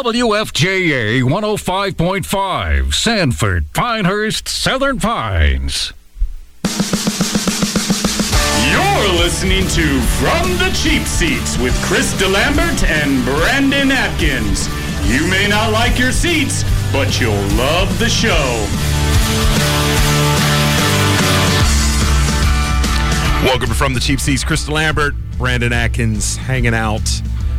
WFJA 105.5, Sanford, Pinehurst, Southern Pines. You're listening to From the Cheap Seats with Chris DeLambert and Brandon Atkins. You may not like your seats, but you'll love the show. Welcome to From the Cheap Seats. Chris DeLambert, Brandon Atkins hanging out.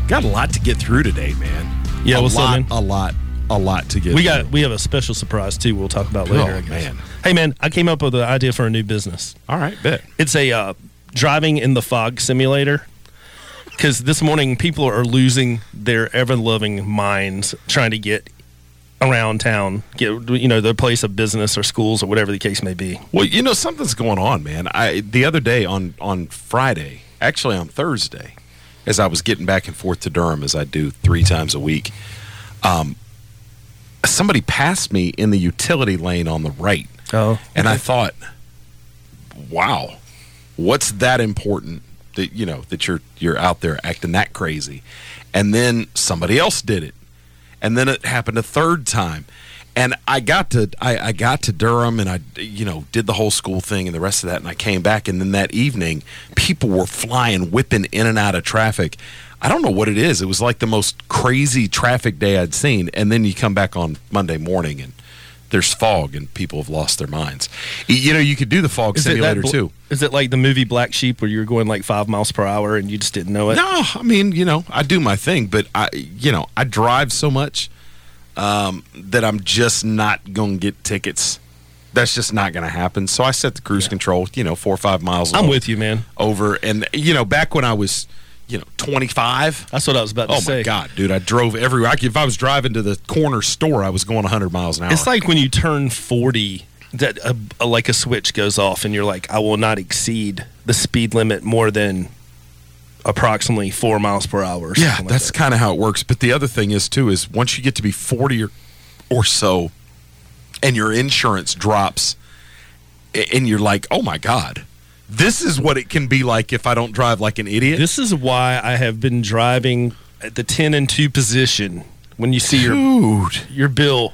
Got a lot to get through today, man. Yeah, a what's up, lot, man? a lot, a lot to get We through. got we have a special surprise too. We'll talk about later. Oh, man. Hey man, I came up with an idea for a new business. All right, bet. It's a uh, driving in the fog simulator. Because this morning people are losing their ever loving minds trying to get around town, get you know their place of business or schools or whatever the case may be. Well, you know something's going on, man. I the other day on on Friday, actually on Thursday, as I was getting back and forth to Durham as I do three times a week, um, somebody passed me in the utility lane on the right, Oh, and I thought, wow, what's that important that you know that you're you're out there acting that crazy, and then somebody else did it, and then it happened a third time. And I got to I, I got to Durham and I you know did the whole school thing and the rest of that and I came back and then that evening people were flying whipping in and out of traffic. I don't know what it is. It was like the most crazy traffic day I'd seen. And then you come back on Monday morning and there's fog and people have lost their minds. You know, you could do the fog Is simulator bl- too. Is it like the movie Black Sheep where you're going like five miles per hour and you just didn't know it? No, I mean, you know, I do my thing, but I, you know, I drive so much um, that I'm just not going to get tickets. That's just not going to happen. So I set the cruise control, you know, four or five miles. I'm with you, man. over, and you know, back when I was, you know, 25. That's what I was about to Oh say. Oh my God, dude! I drove everywhere. I, if I was driving to the corner store, I was going 100 miles an hour. It's like when you turn 40 that a, a, like a switch goes off and you're like I will not exceed the speed limit more than approximately 4 miles per hour. Yeah, like that's that. kind of how it works. But the other thing is too is once you get to be forty or or so, and your insurance drops, and you're like, oh my god, this is what it can be like if I don't drive like an idiot. This is why I have been driving at the 10 and 2 position when you see your Dude. your bill.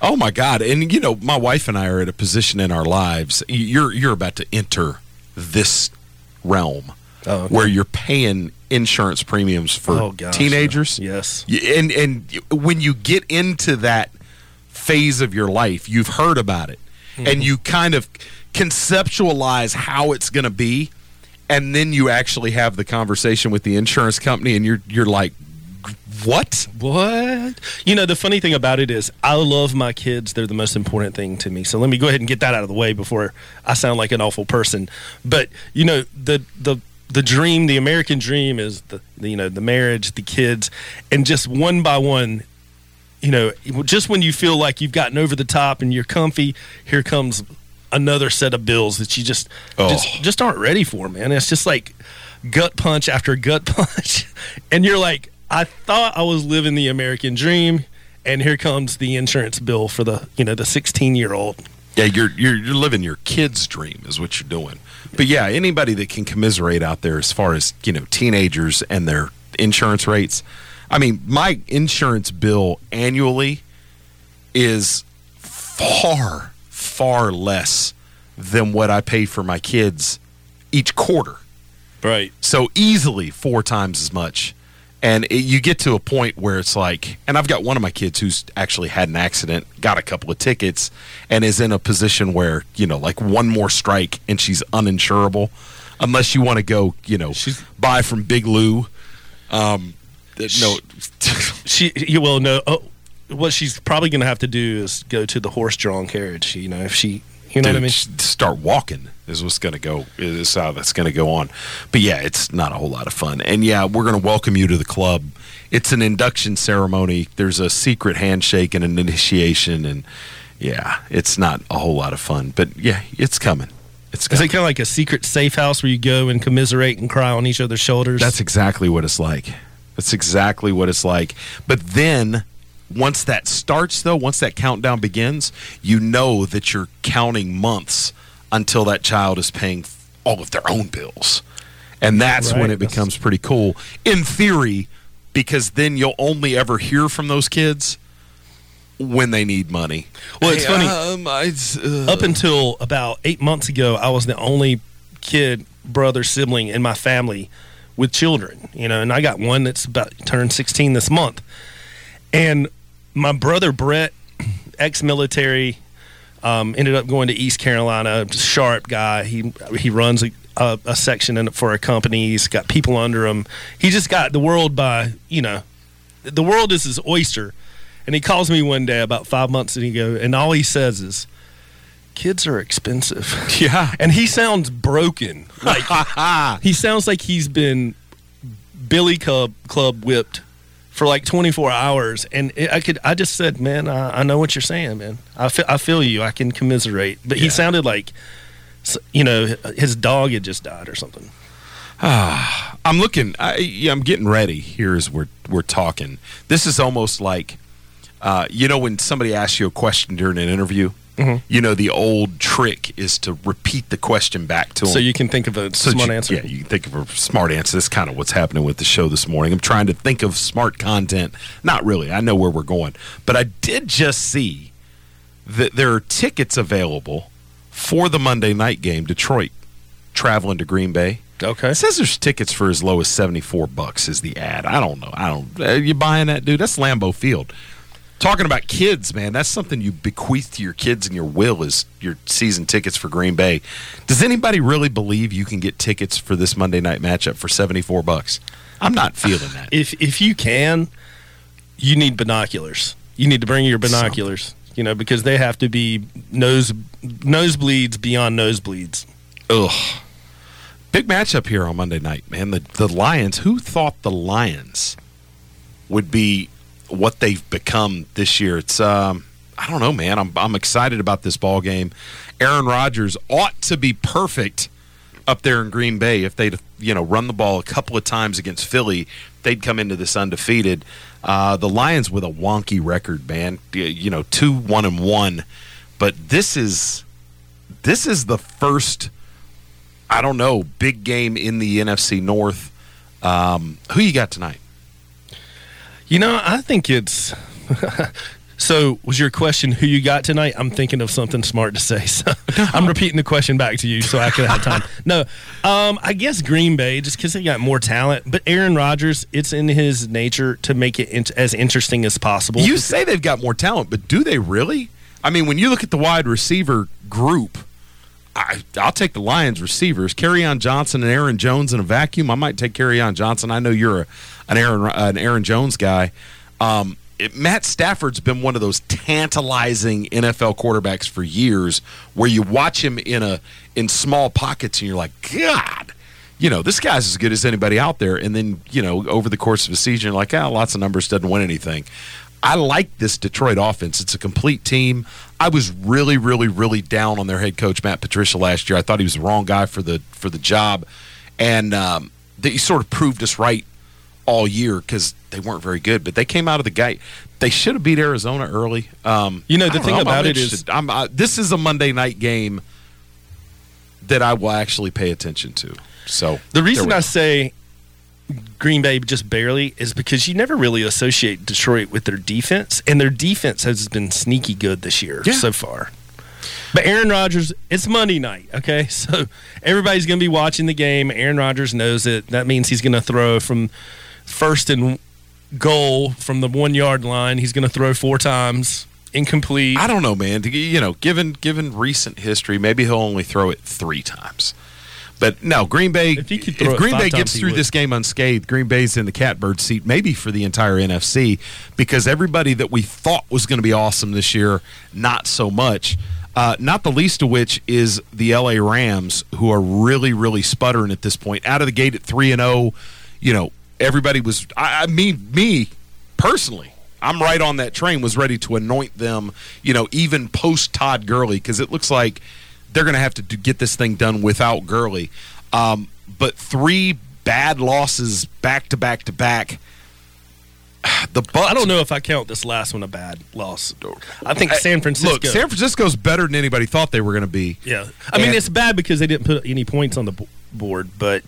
Oh my God! And you know, my wife and I are at a position in our lives. You're you're about to enter this realm Oh, okay. where you're paying insurance premiums for Oh, gosh, teenagers. Yes. And and when you get into that phase of your life, you've heard about it, Mm-hmm. and you kind of conceptualize how it's going to be, and then you actually have the conversation with the insurance company, and you're you're like, what? What? You know, the funny thing about it is, I love my kids. They're the most important thing to me. So let me go ahead and get that out of the way before I sound like an awful person. But you know, the the the dream, the American dream, is the, the you know the marriage, the kids, and just one by one. You know, just when you feel like you've gotten over the top and you're comfy, here comes another set of bills that you just Oh. just just aren't ready for, man. It's just like gut punch after gut punch. and you're like, I thought I was living the American dream, and here comes the insurance bill for the you know the 16 year old. Yeah, you're you're you're living your kid's dream is what you're doing. But yeah, anybody that can commiserate out there as far as you know teenagers and their insurance rates. I mean, my insurance bill annually is far far less than what I pay for my kids each quarter. Right. So easily four times as much. And it, you get to a point where it's like, and I've got one of my kids who's actually had an accident, got a couple of tickets, and is in a position where, you know, like one more strike and she's uninsurable. Unless you want to go, you know, buy from Big Lou. Um, th- no, She you will know. Oh, what she's probably going to have to do is go to the horse drawn carriage. You know, if she, you know dude, what I mean. start walking is what's going to go is how that's going to go on but yeah it's not a whole lot of fun and yeah we're going to welcome you to the club it's an induction ceremony there's a secret handshake and an initiation and yeah it's not a whole lot of fun but yeah it's coming it's coming. Is it kind of like a secret safe house where you go and commiserate and cry on each other's shoulders? That's exactly what it's like. That's exactly what it's like. But then once that starts though, once that countdown begins, you know that you're counting months until that child is paying all of their own bills. And that's when it becomes pretty cool. In theory, because then you'll only ever hear from those kids when they need money. Well, it's Hey, funny. um, I- uh, Up until about eight months ago, I was the only kid, brother, sibling in my family with children. You know, and I got one that's about turned 16 this month. And my brother Brett, ex-military, um, ended up going to East Carolina. Sharp guy. He he runs a, a, a section in, for a company. He's got people under him. He just got the world by you know, the world is his oyster. And he calls me one day about five months, and he go, and all he says is, "Kids are expensive." yeah. and he sounds broken. Like he sounds like he's been Billy Club Club whipped for like 24 hours. And it, I could, I just said, man, I, I know what you're saying, man. I feel, I feel you. I can commiserate. But he sounded like, you know, his dog had just died or something. ah I'm looking. I, yeah, I'm getting ready here as we're we're talking. This is almost like, uh, you know, when somebody asks you a question during an interview. Mm-hmm. You know, the old trick is to repeat the question back to them. So you can think of a So smart you- answer. Yeah, you can think of a smart answer. That's kind of what's happening with the show this morning. I'm trying to think of smart content. Not really. I know where we're going. But I did just see that there are tickets available for the Monday night game, Detroit traveling to Green Bay. Okay. It says there's tickets for as low as 74 bucks is the ad. I don't know. I don't are you buying that dude? That's Lambeau Field. Talking about kids, man, that's something you bequeath to your kids in your will is your season tickets for Green Bay. Does anybody really believe you can get tickets for this Monday night matchup for 74 bucks? I'm not feeling that. If if you can, you need binoculars. You need to bring your binoculars. You know, because they have to be nose nosebleeds beyond nosebleeds. Ugh. Big matchup here on Monday night, man. The the Lions. Who thought the Lions would be what they've become this year? It's um, I don't know, man. I'm I'm excited about this ball game. Aaron Rodgers ought to be perfect up there in Green Bay if they'd you know run the ball a couple of times against Philly. They'd come into this undefeated. Uh, the Lions with a wonky record, man. You know, two one and one, but this is this is the first I don't know, big game in the NFC North. Um, who you got tonight? You know, I think it's. so, was your question who you got tonight? I'm thinking of something smart to say. So, I'm repeating the question back to you so I can have time. No, um, I guess Green Bay, just because they got more talent. But Aaron Rodgers, it's in his nature to make it int- as interesting as possible. You say they've got more talent, but do they really? I mean, when you look at the wide receiver group, I, I'll take the Lions receivers. Kerryon Johnson and Aaron Jones in a vacuum. I might take Kerryon Johnson. I know you're a, an Aaron an Aaron Jones guy. Um, it, Matt Stafford's been one of those tantalizing NFL quarterbacks for years, where you watch him in a in small pockets and you're like, God, you know, this guy's as good as anybody out there. And then you know, over the course of a season, you're like, ah, lots of numbers doesn't win anything. I like this Detroit offense. It's a complete team. I was really, really, really down on their head coach Matt Patricia last year. I thought he was the wrong guy for the for the job, and um, that he sort of proved us right all year because they weren't very good. But they came out of the gate. They should have beat Arizona early. Um, You know, the thing I'm- about I'm it is- I'm, uh, this is a Monday night game that I will actually pay attention to. So the reason I say Green Bay just barely is because you never really associate Detroit with their defense, and their defense has been sneaky good this year Yeah. so far. But Aaron Rodgers, it's Monday night, okay? So everybody's going to be watching the game. Aaron Rodgers knows it. That means he's going to throw from first and goal from the one yard line. He's going to throw four times, incomplete. I don't know, man. You know, given given recent history, maybe he'll only throw it three times. But no, Green Bay. If if Green Bay gets through would. this game unscathed, Green Bay's in the catbird seat, maybe for the entire NFC, because everybody that we thought was going to be awesome this year, not so much. Uh, not the least of which is the LA Rams, who are really, really sputtering at this point. Out of the gate at three and zero, you know, everybody was. I, I mean, me personally, I'm right on that train. Was ready to anoint them, you know, even post Todd Gurley, because it looks like they're going to have to do, get this thing done without Gurley. Um, but three bad losses back to back to back. The Bucks. I don't know if I count this last one a bad loss. I think San Francisco. Look, San Francisco's better than anybody thought they were going to be. Yeah, I mean And- it's bad because they didn't put any points on the board, but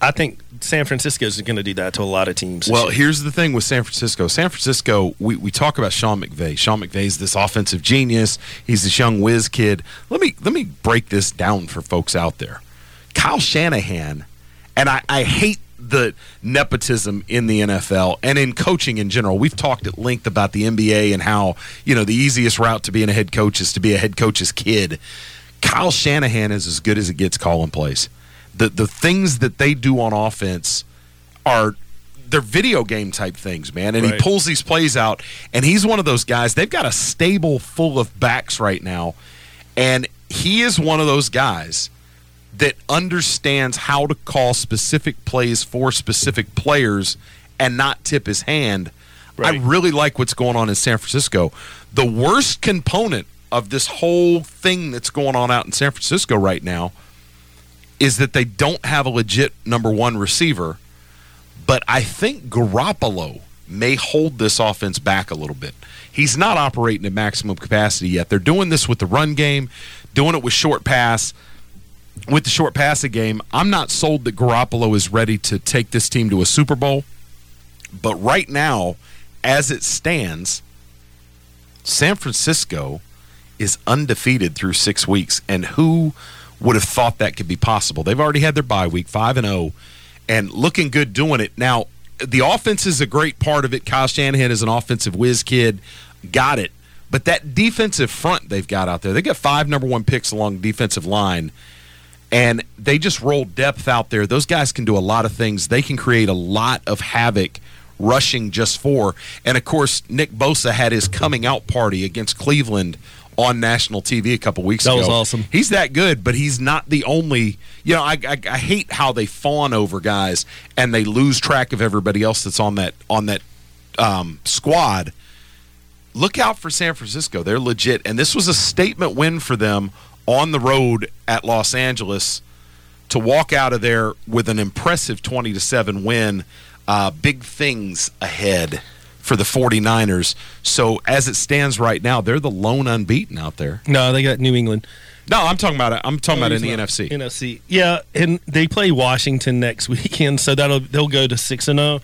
I think San Francisco is going to do that to a lot of teams. Well, here's the thing with San Francisco. San Francisco, we, we talk about Sean McVay. Sean McVay's this offensive genius. He's this young whiz kid. Let me let me break this down for folks out there. Kyle Shanahan, and I, I hate the nepotism in the NFL and in coaching in general. We've talked at length about the NBA and how, you know, the easiest route to being a head coach is to be a head coach's kid. Kyle Shanahan is as good as it gets calling plays. The the things that they do on offense are they're video game type things, man. And Right. he pulls these plays out, and he's one of those guys. They've got a stable full of backs right now, and he is one of those guys that understands how to call specific plays for specific players and not tip his hand. I really like what's going on in San Francisco. The worst component of this whole thing that's going on out in San Francisco right now is that they don't have a legit number one receiver. But I think Garoppolo may hold this offense back a little bit. He's not operating at maximum capacity yet. They're doing this with the run game, doing it with short pass. With the short passing game, I'm not sold that Garoppolo is ready to take this team to a Super Bowl. But right now, as it stands, San Francisco is undefeated through six weeks. And who would have thought that could be possible? They've already had their bye week, 5 and 0, and looking good doing it. Now, the offense is a great part of it. Kyle Shanahan is an offensive whiz kid. Got it. But that defensive front they've got out there, they got five number one picks along defensive line and they just roll depth out there. Those guys can do a lot of things. They can create a lot of havoc rushing just for. And of course, Nick Bosa had his coming out party against Cleveland on national TV a couple weeks That ago. was awesome. He's that good, but he's not the only. You know, I, I I hate how they fawn over guys and they lose track of everybody else that's on that on that um, squad look out for San Francisco. They're legit. And this was a statement win for them on the road at Los Angeles to walk out of there with an impressive 20 to 7 win. Uh, big things ahead for the 49ers. So as it stands right now, they're the lone unbeaten out there. no, they got New England. No, I'm talking about it. I'm talking about in the NFC. NFC. Yeah, and they play Washington next weekend, so that'll they'll go to six and zero.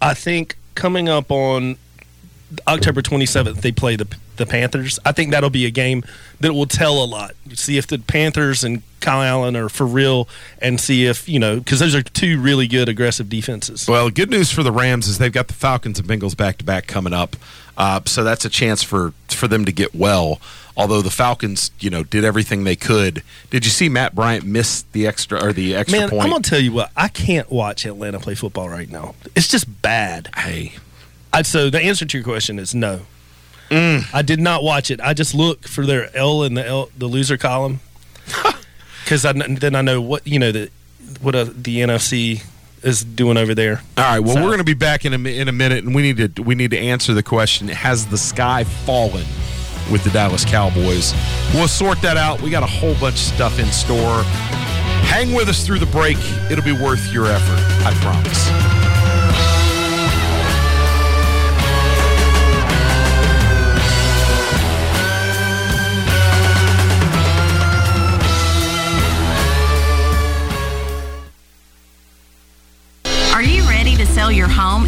I think coming up on October 27th, they play the the Panthers. I think that'll be a game that will tell a lot. See if the Panthers and Kyle Allen are for real, and see if you know because those are two really good aggressive defenses. Well, good news for the Rams is they've got the Falcons and Bengals back to back coming up, uh, so that's a chance for for them to get well. Although the Falcons, you know, did everything they could. Did you see Matt Bryant miss the extra or the extra Man, point? I'm gonna tell you what. I can't watch Atlanta play football right now. It's just bad. hey, I, so the answer to your question is no. Mm. I did not watch it. I just look for their L in the L, the loser column, because then I know what you know the what uh the NFC is doing over there. all right. Well, So- we're going to be back in a in a minute, and we need to we need to answer the question: Has the sky fallen with the Dallas Cowboys? We'll sort that out. We got a whole bunch of stuff in store. Hang with us through the break. It'll be worth your effort. I promise.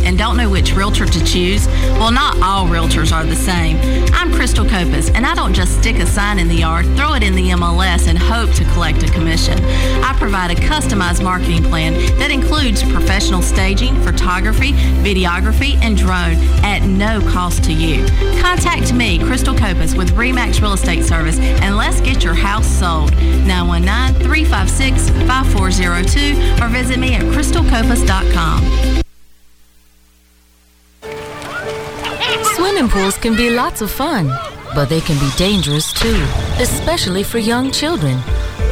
And don't know which realtor to choose? Well, not all realtors are the same. I'm Crystal Copas, and I don't just stick a sign in the yard, throw it in the MLS, and hope to collect a commission. I provide a customized marketing plan that includes professional staging, photography, videography, and drone at no cost to you. Contact me, Crystal Copas, with Remax Real Estate Service, and let's get your house sold. 919 356 5402 or visit me at crystalcopas.com. Swimming pools can be lots of fun, but they can be dangerous too, especially for young children.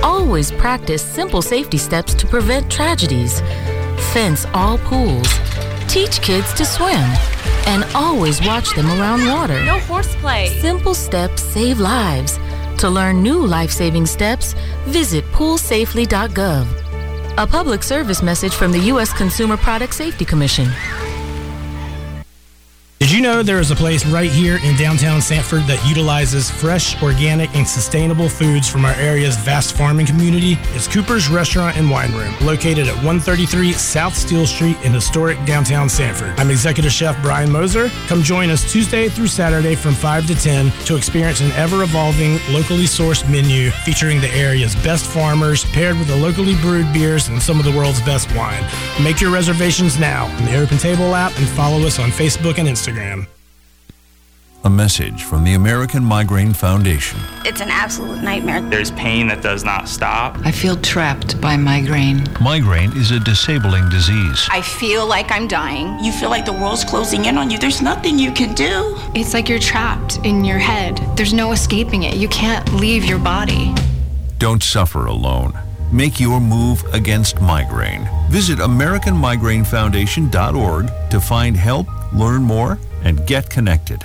Always practice simple safety steps to prevent tragedies. Fence all pools. Teach kids to swim. And always watch them around water. No horseplay. Simple steps save lives. To learn new life saving steps, visit poolsafely.gov. A public service message from the U.S. Consumer Product Safety Commission. Did you know there is a place right here in downtown Sanford that utilizes fresh, organic, and sustainable foods from our area's vast farming community? It's Cooper's Restaurant and Wine Room, located at 133 South Steel Street in historic downtown Sanford. I'm Executive Chef Brian Moser. Come join us Tuesday through Saturday from 5 to 10 to experience an ever evolving, locally sourced menu featuring the area's best farmers paired with the locally brewed beers and some of the world's best wine. Make your reservations now on the Open Table app and follow us on Facebook and Instagram. A message from the American Migraine Foundation. It's an absolute nightmare. There's pain that does not stop. I feel trapped by migraine. Migraine is a disabling disease. I feel like I'm dying. You feel like the world's closing in on you. There's nothing you can do. It's like you're trapped in your head. There's no escaping it. You can't leave your body. Don't suffer alone. Make your move against migraine. Visit AmericanMigraineFoundation.org to find help, learn more, and get connected.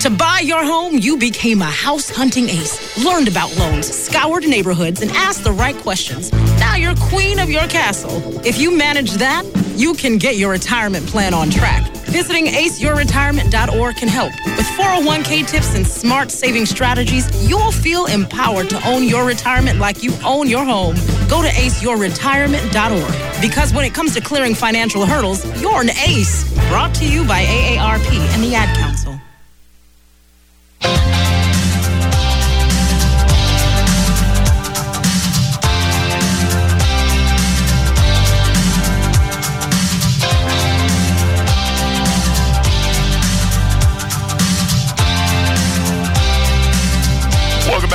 To buy your home, you became a house hunting ace, learned about loans, scoured neighborhoods, and asked the right questions. Now you're queen of your castle. If you manage that, you can get your retirement plan on track. Visiting aceyourretirement.org can help. With 401k tips and smart saving strategies, you'll feel empowered to own your retirement like you own your home. Go to aceyourretirement.org because when it comes to clearing financial hurdles, you're an ace. Brought to you by AARP and the Ad Council.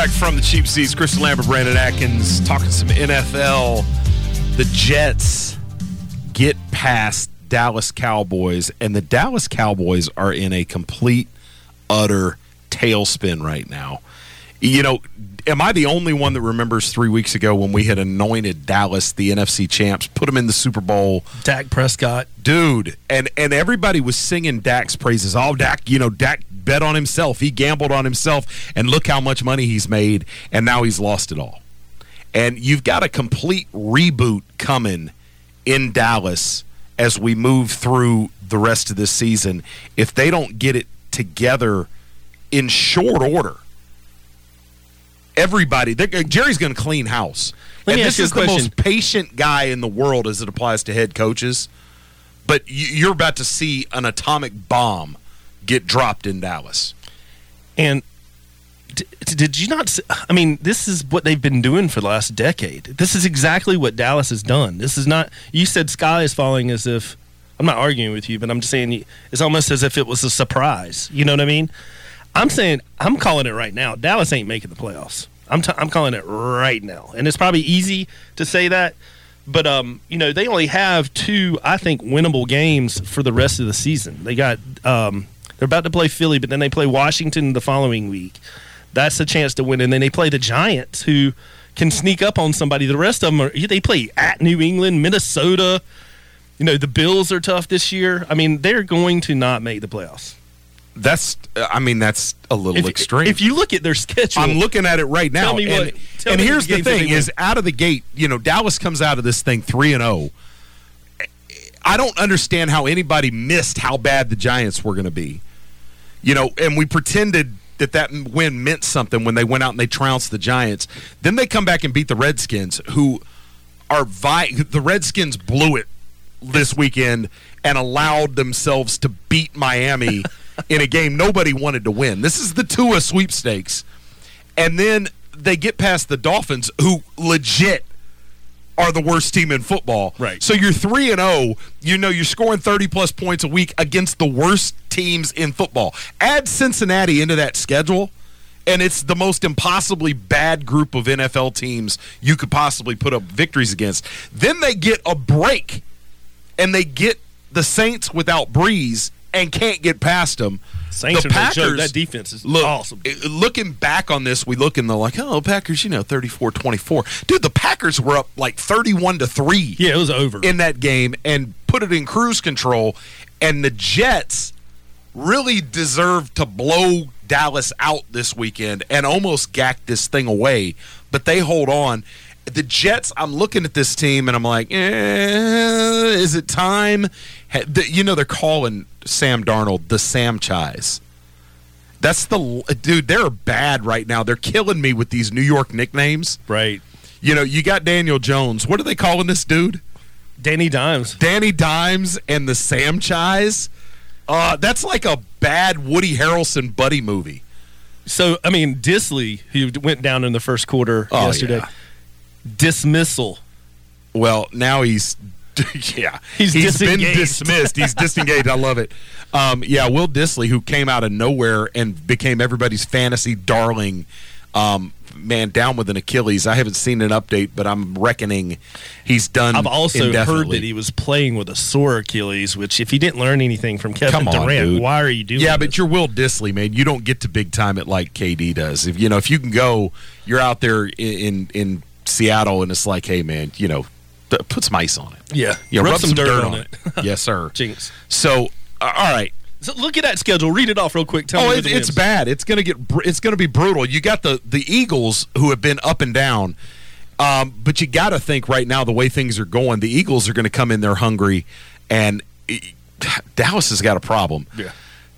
Back from the cheap seats. Chris DeLambert, Brandon Atkins, talking some NFL. The Jets get past Dallas Cowboys, and the Dallas Cowboys are in a complete, utter tailspin right now. You know, am I the only one that remembers three weeks ago when we had anointed Dallas the NFC champs, put them in the Super Bowl? Dak Prescott, dude, and and everybody was singing Dak's praises. Oh, Dak, you know, Dak bet on himself. He gambled on himself, and look how much money he's made, and now he's lost it all. And you've got a complete reboot coming in Dallas as we move through the rest of this season. If they don't get it together in short order, everybody, uh, Jerry's going to clean house. Let and this ask you a is the most patient guy in the world as it applies to head coaches. But you're about to see an atomic bomb get dropped in Dallas. And did you not? I mean, this is what they've been doing for the last decade. This is exactly what Dallas has done. This is not. You said sky is falling as if. I'm not arguing with you, but I'm just saying it's almost as if it was a surprise. You know what I mean? I'm saying I'm calling it right now. Dallas ain't making the playoffs. I'm t- I'm calling it right now, and it's probably easy to say that, but um, you know they only have two, I think, winnable games for the rest of the season. They got um, they're about to play Philly, but then they play Washington the following week. That's a chance to win, and then they play the Giants, who can sneak up on somebody. The rest of them are they play at New England, Minnesota. You know the Bills are tough this year. I mean they're going to not make the playoffs. That's, I mean, that's a little If- extreme. If you look at their schedule, I'm looking at it right now. Tell me and what- and here's the the thing: is out of the gate, you know, Dallas comes out of this thing three and zero. I don't understand how anybody missed how bad the Giants were going to be. You know, and we pretended that that win meant something when they went out and they trounced the Giants. Then they come back and beat the Redskins, who are vi- the Redskins blew it this weekend and allowed themselves to beat Miami in a game nobody wanted to win. This is the Tua sweepstakes. And then they get past the Dolphins, who legit are the worst team in football. Right. So you're 3 and 0, you know you're scoring 30 plus points a week against the worst teams in football. Add Cincinnati into that schedule and it's the most impossibly bad group of NFL teams you could possibly put up victories against. Then they get a break and they get the Saints without Brees and can't get past them. Saints the no. That defense is look, awesome. Looking back on this, we look and they're like, oh, Packers, you know, 34 24. Dude, the Packers were up like 31 to 3 Yeah, it was over. in that game and put it in cruise control. And the Jets really deserve to blow Dallas out this weekend and almost gack this thing away, but they hold on. The Jets, I'm looking at this team and I'm like, eh, is it time? You know, they're calling Sam Darnold the Sam Chise. That's the dude. They're bad right now. They're killing me with these New York nicknames. Right. You know, you got Daniel Jones. What are they calling this dude? Danny Dimes. Danny Dimes and the Sam Chise. Uh, that's like a bad Woody Harrelson buddy movie. So I mean, Dissly, who went down in the first quarter Oh, yesterday, yeah. Dismissal. Well, now he's yeah, He's been dismissed. He's disengaged. I love it. Um, yeah, Will Dissly, who came out of nowhere and became everybody's fantasy darling. Um, man, down with an Achilles. I haven't seen an update, but I'm reckoning he's done. I've also heard that he was playing with a sore Achilles, which if he didn't learn anything from Kevin on, Durant, dude. why are you doing? Yeah, this? but you're Will Dissly, man. You don't get to big time it like KD does. If you know, if you can go, you're out there in, in Seattle, and it's like, hey, man, you know, put some ice on it. yeah, Yeah, rub, some, dirt, on it. yes, sir. Jinx. So, uh, all right. So look at that schedule. Read it off real quick. Tell oh, me it, it's bad. It's gonna get. br- It's gonna be brutal. You got the the Eagles who have been up and down, um, but you got to think right now the way things are going, the Eagles are going to come in there hungry, and eh, Dallas has got a problem. Yeah.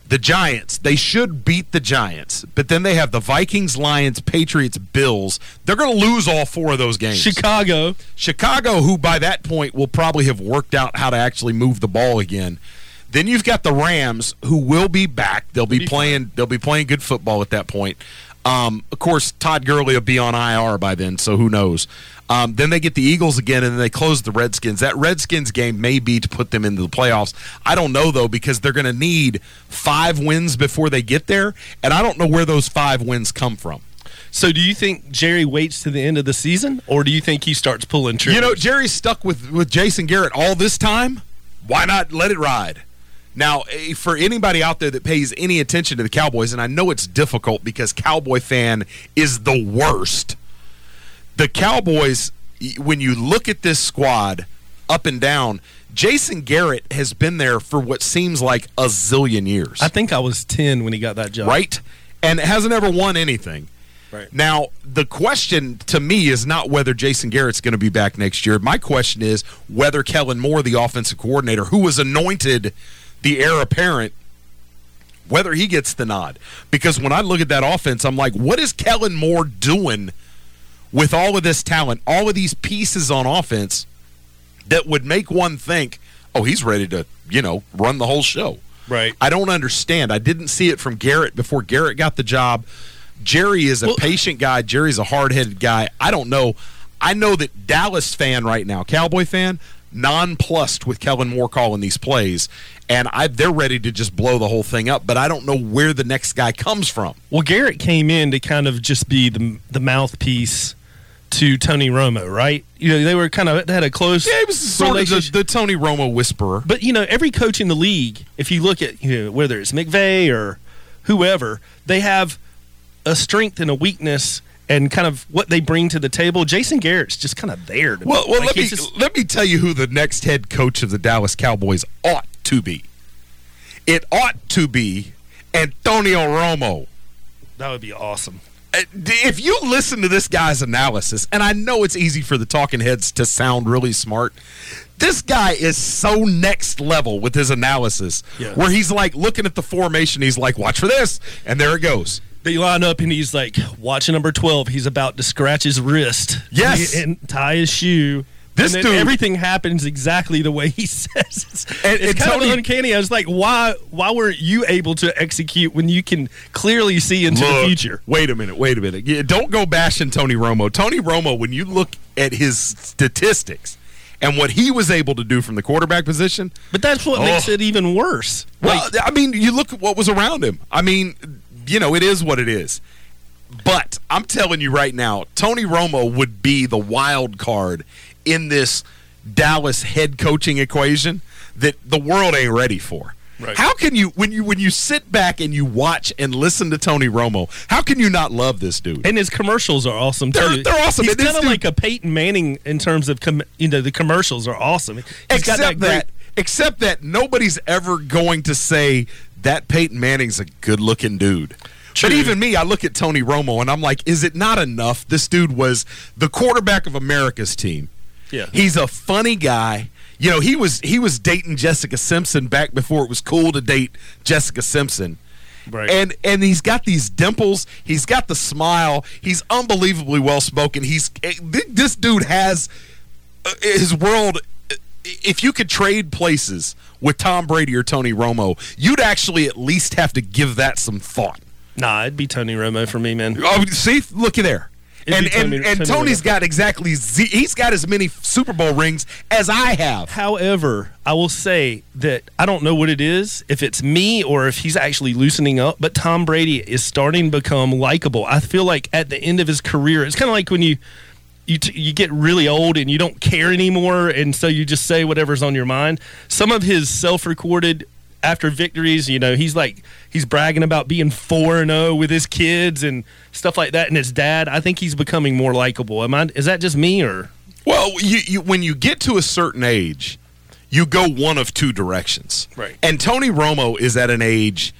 The Giants, they should beat the Giants, but then they have the Vikings, Lions, Patriots, Bills. They're going to lose all four of those games. Chicago. Chicago, who by that point will probably have worked out how to actually move the ball again. Then you've got the Rams, who will be back. They'll be, playing. They'll be playing good football at that point. Um, of course, Todd Gurley will be on IR by then, so who knows? Um, then they get the Eagles again, and then they close the Redskins. That Redskins game may be to put them into the playoffs. I don't know though because they're going to need five wins before they get there, and I don't know where those five wins come from. So do you think Jerry waits to the end of the season, or do you think he starts pulling triggers? You know, Jerry's stuck with with Jason Garrett all this time. Why not let it ride? Now, eh, for anybody out there that pays any attention to the Cowboys, and I know it's difficult because Cowboy fan is the worst. The Cowboys, when you look at this squad up and down, Jason Garrett has been there for what seems like a zillion years. I think I was ten when he got that job. right? And hasn't ever won anything. Right. Now, the question to me is not whether Jason Garrett's going to be back next year. My question is whether Kellen Moore, the offensive coordinator, who was anointed the heir apparent, whether he gets the nod. Because when I look at that offense, I'm like, what is Kellen Moore doing with all of this talent, all of these pieces on offense that would make one think, oh, he's ready to, you know, run the whole show? Right. I don't understand. I didn't see it from Garrett before Garrett got the job. Jerry is a Well- patient guy. Jerry's a hard headed guy. I don't know. I know that Dallas fan right now, Cowboy fan, nonplussed with Kellen Moore calling these plays, and I they're ready to just blow the whole thing up. But I don't know where the next guy comes from. Well, Garrett came in to kind of just be the the mouthpiece to Tony Romo, right? You know, they were kind of they had a close. Yeah, he was sort of the, the Tony Romo whisperer. But you know, every coach in the league, if you look at you know whether it's McVay or whoever, they have a strength and a weakness and kind of what they bring to the table. Jason Garrett's just kind of there. To Well, well Like, let me just- let me tell you who the next head coach of the Dallas Cowboys ought to be. It ought to be Antonio Romo. that would be awesome. Uh, If you listen to this guy's analysis, and I know it's easy for the talking heads to sound really smart, this guy is so next level with his analysis, Yeah. where he's like looking at the formation, he's like, "Watch for this," and there it goes. They line up and he's like, watch number 12. He's about to scratch his wrist. Yes. And, tie his shoe. This dude- everything happens exactly the way he says. It's, And- it's and kind Tony- of uncanny. I was like, why why weren't you able to execute when you can clearly see into the future? Wait a minute. Wait a minute. Yeah, don't go bashing Tony Romo. Tony Romo, when you look at his statistics and what he was able to do from the quarterback position, But that's what Oh. makes it even worse. well, I mean, you look at what was around him. I mean, you know, it is what it is. But I'm telling you right now, Tony Romo would be the wild card in this Dallas head coaching equation that the world ain't ready for. Right. How can you when you when you sit back and you watch and listen to Tony Romo? How can you not love this dude? And his commercials are awesome. They're- they're awesome. He's kind of like a Peyton Manning in terms of com- you know the commercials are awesome. He's except got that, that, except that nobody's ever going to say that Peyton Manning's a good looking dude. But even me, I look at Tony Romo and I'm like, is it not enough? This dude was the quarterback of America's team. Yeah. He's a funny guy. You know, he was he was dating Jessica Simpson back before it was cool to date Jessica Simpson. Right. And and he's got these dimples. He's got the smile. He's unbelievably well spoken. He's eh, this dude has uh, his world. uh, If you could trade places with Tom Brady or Tony Romo, you'd actually at least have to give that some thought. Nah, it'd be Tony Romo for me, man. Oh, see, looky there. And and, and Tony Tony's got exactly z- he's got as many Super Bowl rings as I have. However, I will say that I don't know what it is, if it's me or if he's actually loosening up, but Tom Brady is starting to become likable. I feel like at the end of his career, it's kind of like when you you t- you get really old and you don't care anymore and so you just say whatever's on your mind. Some of his self-recorded after victories, you know, he's like he's bragging about being 4 and 0 with his kids and stuff like that and his dad. I think he's becoming more likable. Am I is that just me or Well, you, you when you get to a certain age, you go one of two directions. Right. And Tony Romo is at an age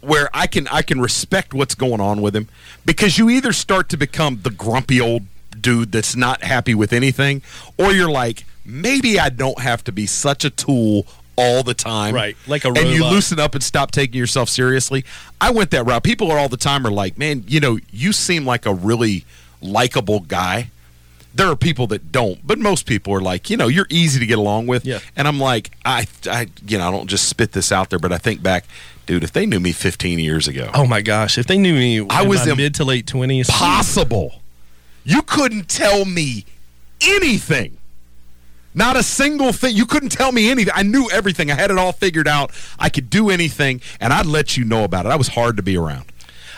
where I can I can respect what's going on with him because you either start to become the grumpy old dude that's not happy with anything or you're like maybe I don't have to be such a tool all the time. Right, like a And you loosen up and stop taking yourself seriously. I went that route. People are all the time are like, "Man, you know, you seem like a really likable guy." there are people that don't, but most people are like, you know, you're easy to get along with. Yeah. And I'm like, I, I, you know, I don't just spit this out there, but I think back, dude, if they knew me 15 years ago, Oh my gosh! If they knew me, I in was in mid to late twenties. possible, you couldn't tell me anything. Not a single thing. You couldn't tell me anything. I knew everything. I had it all figured out. I could do anything, and I'd let you know about it. I was hard to be around.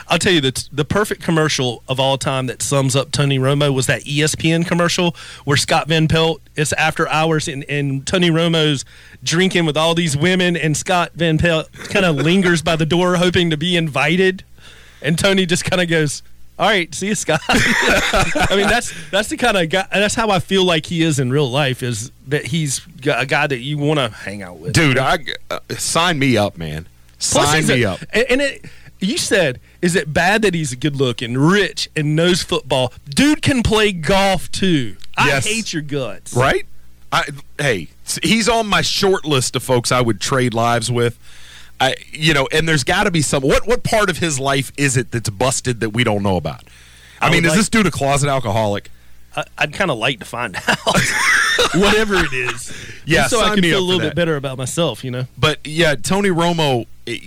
I'll tell you that the perfect commercial of all time that sums up Tony Romo was that ESPN commercial where Scott Van Pelt it's after hours and, and Tony Romo's drinking with all these women and Scott Van Pelt kind of lingers by the door hoping to be invited, and Tony just kind of goes. All right, see you, Scott. I mean, that's that's the kind of guy. That's how I feel like he is in real life. Is that he's a guy that you want to hang out with, Dude, I, uh, sign me up, man. Plus, Sign me a- up. And, and it, you said, is it bad that he's a good looking, rich, and knows football? Dude can play golf too. I Yes. hate your guts. Right? I hey, he's on my short list of folks I would trade lives with. I you know, and there's got to be some what what part of his life is it that's busted that we don't know about? I, I mean, is like- this dude a closet alcoholic? I, I'd kind of like to find out whatever it is. Yeah, Just so I can feel a little bit better about myself. You know. But yeah, Tony Romo, eh,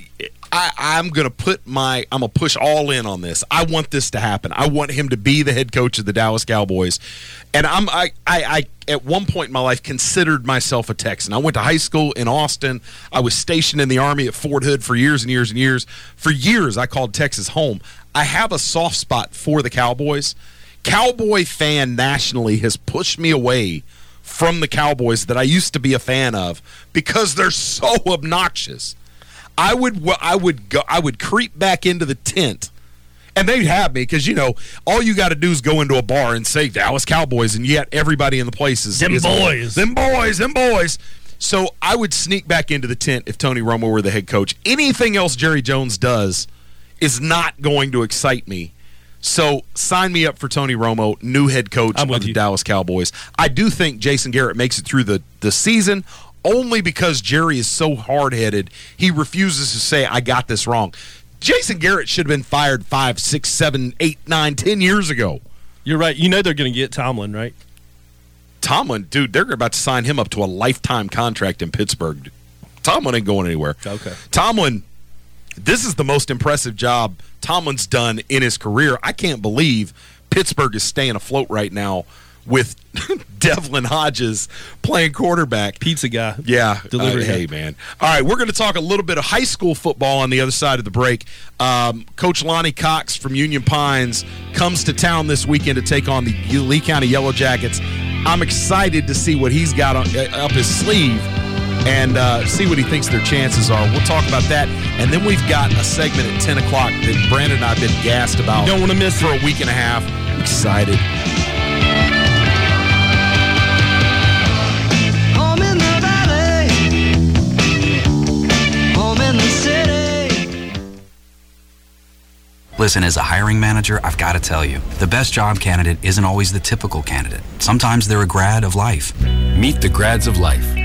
I, I'm gonna put my, I'm gonna push all in on this. I want this to happen. I want him to be the head coach of the Dallas Cowboys, and I'm, I, I, I at one point in my life considered myself a Texan. I went to high school in Austin. I was stationed in the Army at Fort Hood for years and years and years. For years, I called Texas home. I have a soft spot for the Cowboys. Cowboy fan nationally has pushed me away from the Cowboys that I used to be a fan of because they're so obnoxious. I would I would go I would creep back into the tent and they'd have me because you know all you got to do is go into a bar and say Dallas Cowboys and yet everybody in the place is Them is- boys. them boys them boys so I would sneak back into the tent if Tony Romo were the head coach anything else Jerry Jones does is not going to excite me so sign me up for Tony Romo, new head coach I'm of the you. Dallas Cowboys. I do think Jason Garrett makes it through the, the season only because Jerry is so hard headed. He refuses to say, I got this wrong. Jason Garrett should have been fired five, six, seven, eight, nine, ten years ago. You're right. You know they're going to get Tomlin, right? Tomlin, dude, they're about to sign him up to a lifetime contract in Pittsburgh. Tomlin ain't going anywhere. Okay. Tomlin, this is the most impressive job Tomlin's done in his career. I can't believe Pittsburgh is staying afloat right now with Devlin Hodges playing quarterback. Pizza guy. Yeah. Delivery uh, hey, man. All right, we're going to talk a little bit of high school football on the other side of the break. Um, Coach Lonnie Cox from Union Pines comes to town this weekend to take on the Lee County Yellow Jackets. I'm excited to see what he's got on, uh, up his sleeve and uh, see what he thinks their chances are. We'll talk about that. And then we've got a segment at 10 o'clock that Brandon and I have been gassed about Don't want to miss for it. a week and a half. I'm excited. Listen, as a hiring manager, I've got to tell you, the best job candidate isn't always the typical candidate. Sometimes they're a grad of life. Meet the grads of life.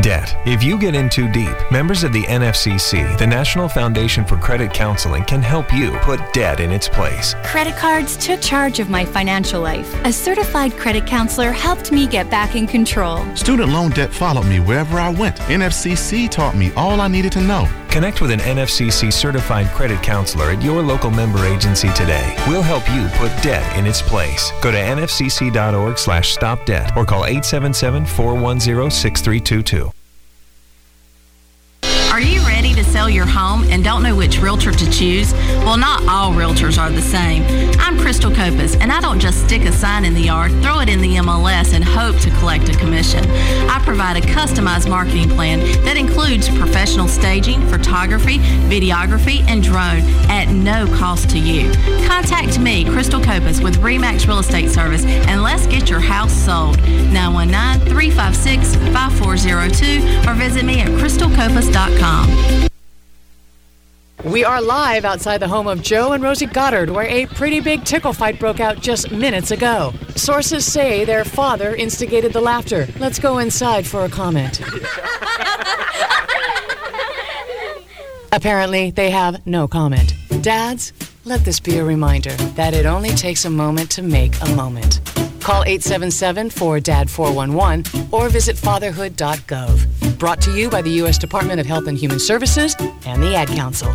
Debt. If you get in too deep, members of the NFCC, the National Foundation for Credit Counseling, can help you put debt in its place. Credit cards took charge of my financial life. A certified credit counselor helped me get back in control. Student loan debt followed me wherever I went. NFCC taught me all I needed to know. Connect with an NFCC certified credit counselor at your local member agency today. We'll help you put debt in its place. Go to nfcc.org slash stop debt or call 877-410-6322. Sell your home and don't know which realtor to choose? Well, not all realtors are the same. I'm Crystal Copas, and I don't just stick a sign in the yard, throw it in the MLS, and hope to collect a commission. I provide a customized marketing plan that includes professional staging, photography, videography, and drone at no cost to you. Contact me, Crystal Copas, with Remax Real Estate Service, and let's get your house sold. 919 356 5402 or visit me at crystalcopas.com. We are live outside the home of Joe and Rosie Goddard, where a pretty big tickle fight broke out just minutes ago. Sources say their father instigated the laughter. Let's go inside for a comment. Apparently, they have no comment. Dads, let this be a reminder that it only takes a moment to make a moment. Call 877 4DAD 411 or visit fatherhood.gov. Brought to you by the U.S. Department of Health and Human Services and the Ad Council.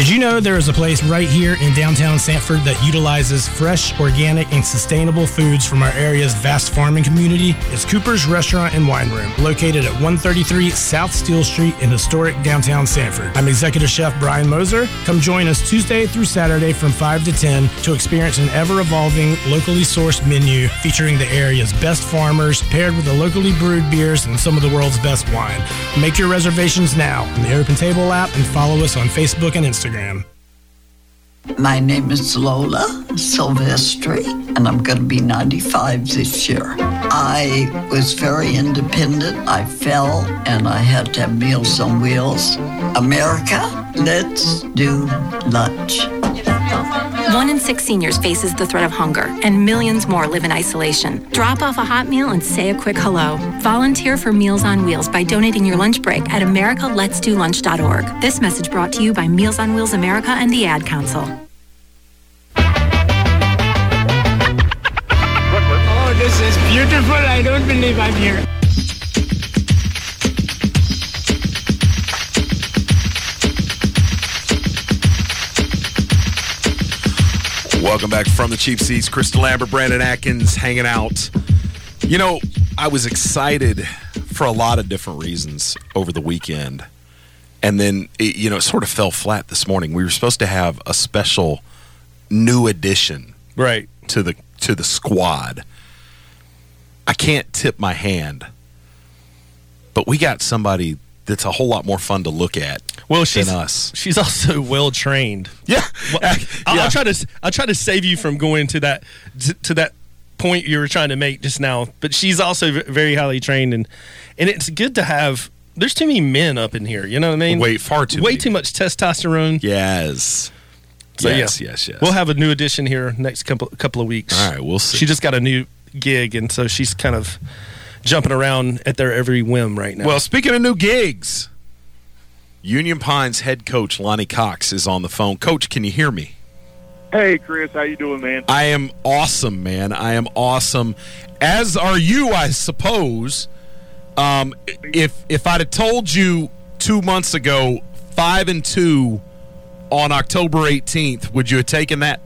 Did you know there is a place right here in downtown Sanford that utilizes fresh, organic, and sustainable foods from our area's vast farming community? It's Cooper's Restaurant and Wine Room, located at 133 South Steele Street in historic downtown Sanford. I'm Executive Chef Brian Moser. Come join us Tuesday through Saturday from 5 to 10 to experience an ever evolving, locally sourced menu featuring the area's best farmers, paired with the locally brewed beers and some of the world's best wine. Make your reservations now in the Open Table app and follow us on Facebook and Instagram. My name is Lola Silvestri, and I'm going to be 95 this year. I was very independent. I fell, and I had to have Meals on Wheels. America, let's do lunch. One in six seniors faces the threat of hunger, and millions more live in isolation. Drop off a hot meal and say a quick hello. Volunteer for Meals on Wheels by donating your lunch break at americaletsdolunch.org. This message brought to you by Meals on Wheels America and the Ad Council. Oh, this is beautiful. I don't believe I'm here. Welcome back from the cheap seats. Chris DeLambert, Brandon Atkins hanging out. You know, I was excited for a lot of different reasons over the weekend. And then, it, you know, it sort of fell flat this morning. We were supposed to have a special new addition right to the to the squad. I can't tip my hand. But we got somebody that's a whole lot more fun to look at well, she's, than us. She's also well trained. Yeah, well, I'll, yeah. I'll try to I'll try to save you from going to that to that point you were trying to make just now. But she's also very highly trained, and and it's good to have. There's too many men up in here. You know what I mean? Way far too. Way many. too much testosterone. Yes. So yes, yeah, yes, yes. We'll have a new addition here next couple couple of weeks. All right, we'll see. She just got a new gig, and so she's kind of jumping around at their every whim right now. Well, speaking of new gigs, Union Pines head coach Lonnie Cox is on the phone. Coach, can you hear me? Hey, Chris, how you doing, man? I am awesome, man. I am awesome. As are you, I suppose. Um, if if I'd have told you two months ago, five and two on October 18th, would you have taken that?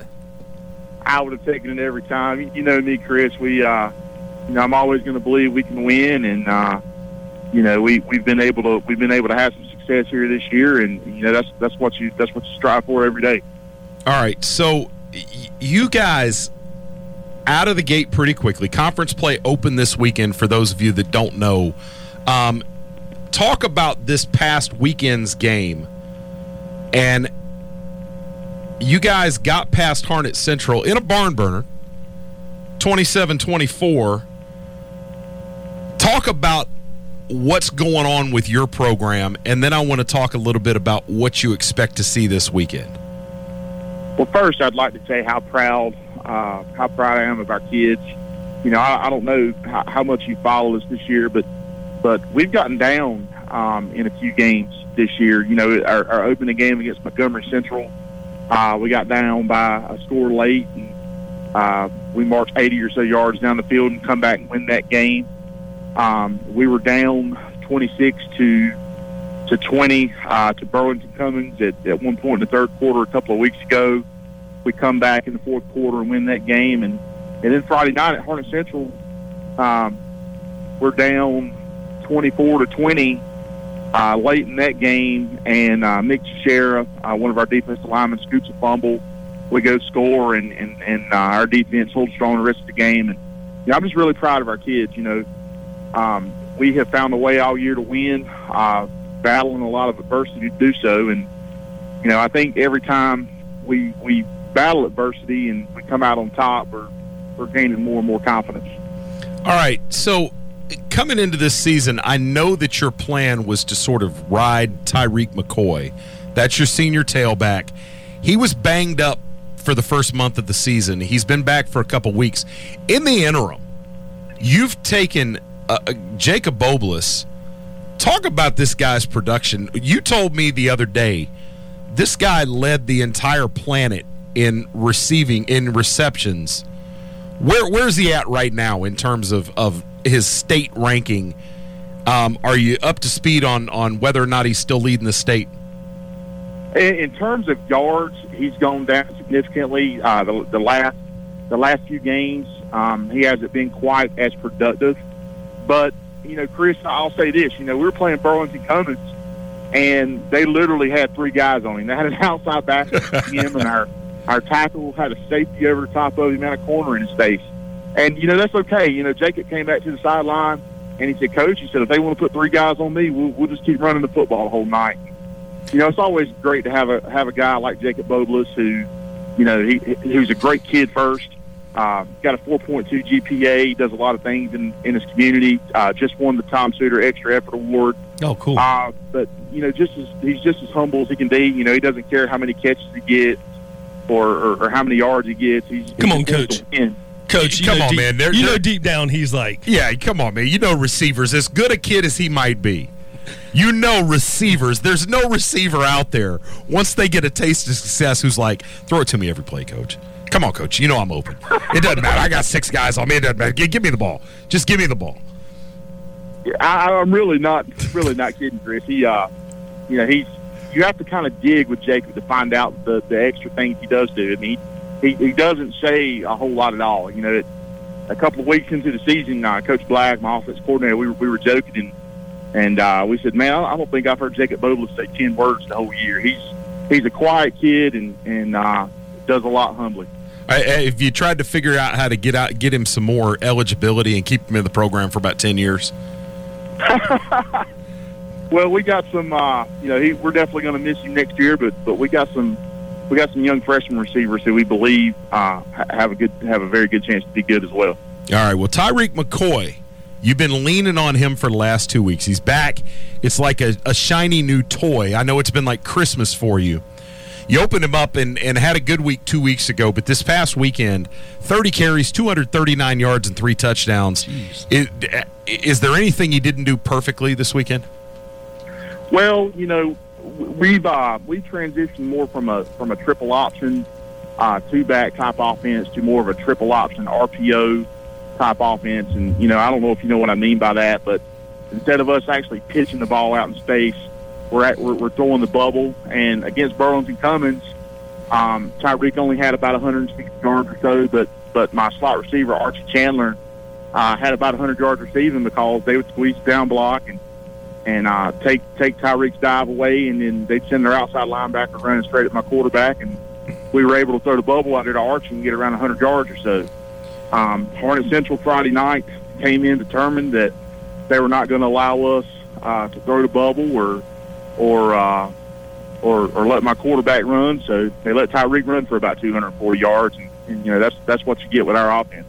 I would have taken it every time. You know me, Chris. We, uh, you know, I'm always going to believe we can win, and uh, you know, we we've been able to we've been able to have some success here this year, and you know, that's that's what you that's what you strive for every day. All right. So you guys out of the gate pretty quickly. Conference play open this weekend for those of you that don't know. Um, talk about this past weekend's game. And you guys got past Harnett Central in a barn burner, 27 24. Talk about what's going on with your program, and then I want to talk a little bit about what you expect to see this weekend. Well, first, I'd like to say how proud, uh, how proud I am of our kids. You know, I, I don't know how, how much you follow us this year, but but we've gotten down um, in a few games this year. You know, our, our opening game against Montgomery Central, uh, we got down by a score late, and uh, we marched 80 or so yards down the field and come back and win that game. Um, we were down 26 to to 20 uh, to Burlington Cummings at, at one point in the third quarter a couple of weeks ago. We come back in the fourth quarter and win that game, and and then Friday night at Harnett Central, um, we're down 24 to 20 uh, late in that game, and uh, Mick uh, one of our defensive linemen, scoops a fumble. We go score, and and, and uh, our defense holds strong the rest of the game. And you know, I'm just really proud of our kids. You know, um, we have found a way all year to win, uh, battling a lot of adversity to do so. And you know, I think every time we we battle adversity and we come out on top, we're we're gaining more and more confidence. All right, so coming into this season, I know that your plan was to sort of ride Tyreek McCoy. That's your senior tailback. He was banged up for the first month of the season. He's been back for a couple weeks. In the interim, you've taken uh, uh, Jacob Bobliss. Talk about this guy's production. You told me the other day this guy led the entire planet in receiving in receptions. Where where's he at right now in terms of of his state ranking? Um, are you up to speed on on whether or not he's still leading the state? In, in terms of yards, he's gone down significantly. Uh, the, the last the last few games, um, he hasn't been quite as productive. But you know, Chris, I'll say this: you know, we were playing Burlington Cummings and they literally had three guys on him. They had an outside back him, and our our tackle had a safety over the top of him and a corner in his face. And you know that's okay. You know, Jacob came back to the sideline and he said, "Coach," he said, "if they want to put three guys on me, we'll, we'll just keep running the football the whole night." You know, it's always great to have a have a guy like Jacob Bobliss who, you know, he who's a great kid first. Uh, got a 4.2 GPA. He does a lot of things in, in his community. Uh, just won the Tom Suter Extra Effort Award. Oh, cool. Uh, but you know, just as he's just as humble as he can be. You know, he doesn't care how many catches he gets or, or, or how many yards he gets. He's, Come he's on, coach. Coach, you come know on, deep, man. They're, you they're, know deep down he's like, yeah, come on, man. You know receivers, as good a kid as he might be. You know receivers. There's no receiver out there once they get a taste of success who's like, throw it to me every play, coach. Come on, coach. You know I'm open. It doesn't matter. I got six guys on me. It doesn't matter. Give, give me the ball. Just give me the ball. I, I'm really not really not kidding, Chris. He, uh, you know, he's you have to kind of dig with Jacob to find out the the extra things he does do. I mean, he he doesn't say a whole lot at all. You know, it, a couple of weeks into the season, uh, Coach Black, my offense coordinator, we were we were joking and and uh, we said, man, I I don't think I've heard Jacob Bobliss say ten words the whole year. He's he's a quiet kid and and uh, does a lot humbly. If you tried to figure out how to get out, get him some more eligibility and keep him in the program for about ten years. Well, we got some. Uh, you know, he, we're definitely going to miss him next year, but but we got some. We got some young freshman receivers who we believe uh, have a good, have a very good chance to be good as well. All right. Well, Tyreek McCoy, you've been leaning on him for the last two weeks. He's back. It's like a, a shiny new toy. I know it's been like Christmas for you. You opened him up and, and had a good week two weeks ago, but this past weekend, 30 carries, 239 yards, and three touchdowns. Is, is there anything he didn't do perfectly this weekend? Well, you know, we've uh, we transitioned more from a from a triple option, uh, two back type offense to more of a triple option RPO type offense. And you know, I don't know if you know what I mean by that, but instead of us actually pitching the ball out in space, we're at, we're, we're throwing the bubble. And against Burlington Cummings, um, Tyreek only had about 160 yards or so, but but my slot receiver Archie Chandler uh, had about 100 yards receiving because they would squeeze down block and and uh, take take Tyreek's dive away, and then they'd send their outside linebacker running straight at my quarterback, and we were able to throw the bubble out there to Archie and get around 100 yards or so. Um, Harnett Central Friday night came in determined that they were not going to allow us uh, to throw the bubble or or uh, or or let my quarterback run. So they let Tyreek run for about 240 yards, and, and you know that's that's what you get with our offense.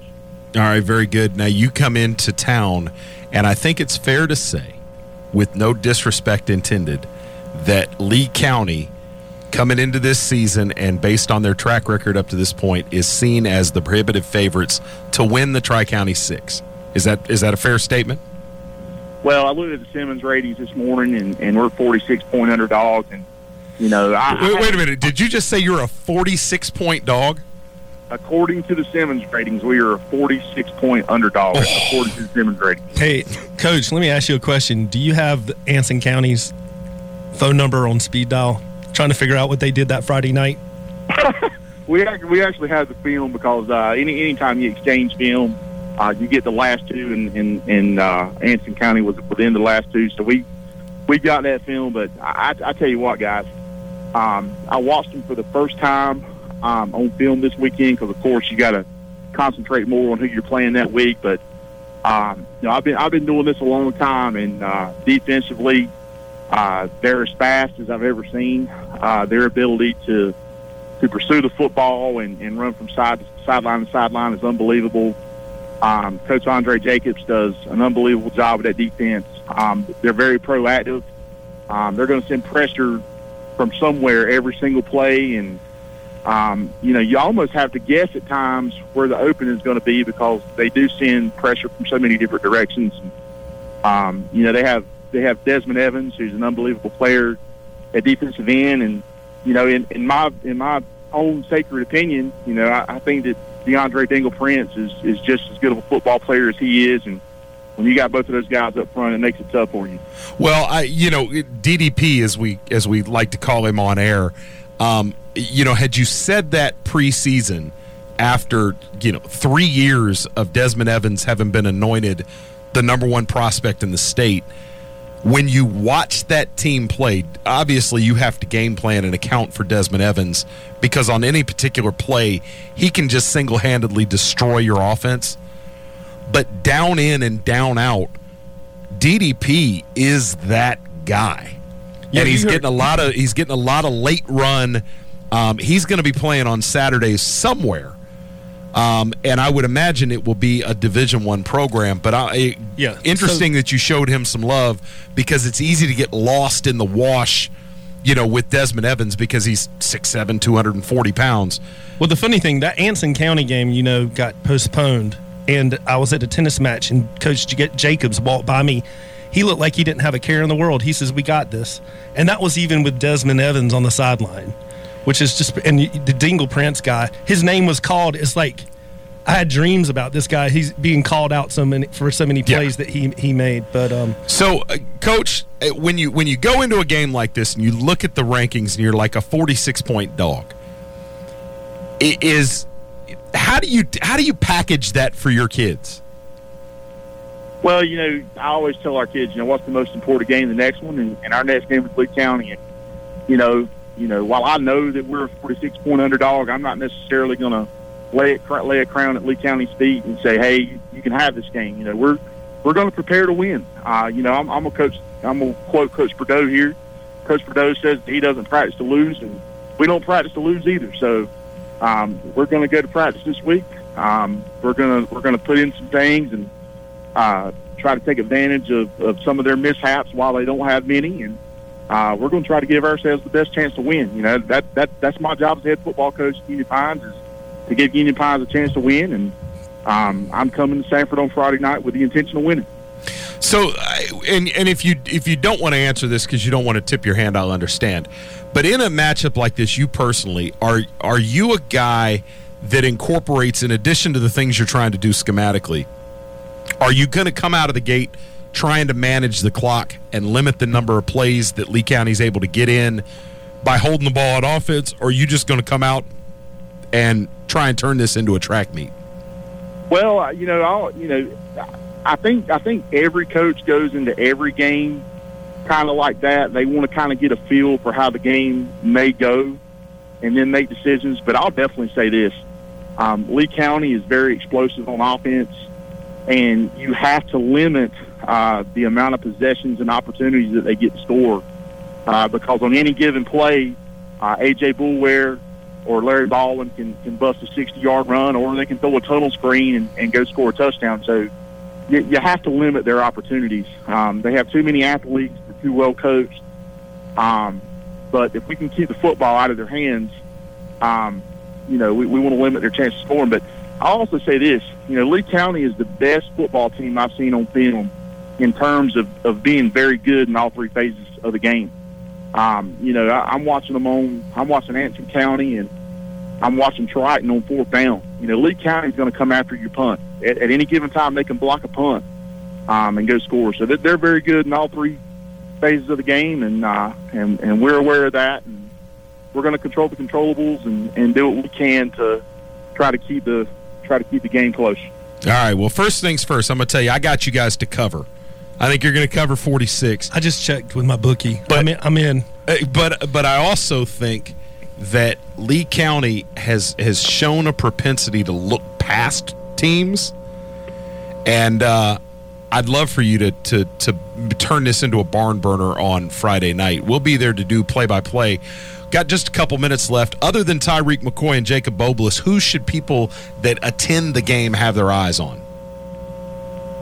All right, very good. Now you come into town, and I think it's fair to say, with no disrespect intended, that Lee County coming into this season and based on their track record up to this point is seen as the prohibitive favorites to win the Tri County Six. Is that is that a fair statement? Well, I looked at the Simmons ratings this morning, and, and we're 46 point underdogs, and you know, I, wait, wait a minute. Did you just say you're a 46 point dog? according to the Simmons ratings, we are a 46 point underdog. Oh. According to the Simmons ratings. Hey, Coach, let me ask you a question. Do you have Anson County's phone number on speed dial? Trying to figure out what they did that Friday night. We we actually have the film because uh, any anytime you exchange film, uh, you get the last two, and in, in, in, uh, Anson County was within the last two. So we we got that film. But I, I, tell you what, guys, um, I watched them for the first time um, on film this weekend because, of course, you got to concentrate more on who you're playing that week. But um, you know, I've been I've been doing this a long time, and uh, defensively, uh, they're as fast as I've ever seen. Uh, their ability to to pursue the football and, and run from side sideline to sideline is unbelievable. Um, Coach Andre Jacobs does an unbelievable job with that defense. Um, they're very proactive. Um, they're going to send pressure from somewhere every single play, and um, you know you almost have to guess at times where the open is going to be because they do send pressure from so many different directions. Um, you know they have they have Desmond Evans, who's an unbelievable player at defensive end, and you know in, in my in my own sacred opinion, you know I, I think that DeAndre Dingle Prince is is just as good of a football player as he is, and when you got both of those guys up front, it makes it tough for you. Well, I you know DDP as we as we like to call him on air. Um, you know, had you said that preseason after you know three years of Desmond Evans having been anointed the number one prospect in the state, when you watch that team play, obviously you have to game plan and account for Desmond Evans because on any particular play, he can just single handedly destroy your offense. But down in and down out, DDP is that guy. Yeah, and he's heard- getting a lot of he's getting a lot of late run. Um, he's going to be playing on Saturdays somewhere. Um, and I would imagine it will be a Division One program. But I, Yeah, interesting that you showed him some love because it's easy to get lost in the wash, you know, with Desmond Evans because he's 6'7", 240 pounds. Well, the funny thing, that Anson County game, you know, got postponed. And I was at a tennis match, and Coach Jacobs walked by me. He looked like he didn't have a care in the world. He says, We got this. And that was even with Desmond Evans on the sideline, which is just, and the Dingle Prince guy, his name was called. It's like, I had dreams about this guy. He's being called out so many for so many plays that he he made. But um, So, uh, coach, uh, when you when you go into a game like this and you look at the rankings and you're like a 46 point dog, i- is how do you how do you package that for your kids? Well, you know, I always tell our kids, you know, what's the most important game? The next one, and, and our next game is Lee County. And you know, you know, while I know that we're a 46 point underdog, I'm not necessarily going to lay it, lay a crown at Lee County's feet and say, hey, you can have this game. You know, we're we're going to prepare to win. Uh, you know, I'm, I'm a coach. I'm to quote Coach Bordeaux here. Coach Bordeaux says he doesn't practice to lose, and we don't practice to lose either. So um, we're going to go to practice this week. Um, we're going to we're to put in some things and uh, try to take advantage of, of some of their mishaps while they don't have many, and uh, we're going to try to give ourselves the best chance to win. You know that that that's my job as head football coach at Union Pines is to give Union Pines a chance to win, and um, I'm coming to Sanford on Friday night with the intention of winning. So, and and if you if you don't want to answer this because you don't want to tip your hand, I'll understand. But in a matchup like this, you personally are are you a guy that incorporates, in addition to the things you're trying to do schematically, are you going to come out of the gate trying to manage the clock and limit the number of plays that Lee County's able to get in by holding the ball on offense, or are you just going to come out and try and turn this into a track meet? Well, you know, I'll, you know, I think I think every coach goes into every game kind of like that. They want to kind of get a feel for how the game may go, and then make decisions. But I'll definitely say this: Um, Lee County is very explosive on offense, and you have to limit uh, the amount of possessions and opportunities that they get to score. Uh, because on any given play, uh, AJ Bullware or Larry Baldwin can, can bust a 60 yard run, or they can throw a tunnel screen and, and go score a touchdown. So you, you have to limit their opportunities. Um, they have too many athletes, they're too well coached. Um, but if we can keep the football out of their hands, um, you know, we, we want to limit their chance of scoring. But I'll also say this, you know, Lee County is the best football team I've seen on film in terms of, of being very good in all three phases of the game. Um, you know, I, I'm watching them on, I'm watching Anson County and I'm watching Triton on fourth down. You know, Lee County is going to come after your punt. At, at any given time, they can block a punt um, and go score. So they're, they're very good in all three phases of the game, and uh, and and we're aware of that, and we're going to control the controllables and, and do what we can to try to keep the try to keep the game close. All right. Well, first things first, I'm going to tell you, I got you guys to cover. I think you're going to cover 46. I just checked with my bookie. But I'm in. I'm in. Uh, But but I also think that Lee County has has shown a propensity to look past teams, and uh, I'd love for you to to to turn this into a barn burner on Friday night. We'll be there to do play by play. Got just a couple minutes left. Other than Tyreek McCoy and Jacob Bobliss, who should people that attend the game have their eyes on?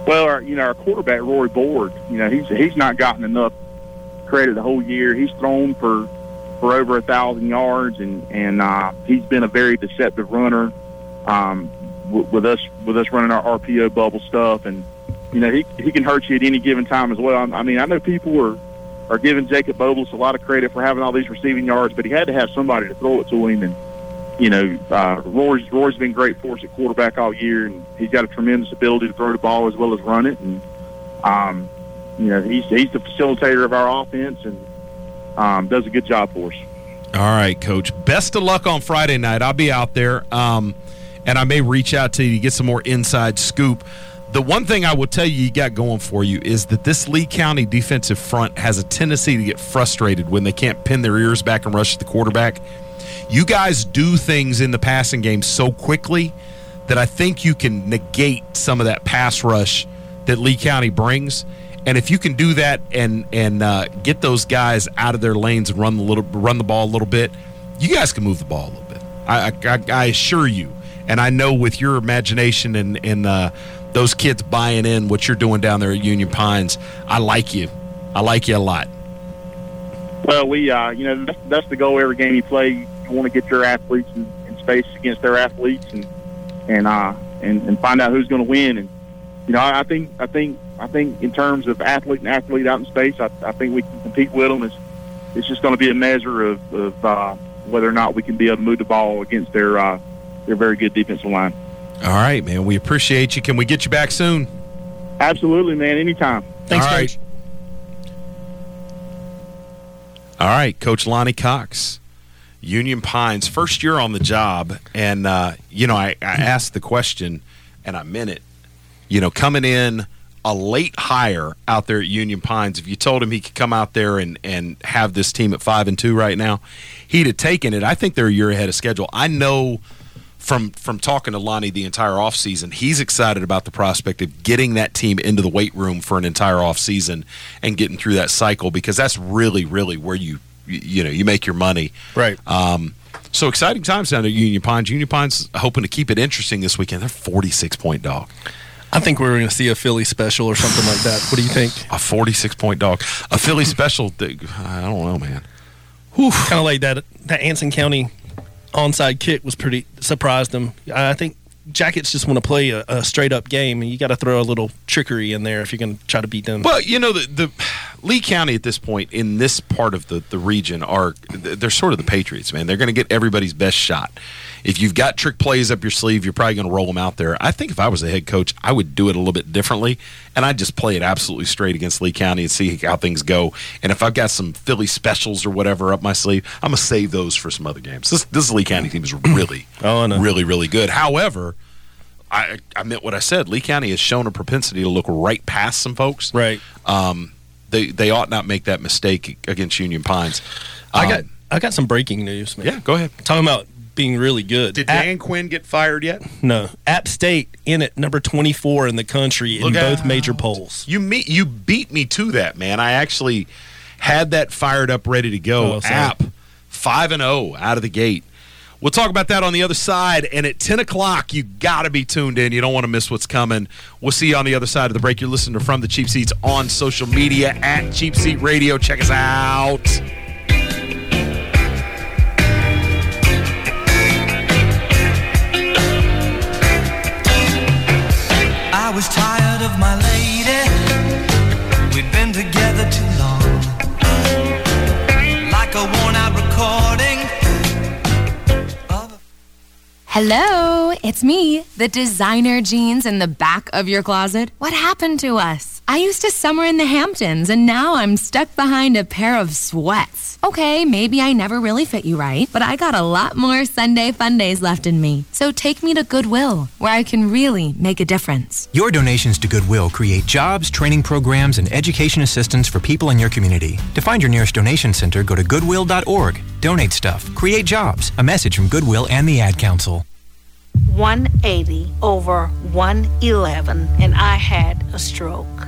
Well, our, you know, our quarterback Roy Board, you know, he's he's not gotten enough credit the whole year. He's thrown for for over a thousand yards, and and uh, he's been a very deceptive runner. Um, w- with us with us running our RPO bubble stuff, and you know, he he can hurt you at any given time as well. I, I mean, I know people are are giving Jacob Bobliss a lot of credit for having all these receiving yards, but he had to have somebody to throw it to him, and you know, uh, Roy's, Roy's been great for us at quarterback all year, and he's got a tremendous ability to throw the ball as well as run it. And, um, you know, he's, he's the facilitator of our offense and um, does a good job for us. All right, Coach. Best of luck on Friday night. I'll be out there, um, and I may reach out to you to get some more inside scoop. The one thing I will tell you you got going for you is that this Lee County defensive front has a tendency to get frustrated when they can't pin their ears back and rush the quarterback. You guys do things in the passing game so quickly that I think you can negate some of that pass rush that Lee County brings. And if you can do that and and uh, get those guys out of their lanes and run the little run the ball a little bit, you guys can move the ball a little bit. I I, I assure you, and I know with your imagination and and uh, those kids buying in what you're doing down there at Union Pines, I like you. I like you a lot. Well, we, uh, you know, that's, that's the goal every game you play. You want to get your athletes in, in space against their athletes and and uh, and, and find out who's going to win. And you know, I, I think I think I think in terms of athlete and athlete out in space, I, I think we can compete with them. It's it's just going to be a measure of, of uh, whether or not we can be able to move the ball against their uh, their very good defensive line. All right, man. We appreciate you. Can we get you back soon? Absolutely, man. Anytime. Thanks, All right. Coach. All right, Coach Lonnie Cox, Union Pines, first year on the job, and uh, you know I, I asked the question, and I meant it. You know, coming in a late hire out there at Union Pines. If you told him he could come out there and and have this team at five and two right now, he'd have taken it. I think they're a year ahead of schedule. I know from from talking to Lonnie the entire offseason, he's excited about the prospect of getting that team into the weight room for an entire offseason and getting through that cycle because that's really, really where you you, you know you make your money. Right. Um, so exciting times down at Union Pines. Union Pines hoping to keep it interesting this weekend. They're forty six point dog. I think we're going to see a Philly special or something like that. What do you think? A forty six point dog. A Philly special. I don't know, man. Kind of like that. That Anson County onside kick was pretty surprised them. I think Jackets just want to play a, a straight up game, and you got to throw a little trickery in there if you're going to try to beat them. Well, you know the the Lee County at this point in this part of the the region are they're sort of the Patriots, man. They're going to get everybody's best shot. If you've got trick plays up your sleeve, you're probably going to roll them out there. I think if I was a head coach, I would do it a little bit differently, and I'd just play it absolutely straight against Lee County and see how things go. And if I've got some Philly specials or whatever up my sleeve, I'm gonna save those for some other games. This this Lee County team is really, Oh, really, really good. However. I, I meant what I said. Lee County has shown a propensity to look right past some folks. Right. Um, they they ought not make that mistake against Union Pines. I Um, got I got some breaking news, man. Yeah, go ahead. Talking about being really good. Did App- Dan Quinn get fired yet? no, App State in at number 24 in the country in Look both major polls. You meet you beat me to that, man. I actually had that fired up, ready to go. Oh. App five and zero out of the gate. We'll talk about that on the other side. And at ten o'clock, you got to be tuned in. You don't want to miss what's coming. We'll see you on the other side of the break. You're listening to from the cheap seats on social media at Cheap Seat Radio. Check us out. I was tired of my lady. We'd been together too long. Hello, it's me, the designer jeans in the back of your closet. What happened to us? I used to summer in the Hamptons, and now I'm stuck behind a pair of sweats. Okay, maybe I never really fit you right, but I got a lot more Sunday fun days left in me. So take me to Goodwill, where I can really make a difference. Your donations to Goodwill create jobs, training programs, and education assistance for people in your community. To find your nearest donation center, go to goodwill.org. Donate stuff, create jobs. A message from Goodwill and the Ad Council. 180 over 111, and I had a stroke.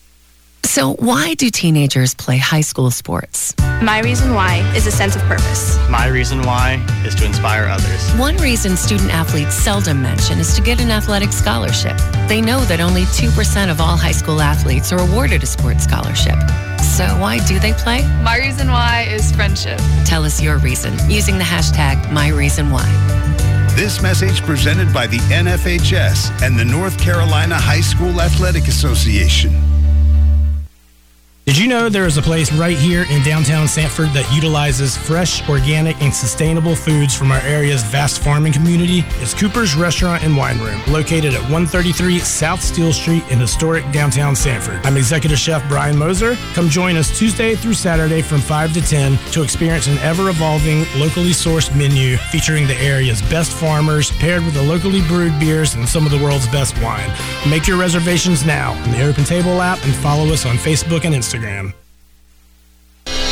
So, why do teenagers play high school sports? My reason why is a sense of purpose. My reason why is to inspire others. One reason student athletes seldom mention is to get an athletic scholarship. They know that only 2% of all high school athletes are awarded a sports scholarship. So, why do they play? My reason why is friendship. Tell us your reason using the hashtag MyReasonWhy. This message presented by the NFHS and the North Carolina High School Athletic Association. Did you know there is a place right here in downtown Sanford that utilizes fresh, organic, and sustainable foods from our area's vast farming community? It's Cooper's Restaurant and Wine Room, located at 133 South Steele Street in historic downtown Sanford. I'm Executive Chef Brian Moser. Come join us Tuesday through Saturday from 5 to 10 to experience an ever evolving, locally sourced menu featuring the area's best farmers, paired with the locally brewed beers and some of the world's best wine. Make your reservations now in the Open Table app and follow us on Facebook and Instagram. Instagram.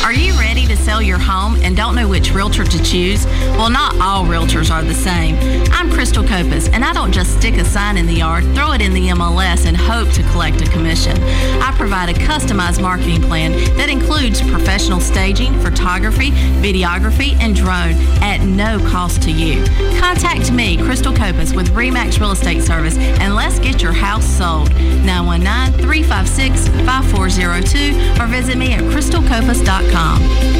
Are you ready to sell your home and don't know which realtor to choose? Well, not all realtors are the same. I'm Crystal Copas, and I don't just stick a sign in the yard, throw it in the MLS, and hope to collect a commission. I provide a customized marketing plan that includes professional staging, photography, videography, and drone at no cost to you. Contact me, Crystal Copas, with Remax Real Estate Service, and let's get your house sold. 919 356 5402 or visit me at crystalcopas.com. Have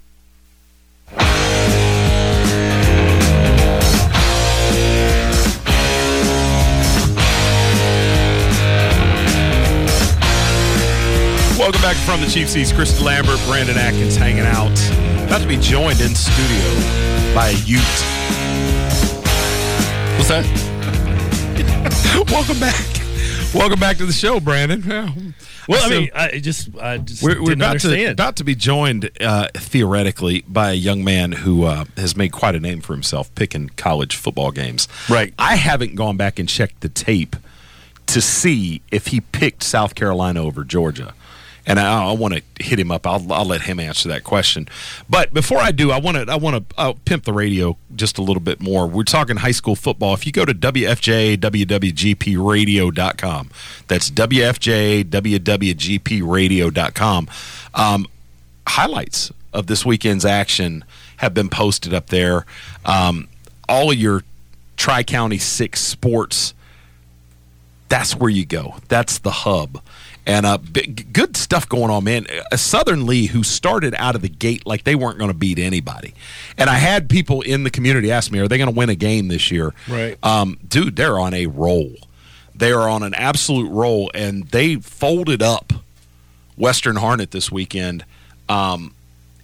Welcome back from the Cheap Seats. Chris Lambert, Brandon Atkins hanging out. About to be joined in studio by a Ute. What's that? Welcome back. Welcome back to the show, Brandon. Well, I mean, I just, I just We're, we're about to about to be joined uh, theoretically by a young man who uh, has made quite a name for himself picking college football games. Right. I haven't gone back and checked the tape to see if he picked South Carolina over Georgia. And I, I want to hit him up. I'll, I'll let him answer that question. But before I do, I want to I want to pimp the radio just a little bit more. We're talking high school football. If you go to WFJ WWGPRadio.com, that's WFJ WWGPRadio.com. Um, highlights of this weekend's action have been posted up there. Um, all of your Tri County Six sports that's where you go. That's the hub. And uh, big, good stuff going on, man. A Southern Lee who started out of the gate like they weren't going to beat anybody. And I had people in the community ask me, are they going to win a game this year? Right. Um, dude, they're on a roll. They are on an absolute roll, and they folded up Western Harnett this weekend um,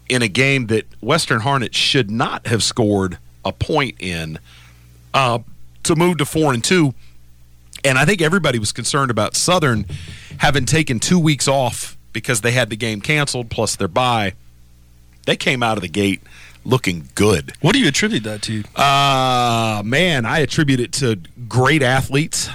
in a game that Western Harnett should not have scored a point in uh, to move to four and two. And I think everybody was concerned about Southern having taken two weeks off because they had the game canceled plus their bye. They came out of the gate looking good. What do you attribute that to? Uh man, I attribute it to great athletes.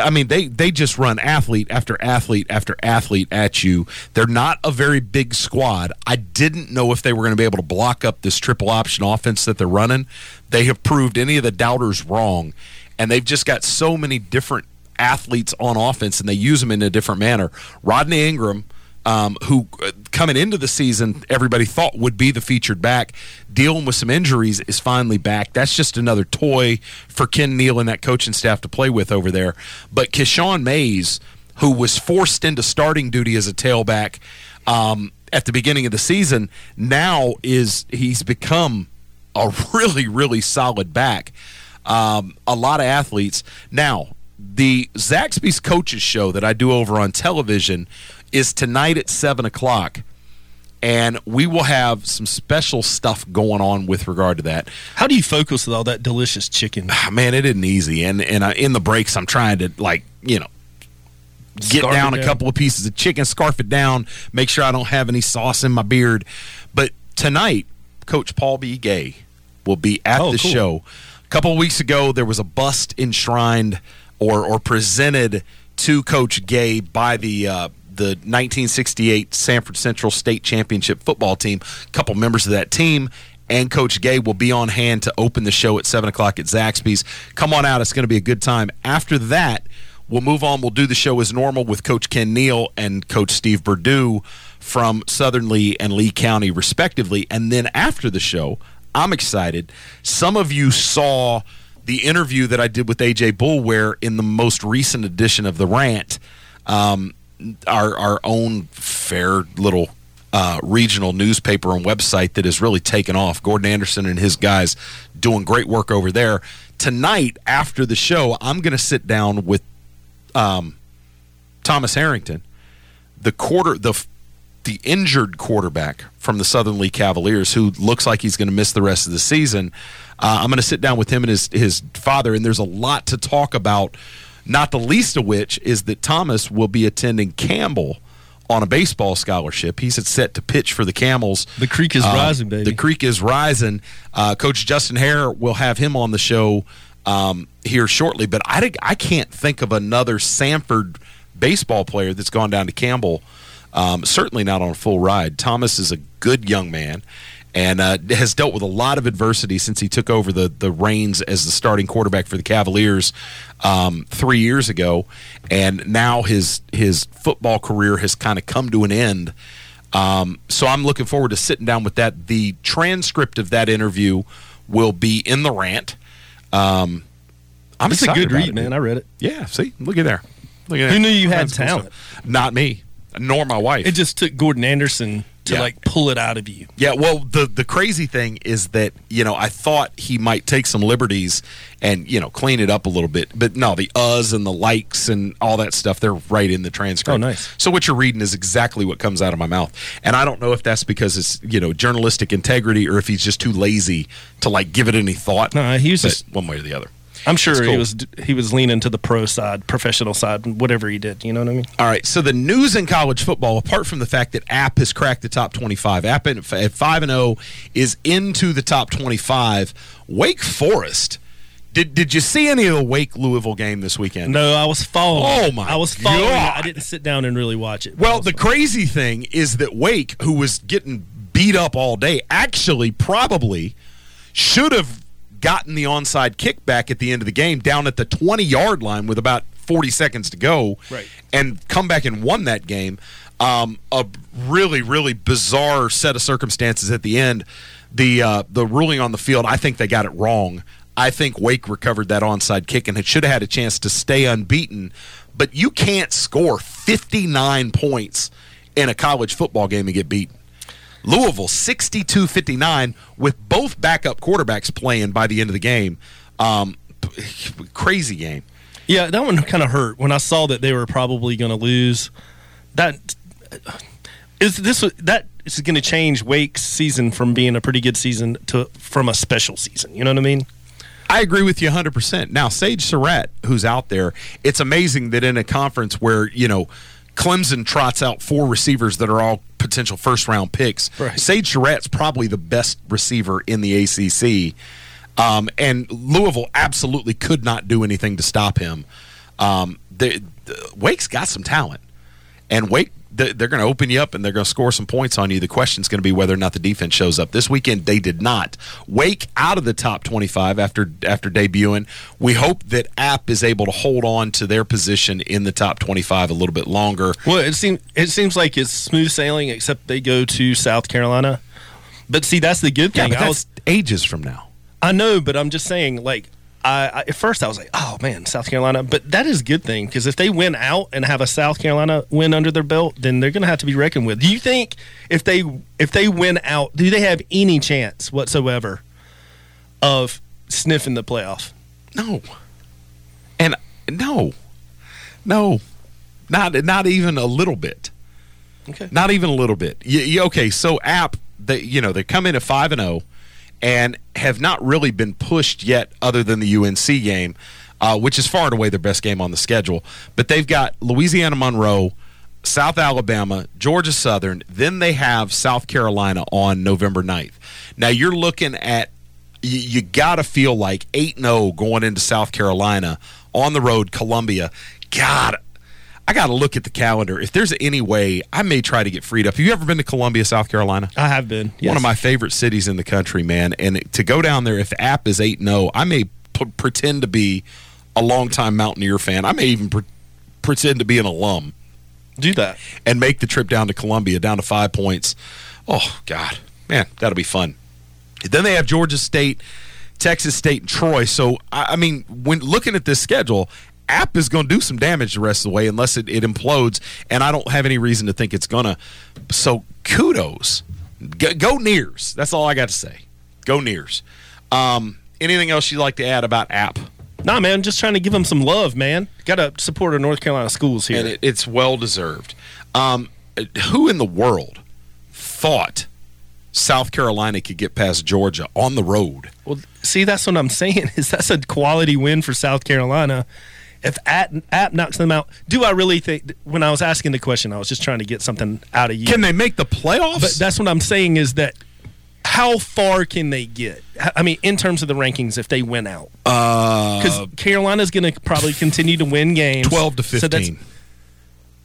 I mean, they they just run athlete after athlete after athlete at you. They're not a very big squad. I didn't know if they were going to be able to block up this triple option offense that they're running. They have proved any of the doubters wrong, and they've just got so many different athletes on offense, and they use them in a different manner. Rodney Ingram um, who uh, coming into the season everybody thought would be the featured back, dealing with some injuries, is finally back. That's just another toy for Ken Neal and that coaching staff to play with over there. But Keshawn Mays, who was forced into starting duty as a tailback um, at the beginning of the season, now is he's become a really really solid back. Um, a lot of athletes now. The Zaxby's coaches show that I do over on television is tonight at 7 o'clock. And we will have some special stuff going on with regard to that. How do you focus with all that delicious chicken? Ah, man, it isn't easy. And and I, in the breaks, I'm trying to like you know get Scarf down a down. couple of pieces of chicken, scarf it down, make sure I don't have any sauce in my beard. But tonight, Coach Paul B. Gay will be at Oh, the cool. show. A couple of weeks ago, there was a bust enshrined or or presented to Coach Gay by the. Uh, the 1968 Sanford Central State Championship football team. A couple members of that team and Coach Gay will be on hand to open the show at 7 o'clock at Zaxby's. Come on out. It's going to be a good time. After that, we'll move on. We'll do the show as normal with Coach Ken Neal and Coach Steve Perdue from Southern Lee and Lee County, respectively. And then after the show, I'm excited. Some of you saw the interview that I did with AJ Bullware in the most recent edition of The Rant. Um, our our own fair little uh, regional newspaper and website that has really taken off. Gordon Anderson and his guys doing great work over there. Tonight, after the show, I'm going to sit down with um, Thomas Harrington, the quarter the the injured quarterback from the Southern Lee Cavaliers, who looks like he's going to miss the rest of the season. Uh, I'm going to sit down with him and his his father, and there's a lot to talk about. Not the least of which is that Thomas will be attending Campbell on a baseball scholarship. He's set to pitch for the Camels. The creek is Uh, rising, baby. The creek is rising. Uh, Coach Justin Haire will have him on the show um, here shortly. But I, I can't think of another Sanford baseball player that's gone down to Campbell. Um, certainly not on a full ride. Thomas is a good young man and uh, has dealt with a lot of adversity since he took over the the reins as the starting quarterback for the Cavaliers um, three years ago, and now his his football career has kind of come to an end. Um, so I'm looking forward to sitting down with that. The transcript of that interview will be in the rant. Um, I'm It's a good about read, it, man. I read it. Yeah, see, look at there. Look at Who there. knew you All had kinds of cool talent? Not me, nor my wife. It just took Gordon Anderson to Yeah. like pull it out of you. Yeah, well, the the crazy thing is that you know I thought he might take some liberties and you know clean it up a little bit, but no, the uhs and the likes and all that stuff they're right in the transcript. Oh, nice. So what you're reading is exactly what comes out of my mouth, and I don't know if that's because it's you know journalistic integrity or if he's just too lazy to like give it any thought. No, he was just- one way or the other. I'm sure That's he was he was leaning to the pro side, professional side, whatever he did. You know what I mean? All right. So the news in college football, apart from the fact that App has cracked the top 25, App at five and zero is into the top 25. Wake Forest. Did Did you see any of the Wake Louisville game this weekend? No, I was following. Oh, my I was following. God. I didn't sit down and really watch it. Well, the crazy thing is that Wake, who was getting beat up all day, actually probably should have gotten the onside kickback at the end of the game down at the 20 yard line with about 40 seconds to go Right. and come back and won that game. Um, a really, really bizarre set of circumstances at the end. The uh, the ruling on the field, I think they got it wrong. I think Wake recovered that onside kick and it should have had a chance to stay unbeaten. but you can't score 59 points in a college football game and get beaten. Louisville 62-59 with both backup quarterbacks playing by the end of the game. Um, crazy game. Yeah, that one kind of hurt when I saw that they were probably going to lose. That is this that is going to change Wake's season from being a pretty good season to from a special season. You know what I mean? I agree with you 100%. Now, Sage Surratt, who's out there, it's amazing that in a conference where, you know, Clemson trots out four receivers that are all potential first round picks. Right. Sage Surratt's probably the best receiver in the ACC. Um, and Louisville absolutely could not do anything to stop him. Um, they, Wake's got some talent. And Wake they're going to open you up and they're going to score some points on you. The question is going to be whether or not the defense shows up. This weekend they did not. Wake out of the top 25 after after debuting. We hope that App is able to hold on to their position in the top 25 a little bit longer. Well, it seems it seems like it's smooth sailing except they go to South Carolina. But see, that's the good thing. Yeah, I was ages from now. I know, but I'm just saying like I, I, at first I was like, oh man, South Carolina, but that is a good thing because if they win out and have a South Carolina win under their belt, then they're going to have to be reckoned with. Do you think if they if they win out, do they have any chance whatsoever of sniffing the playoff? No, and no, no, not not even a little bit. Okay, not even a little bit. You, you, okay, so App, they you know they come in at five and zero and have not really been pushed yet, other than the UNC game, uh, which is far and away their best game on the schedule. But they've got Louisiana Monroe, South Alabama, Georgia Southern, then they have South Carolina on November 9th. Now you're looking at you, you got to feel like 8 0 going into South Carolina on the road, Columbia. God, I got to look at the calendar. If there's any way, I may try to get freed up. Have you ever been to Columbia, South Carolina? I have been. Yes. One of my favorite cities in the country, man. And to go down there, if App is 8 0, I may p- pretend to be a longtime Mountaineer fan. I may even pre- pretend to be an alum. Do that. And make the trip down to Columbia, down to five points. Oh, God. Man, that'll be fun. Then they have Georgia State, Texas State, and Troy. So, I mean, when looking at this schedule, app is going to do some damage the rest of the way unless it, it implodes, and I don't have any reason to think it's going to. So kudos. Go, go Nears. That's all I got to say. Go Nears. Um, anything else you'd like to add about app? Nah, man, just trying to give them some love, man. Got to support our North Carolina schools here. And it, it's well deserved. Um, who in the world thought South Carolina could get past Georgia on the road? Well, see, that's what I'm saying. Is that's a quality win for South Carolina if App, App knocks them out, do I really think? When I was asking the question, I was just trying to get something out of you. Can they make the playoffs? But that's what I'm saying is that how far can they get? I mean, in terms of the rankings, if they win out, because uh, Carolina's going to probably continue to win games, twelve to fifteen. So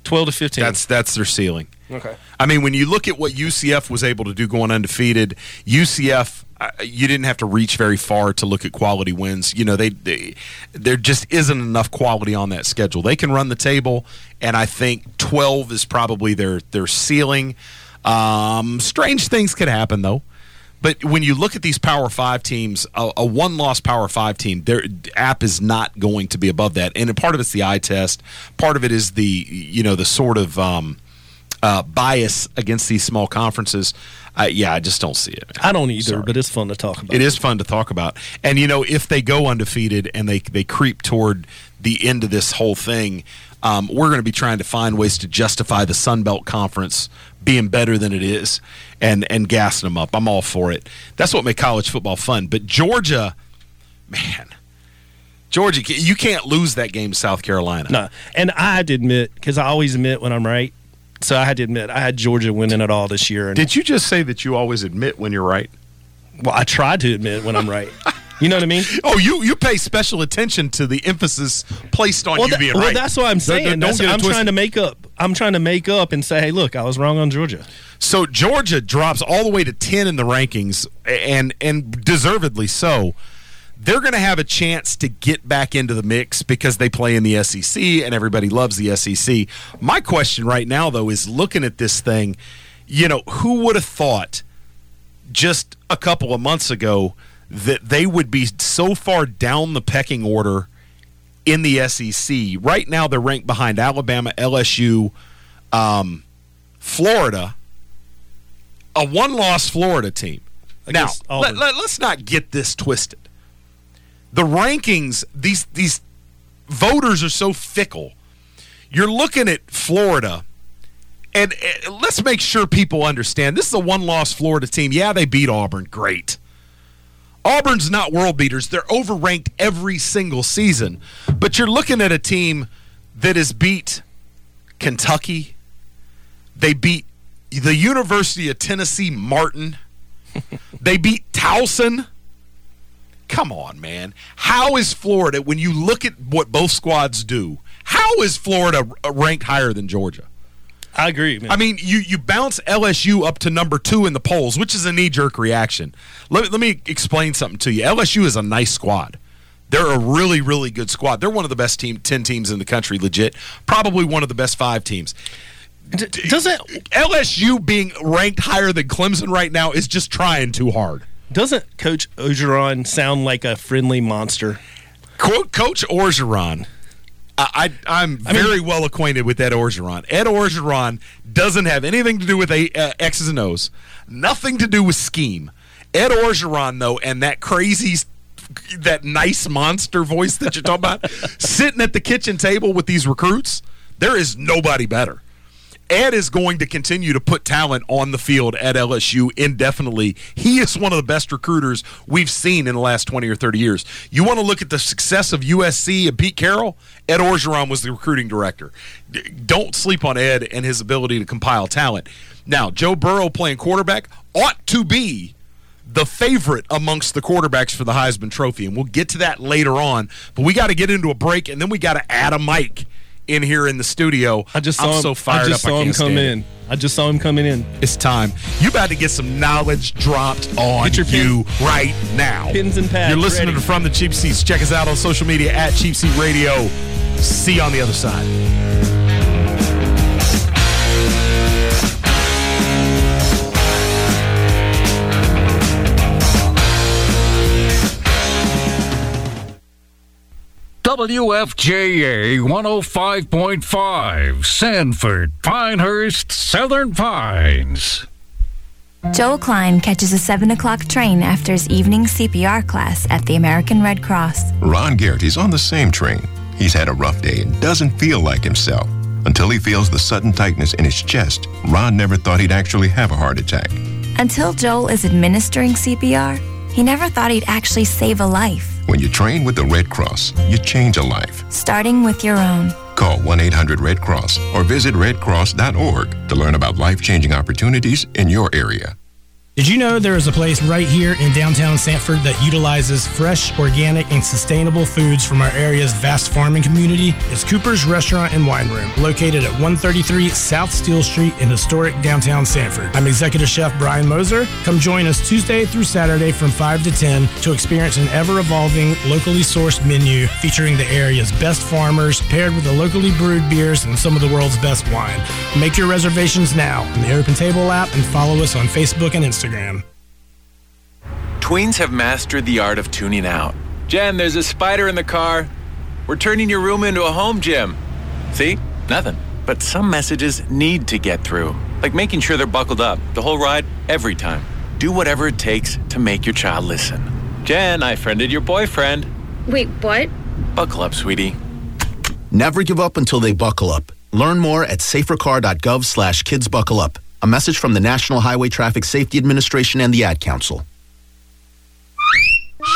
twelve to fifteen. That's that's their ceiling. Okay. I mean, when you look at what UCF was able to do going undefeated, UCF you didn't have to reach very far to look at quality wins. You know, they, they there just isn't enough quality on that schedule. They can run the table, and I think 12 is probably their their ceiling. Um, strange things could happen though. But when you look at these Power Five teams, a, a one-loss Power Five team, their app is not going to be above that. And part of it's the eye test. Part of it is the you know the sort of um, uh, bias against these small conferences. I, yeah, I just don't see it. Man. I don't either, Sorry. but it's fun to talk about. It is fun to talk about, and you know, if they go undefeated and they they creep toward the end of this whole thing, um, we're going to be trying to find ways to justify the Sun Belt Conference being better than it is, and and gassing them up. I'm all for it. That's what makes college football fun. But Georgia, man. Georgia, you can't lose that game, South Carolina. No, and I had to admit because I always admit when I'm right. So I had to admit, I had Georgia winning it all this year. Did you just say that you always admit when you're right? Well, I try to admit when I'm right. You know what I mean? Oh, you you pay special attention to the emphasis placed on well, you being well, right. Well, that's what I'm saying. Don't, don't I'm trying to make up. I'm trying to make up and say, hey, look, I was wrong on Georgia. So Georgia drops all the way to ten in the rankings, and and deservedly so they're going to have a chance to get back into the mix because they play in the SEC and everybody loves the SEC. My question right now, though, is looking at this thing, you know, who would have thought just a couple of months ago that they would be so far down the pecking order in the SEC. Right now, they're ranked behind Alabama, LSU, um, Florida, a one loss Florida team. Now, let, let, us not get this twisted. The rankings, these, these voters are so fickle. You're looking at Florida, and let's make sure people understand this is a one loss Florida team. Yeah, they beat Auburn. Great. Auburn's not world beaters. They're overranked every single season. But you're looking at a team that has beat Kentucky. They beat the University of Tennessee Martin. they beat Towson. Come on, man. How is Florida, when you look at what both squads do, how is Florida ranked higher than Georgia? I agree. Man. I mean, you you bounce LSU up to number two in the polls, which is a knee jerk reaction. Let me, let me explain something to you. LSU is a nice squad. They're a really really good squad. They're one of the best team ten teams in the country, legit. Probably one of the best five teams. doesn't LSU being ranked higher than Clemson right now is just trying too hard. Doesn't Coach Orgeron sound like a friendly monster? Quote Coach Orgeron. I, am very well acquainted with Ed Orgeron. Ed Orgeron doesn't have anything to do with a, uh, X's and O's, nothing to do with scheme. Ed Orgeron, though, and that crazy, that nice monster voice that you're talking about, sitting at the kitchen table with these recruits, there is nobody better. Ed is going to continue to put talent on the field at LSU indefinitely. He is one of the best recruiters we've seen in the last 20 or 30 years. You want to look at the success of USC and Pete Carroll? Ed Orgeron was the recruiting director. Don't sleep on Ed and his ability to compile talent. Now, Joe Burrow playing quarterback ought to be the favorite amongst the quarterbacks for the Heisman Trophy, and we'll get to that later on. But we got to get into a break, and then we got to add a mic in here in the studio. I just saw I'm him, so fired I just up. saw I him come in. I just saw him coming in. It's time. You about to get some knowledge dropped on Get your pen- you right now. Pins and pads You're listening ready. to From the Cheap Seats. Check us out on social media at Cheap Seat Radio. See you on the other side. WFJA 105.5, Sanford, Pinehurst, Southern Pines. Joel Klein catches a 7 o'clock train after his evening CPR class at the American Red Cross. Ron Garrett is on the same train. He's had a rough day and doesn't feel like himself. Until he feels the sudden tightness in his chest, Ron never thought he'd actually have a heart attack. Until Joel is administering CPR, he never thought he'd actually save a life, When you train with the Red Cross, you change a life. starting with your own. Call 1 800 Red Cross or visit redcross.org to learn about life changing opportunities in your area. Did you know there is a place right here in downtown Sanford that utilizes fresh, organic, and sustainable foods from our area's vast farming community? It's Cooper's Restaurant and Wine Room, located at 133 South Steele Street in historic downtown Sanford. I'm Executive Chef Brian Moser. Come join us Tuesday through Saturday from 5 to 10 to experience an ever evolving, locally sourced menu featuring the area's best farmers paired with the locally brewed beers and some of the world's best wine. Make your reservations now in the Open Table app and follow us on Facebook and Instagram. Tweens have mastered the art of tuning out. Jen, there's a spider in the car. We're turning your room into a home gym. See? Nothing. But some messages need to get through, like making sure they're buckled up the whole ride, every time. Do whatever it takes to make your child listen. Jen, I friended your boyfriend. Wait, what? Buckle up, sweetie. Never give up until they buckle up. Learn more at safercar.gov slash kids buckle up. A message from the National Highway Traffic Safety Administration and the Ad Council.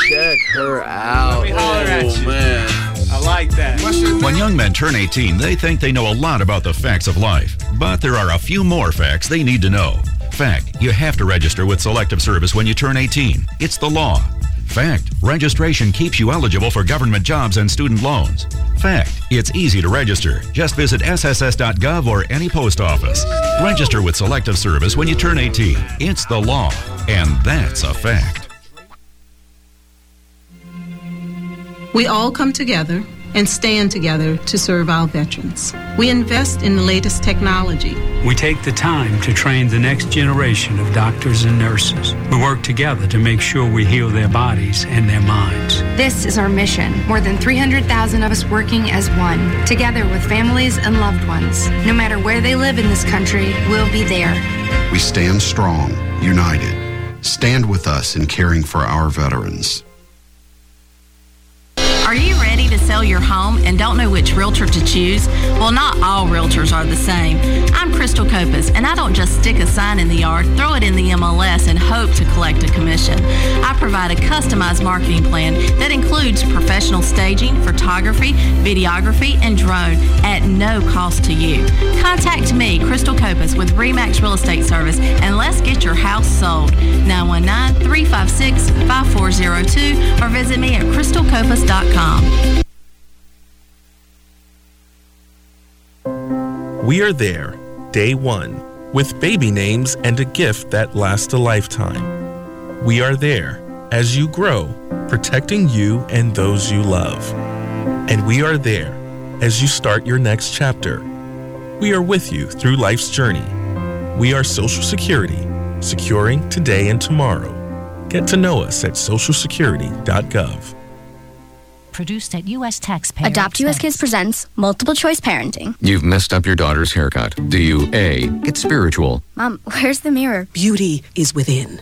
Check her out. Let me holler at oh, you. man. I like that. When young men turn 18, they think they know a lot about the facts of life. But there are a few more facts they need to know. Fact, you have to register with Selective Service when you turn 18. It's the law. Fact, registration keeps you eligible for government jobs and student loans. Fact, it's easy to register. Just visit sss.gov or any post office. Register with Selective Service when you turn 18. It's the law. And that's a fact. We all come together and stand together to serve our veterans. We invest in the latest technology. We take the time to train the next generation of doctors and nurses. We work together to make sure we heal their bodies and their minds. This is our mission. More than 300,000 of us working as one, together with families and loved ones. No matter where they live in this country, we'll be there. We stand strong, united. Stand with us in caring for our veterans. Are you ready to sell your home and don't know which realtor to choose? Well, not all realtors are the same. I'm Crystal Copas, and I don't just stick a sign in the yard, throw it in the MLS, and hope to collect a commission. I provide a customized marketing plan that includes professional staging, photography, videography, and drone at no cost to you. Contact me, Crystal Copas, with Remax Real Estate Service, and let's get your house sold. 919 356 5402 or visit me at crystalcopas.com. We are there, day one, with baby names and a gift that lasts a lifetime. We are there as you grow, protecting you and those you love. And we are there as you start your next chapter. We are with you through life's journey. We are Social Security, securing today and tomorrow. Get to know us at socialsecurity.gov. Produced at U.S. taxpayer. Adopt U.S. Kids presents multiple choice parenting. You've messed up your daughter's haircut. Do you A. Get spiritual? Mom, where's the mirror? Beauty is within.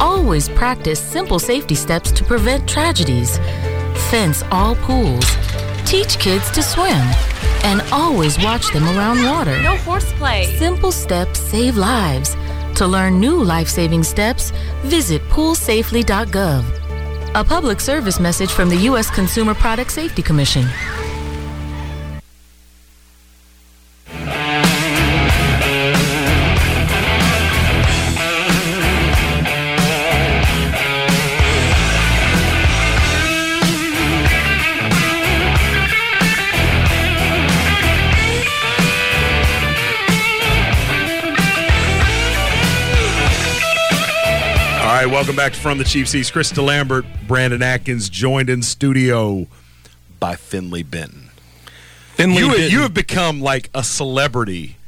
Always practice simple safety steps to prevent tragedies. Fence all pools. Teach kids to swim. And always watch them around water. No horseplay. Simple steps save lives. To learn new life saving steps, visit poolsafely.gov. A public service message from the U.S. Consumer Product Safety Commission. Welcome back to From the Cheap Seats. Chris DeLambert, Brandon Atkins, joined in studio by Finley Benton. Finley you, Benton. you have become like a celebrity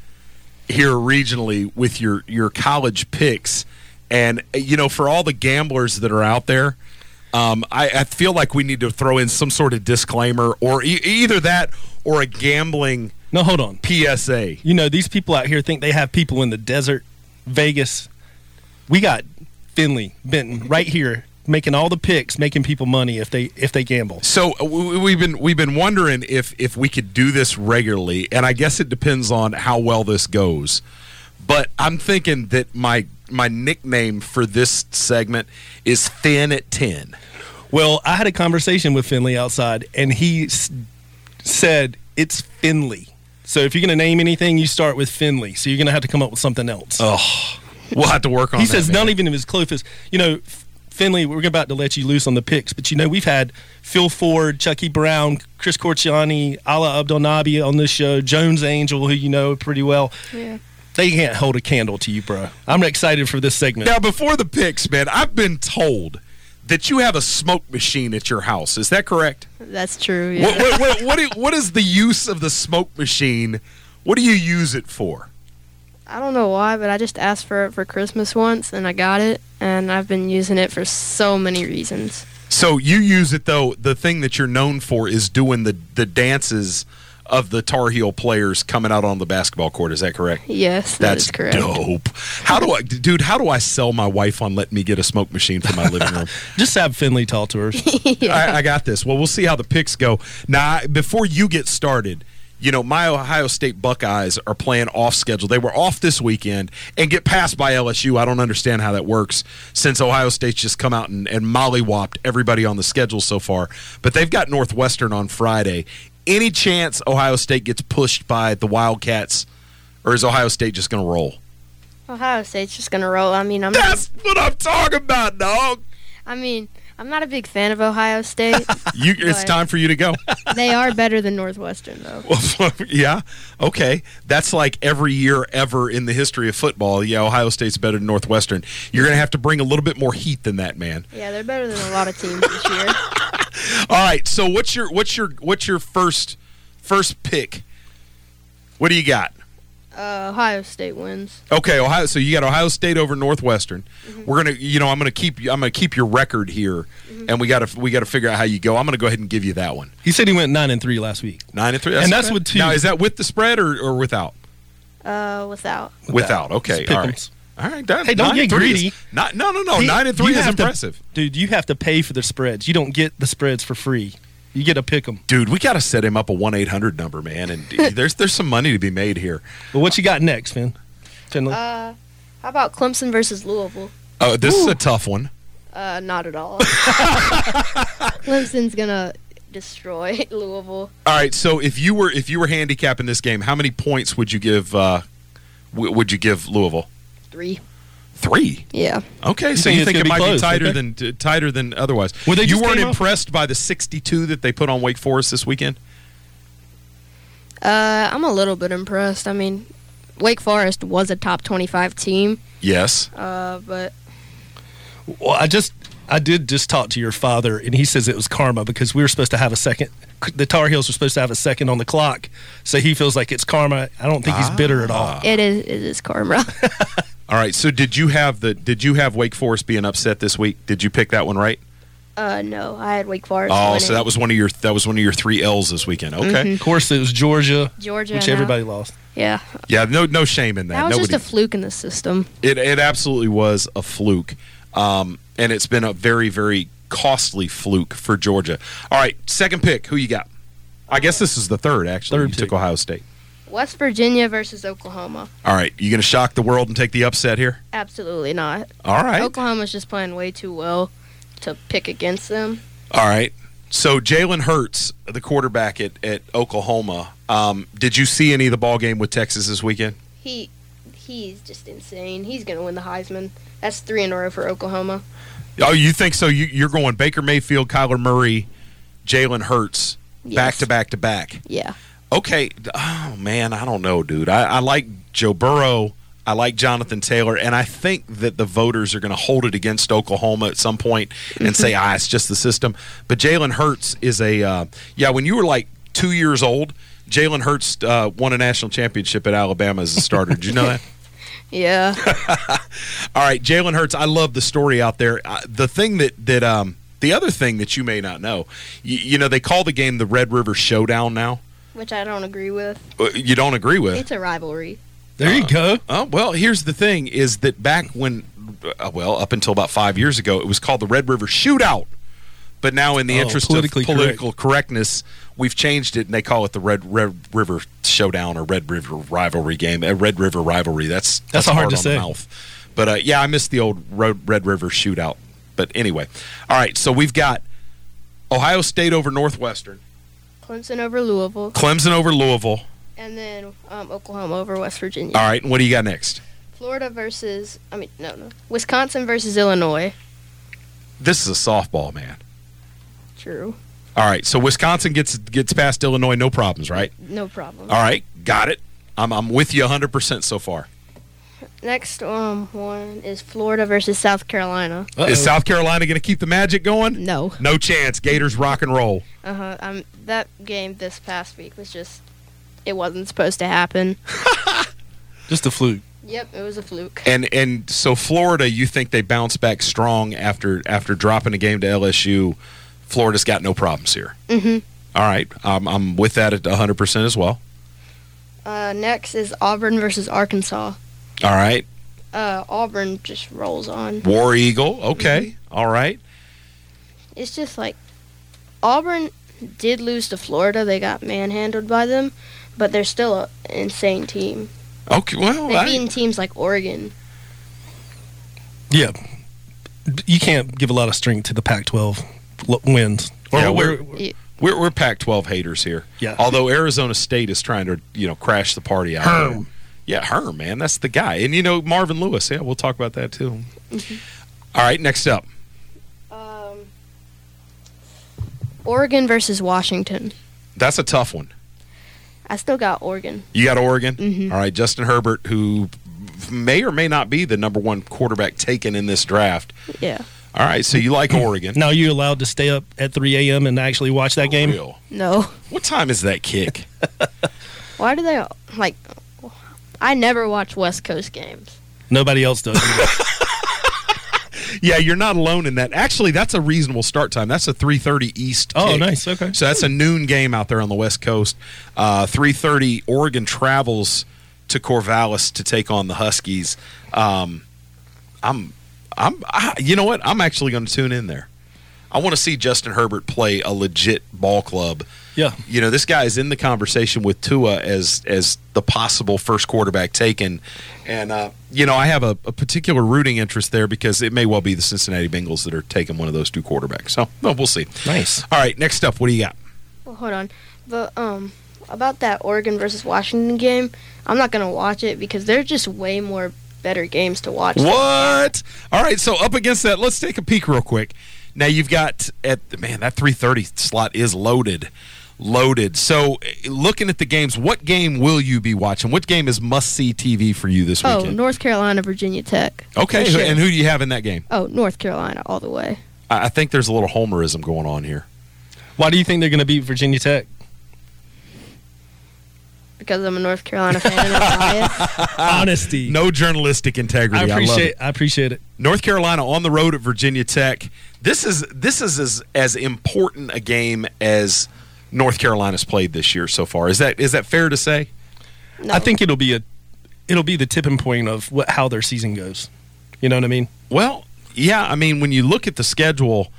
here regionally with your your college picks, and you know for all the gamblers that are out there. Um, I, I feel like we need to throw in some sort of disclaimer, or e- either that, or a gambling. No, hold on. PSA. You know, these people out here think they have people in the desert, Vegas. We got Finley Benton right here making all the picks, making people money if they if they gamble. So uh, we- we've been we've been wondering if if we could do this regularly, and I guess it depends on how well this goes. But I'm thinking that my my nickname for this segment is Thin at Ten. Well, I had a conversation with Finley outside, and he s- said it's Finley. So if you're going to name anything, you start with Finley. So you're going to have to come up with something else. Oh, we'll have to work on. That. He that, says man. not even of his closest. You know, Finley, we're about to let you loose on the picks, but you know we've had Phil Ford, Chucky Brown, Chris Corciani, Alaa Abdelnaby on this show, Jones Angell, who you know pretty well. Yeah. They can't hold a candle to you, bro. I'm excited for this segment. Now, before the picks, man, I've been told that you have a smoke machine at your house. Is that correct? That's true. Yeah. What, what, what, what, what is the use of the smoke machine? What do you use it for? I don't know why, but I just asked for it for Christmas once and I got it, and I've been using it for so many reasons. So you use it though. The thing that you're known for is doing the the dances of the Tar Heel players coming out on the basketball court. Is that correct? Yes, that That's is correct. dope. How do I, dude? How do I sell my wife on letting me get a smoke machine for my living room? Just have Finley talk to her. I, I got this. Well, we'll see how the picks go. Now, before you get started, you know, my Ohio State Buckeyes are playing off schedule. They were off this weekend and get passed by LSU. I don't understand how that works since Ohio State's just come out and, and mollywopped everybody on the schedule so far. But they've got Northwestern on Friday. Any chance Ohio State gets pushed by the Wildcats, or is Ohio State just going to roll? Ohio State's just gonna roll. I mean, I'm. That's what I'm talking about, dog. I mean, I'm not a big fan of Ohio State. You, it's time for you to go. They are better than Northwestern, though. yeah. Okay. That's like every year ever in the history of football. Yeah, Ohio State's better than Northwestern. You're going to have to bring a little bit more heat than that, man. Yeah, they're better than a lot of teams this year. All right. So what's your what's your what's your first first pick? What do you got? Uh, Ohio State wins. Okay, Ohio. So you got Ohio State over Northwestern. We're gonna, you know, I'm gonna keep, I'm gonna keep your record here, and we gotta, we gotta figure out how you go. I'm gonna go ahead and give you that one. He said he went nine and three last week. Nine and three, and that's okay. with two. Now, is that with the spread or, or without? Uh, without. Without. Okay. All right. pick'ems. All right. That, Hey, don't nine get and three is- greedy. not, no, no, no. He- nine and three you is have to- impressive. dude. You have to pay for the spreads. You don't get the spreads for free. You get to pick them. Dude, we got to set him up a one eight hundred number, man. And there's there's some money to be made here. But what you got next, man? Finley? Uh, how about Clemson versus Louisville? Oh, this is a tough one. Uh, not at all. Clemson's gonna destroy Louisville. All right. So if you were if you were handicapping this game, how many points would you give? Uh, w- would you give Louisville? Three. Three. Yeah. Okay, You so think you think it be might be tighter okay. than t- tighter than otherwise? Well, they you weren't came off- impressed by the 62 that they put on Wake Forest this weekend? Uh, I'm a little bit impressed. I mean, Wake Forest was a top 25 team. Yes. Uh, but Well, I just I did just talk to your father, and he says it was karma because we were supposed to have a second. The Tar Heels were supposed to have a second on the clock, so he feels like it's karma. I don't think he's bitter at all. it is it is karma. All right. So did you have the did you have Wake Forest being upset this week? Did you pick that one right? uh, no, I had Wake Forest. Oh, winning. so that was one of your that was one of your three L's this weekend. Okay. Of course, it was Georgia, Georgia, which no. everybody lost. Yeah, Yeah. No no shame in that. that was Nobody. just a fluke in the system. It it absolutely was a fluke, um, and it's been a very very costly fluke for Georgia. All right, second pick. Who you got? I guess this is the third. Actually, Third you took Ohio State. West Virginia versus Oklahoma. All right, you going to shock the world and take the upset here? Absolutely not. All right. Oklahoma's just playing way too well to pick against them. All right. So Jalen Hurts, the quarterback at, at Oklahoma, um, did you see any of the ball game with Texas this weekend? He he's just insane. He's gonna win the Heisman. That's three in a row for Oklahoma. Oh, you think so? You, you're going Baker Mayfield, Kyler Murray, Jalen Hurts, back to back to back. Yeah. Okay. Oh man, I don't know, dude. I, I like Joe Burrow. I like Jonathan Taylor, and I think that the voters are going to hold it against Oklahoma at some point and say, "Ah, it's just the system." But Jalen Hurts is a uh, yeah. When you were like two years old, Jalen Hurts uh, won a national championship at Alabama as a starter. Did you know that? Yeah. All right, Jalen Hurts. I love the story out there. Uh, the thing that that um the other thing that you may not know, you, you know, they call the game the Red River Showdown now. Which I don't agree with. Uh, You don't agree with? It's a rivalry. There you go. Oh well, here's the thing: is that back when, uh, well, up until about five years ago, it was called the Red River Shootout. But now, in the Oh, interest of political correctness, we've changed it, and they call it the Red Red River Showdown or Red River Rivalry game. A Red River Rivalry. That's That's hard to on say. The mouth. But uh, yeah, I missed the old Red, Red River Shootout. But anyway, all right. So we've got Ohio State over Northwestern, Clemson over Louisville, Clemson over Louisville. and then um, Oklahoma over West Virginia. All right, and what do you got next? Florida versus I mean no no Wisconsin versus Illinois. This is a softball, man. True. All right, so Wisconsin gets gets past Illinois, no problems, right? No problem. All right, got it. I'm I'm with you 100% so far. Next um one is Florida versus South Carolina. Is South Carolina going to keep the magic going? No. No chance. Gators rock and roll. Uh huh. Um, that game this past week was just it wasn't supposed to happen. Just a fluke. Yep, it was a fluke. And and so Florida, you think they bounce back strong after after dropping a game to LSU? Florida's got no problems here. Mhm. All right, um, I'm with that at 100% as well. Uh, next is Auburn versus Arkansas. All right, Uh, Auburn just rolls on. War Eagle. Okay, all right. It's just like Auburn did lose to Florida. They got manhandled by them, but they're still an insane team. Okay, well, They've I- beaten teams like Oregon. Yeah, you can't give a lot of strength to the Pac-12 wins. Or Yeah, where, we're- Yeah. We're, we're Pac-12 haters here. Yeah. Although Arizona State is trying to you know crash the party out. Herm. there. Yeah, Herm, man, that's the guy. And you know Marvin Lewis. Yeah, we'll talk about that too. All right, next up. Oregon versus Washington. That's a tough one. I still got Oregon. You got Oregon. Mhm. All right, Justin Herbert, who may or may not be the number one quarterback taken in this draft. Yeah. All right, so you like Oregon. Now you allowed to stay up at 3 a.m. and actually watch that game? No. What time is that kick? Why do they like? I never watch West Coast games. Nobody else does. yeah, you're not alone in that. Actually, that's a reasonable start time. That's a 3:30 East. Oh, kick. nice. Okay. So that's a noon game out there on the West Coast. Uh, 3:30. Oregon travels to Corvallis to take on the Huskies. Um, I'm, I'm, I, you know what? I'm actually going to tune in there. I want to see Justin Herbert play a legit ball club. Yeah. You know, this guy is in the conversation with Tua as as the possible first quarterback taken, and uh, you know, I have a, a particular rooting interest there because it may well be the Cincinnati Bengals that are taking one of those two quarterbacks. So, well, we'll see. Nice. All right, next up, what do you got? Well, hold on. But um, about that Oregon versus Washington game, I'm not gonna watch it because they're just way more better games to watch. What? All right, so up against that, let's take a peek real quick. Now you've got at man that 3:30 slot is loaded, loaded. So looking at the games, what game will you be watching? What game is must see TV for you this oh, weekend? Oh. North Carolina, Virginia Tech. Okay, sure. and who do you have in that game? Oh, North Carolina all the way. I I think there's a little homerism going on here. Why do you think they're going to beat Virginia Tech? Because I'm a North Carolina fan and I'm. Honesty. No journalistic integrity. I love appreciate it. I appreciate it. North Carolina on the road at Virginia Tech. This is this is as, as important a game as North Carolina's played this year so far. Is that is that fair to say? I think it'll be a it'll be the tipping point of what, how their season goes. You know what I mean? Well, yeah. I mean, when you look at the schedule,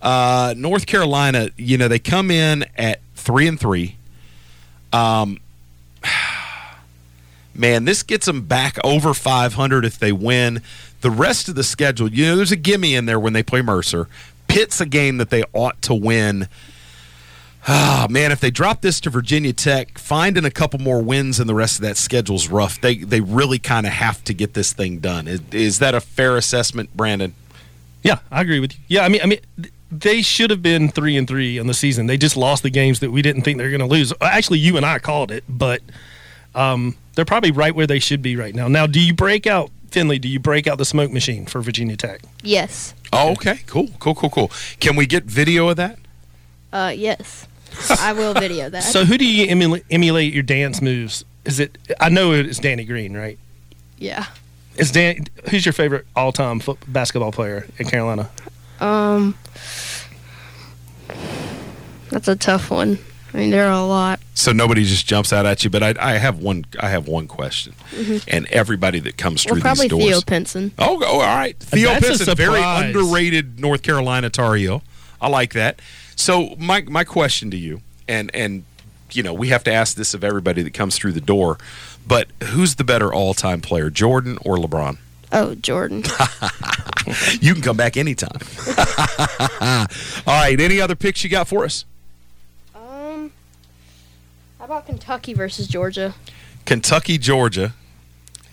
uh, North Carolina, you know, they come in at three and three. Um, man, this gets them back over 500 if they win. The rest of the schedule, you know, there's a gimme in there when they play Mercer. Pitt's a game that they ought to win. Ah, man, if they drop this to Virginia Tech, finding a couple more wins and the rest of that schedule's rough. They they really kind of have to get this thing done. Is, is that a fair assessment, Brandon? Yeah, I agree with you. Yeah, I mean, I mean, they should have been three and three on the season. They just lost the games that we didn't think they were going to lose. Actually, you and I called it, but um, they're probably right where they should be right now. Now, do you break out Finley? Do you break out the smoke machine for Virginia Tech? Yes. Oh, okay. Cool, cool, cool, cool. Can we get video of that? Uh, yes. I will video that. So, who do you emulate, emulate your dance moves? Is it? I know it's Danny Green, right? yeah. Is Dan? Who's your favorite all-time foot, basketball player in Carolina? Um, that's a tough one. I mean, there are a lot. So nobody just jumps out at you, but I, I have one. I have one question, Mhm. and everybody that comes through Well, probably these doors. Theo Pinson. Oh, oh, all right. Theo That's a Pinson, very underrated North Carolina Tar Heel. I like that. So my my question to you, and and you know we have to ask this of everybody that comes through the door, but who's the better all time player, Jordan or LeBron? Oh, Jordan. you can come back anytime. all right. Any other picks you got for us? um, how about Kentucky versus Georgia? Kentucky, Georgia.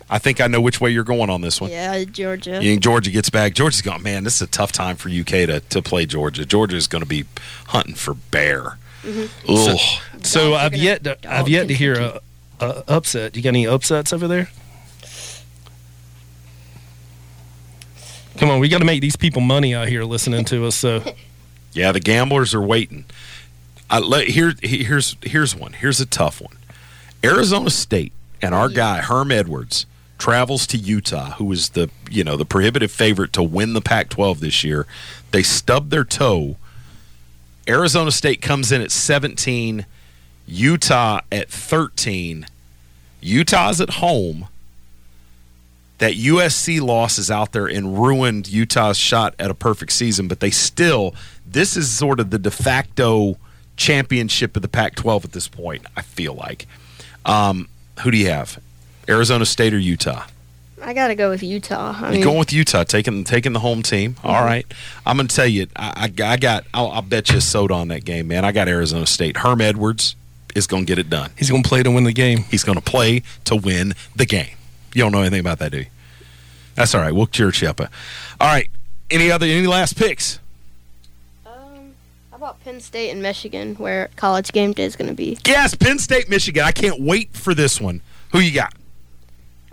I think I know which way you're going on this one. Yeah, Georgia. You think Georgia gets back? Georgia's going, man, this is a tough time for UK to, to play Georgia. Georgia is going to be hunting for bear. Mhm. Ugh. So I've yet to I've yet to hear a, a upset. You got any upsets over there? Come on, we got to make these people money out here listening to us. So Yeah, the gamblers are waiting. I, let, here, here's here's one. Here's a tough one. Arizona State and our guy Herm Edwards travels to Utah, who is the you know the prohibitive favorite to win the Pac-12 this year. They stub their toe. Arizona State comes in at 17, Utah at 13. Utah's at home. That USC loss is out there and ruined Utah's shot at a perfect season, but they still, this is sort of the de facto championship of the Pac 12 at this point, I feel like. Um, who do you have? Arizona State or Utah? I gotta go with Utah. I You're mean, going with Utah, taking taking the home team. All right, I'm going to tell you, I, I, I got, I'll, I'll bet you a soda on that game, man. I got Arizona State. Herm Edwards is going to get it done. He's going to play to win the game. He's going to play to win the game. You don't know anything about that, do you? That's all right. We'll cheer you up. All right. Any other, any last picks? Um how about Penn State and Michigan, where college game day is gonna be? Yes, Penn State, Michigan. I can't wait for this one. Who you got?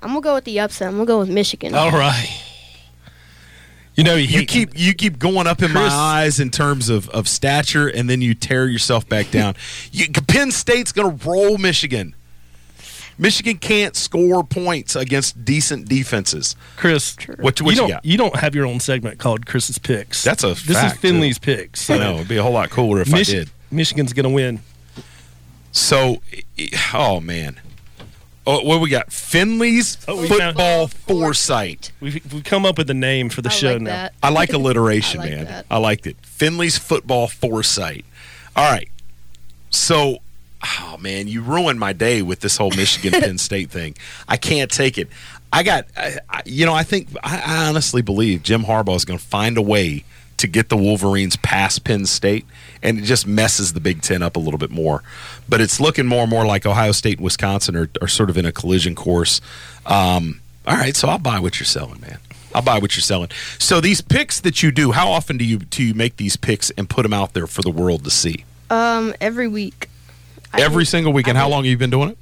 I'm gonna go with the upset. I'm gonna go with Michigan. All right. You know, you keep you keep going up in my eyes in terms of, of stature, and then you tear yourself back down. you, Penn State's going to roll Michigan. Michigan can't score points against decent defenses. Chris, What- what you, you don't, got? You don't have your own segment called Chris's picks. That's a This fact, is Finley's too. picks. I know it'd be a whole lot cooler if I did. Michigan's going to win. So, oh man, oh, what we got? Finley's Oh, we found- football foresight. We've, we've come up with a name for the show now. I like alliteration, I like man. that. I liked it. Finley's football foresight. All right. So, oh man, you ruined my day with this whole Michigan Penn State thing. I can't take it. I got, I, I, you know, I think I, I honestly believe Jim Harbaugh is going to find a way to get the Wolverines past Penn State, and it just messes the Big Ten up a little bit more. But it's looking more and more like Ohio State and Wisconsin are, are sort of in a collision course. Um, all right, so I'll buy what you're selling, man. I'll buy what you're selling. So these picks that you do, how often do you do you make these picks and put them out there for the world to see? Um, every week. Every think- single week. And I how long have you been doing it?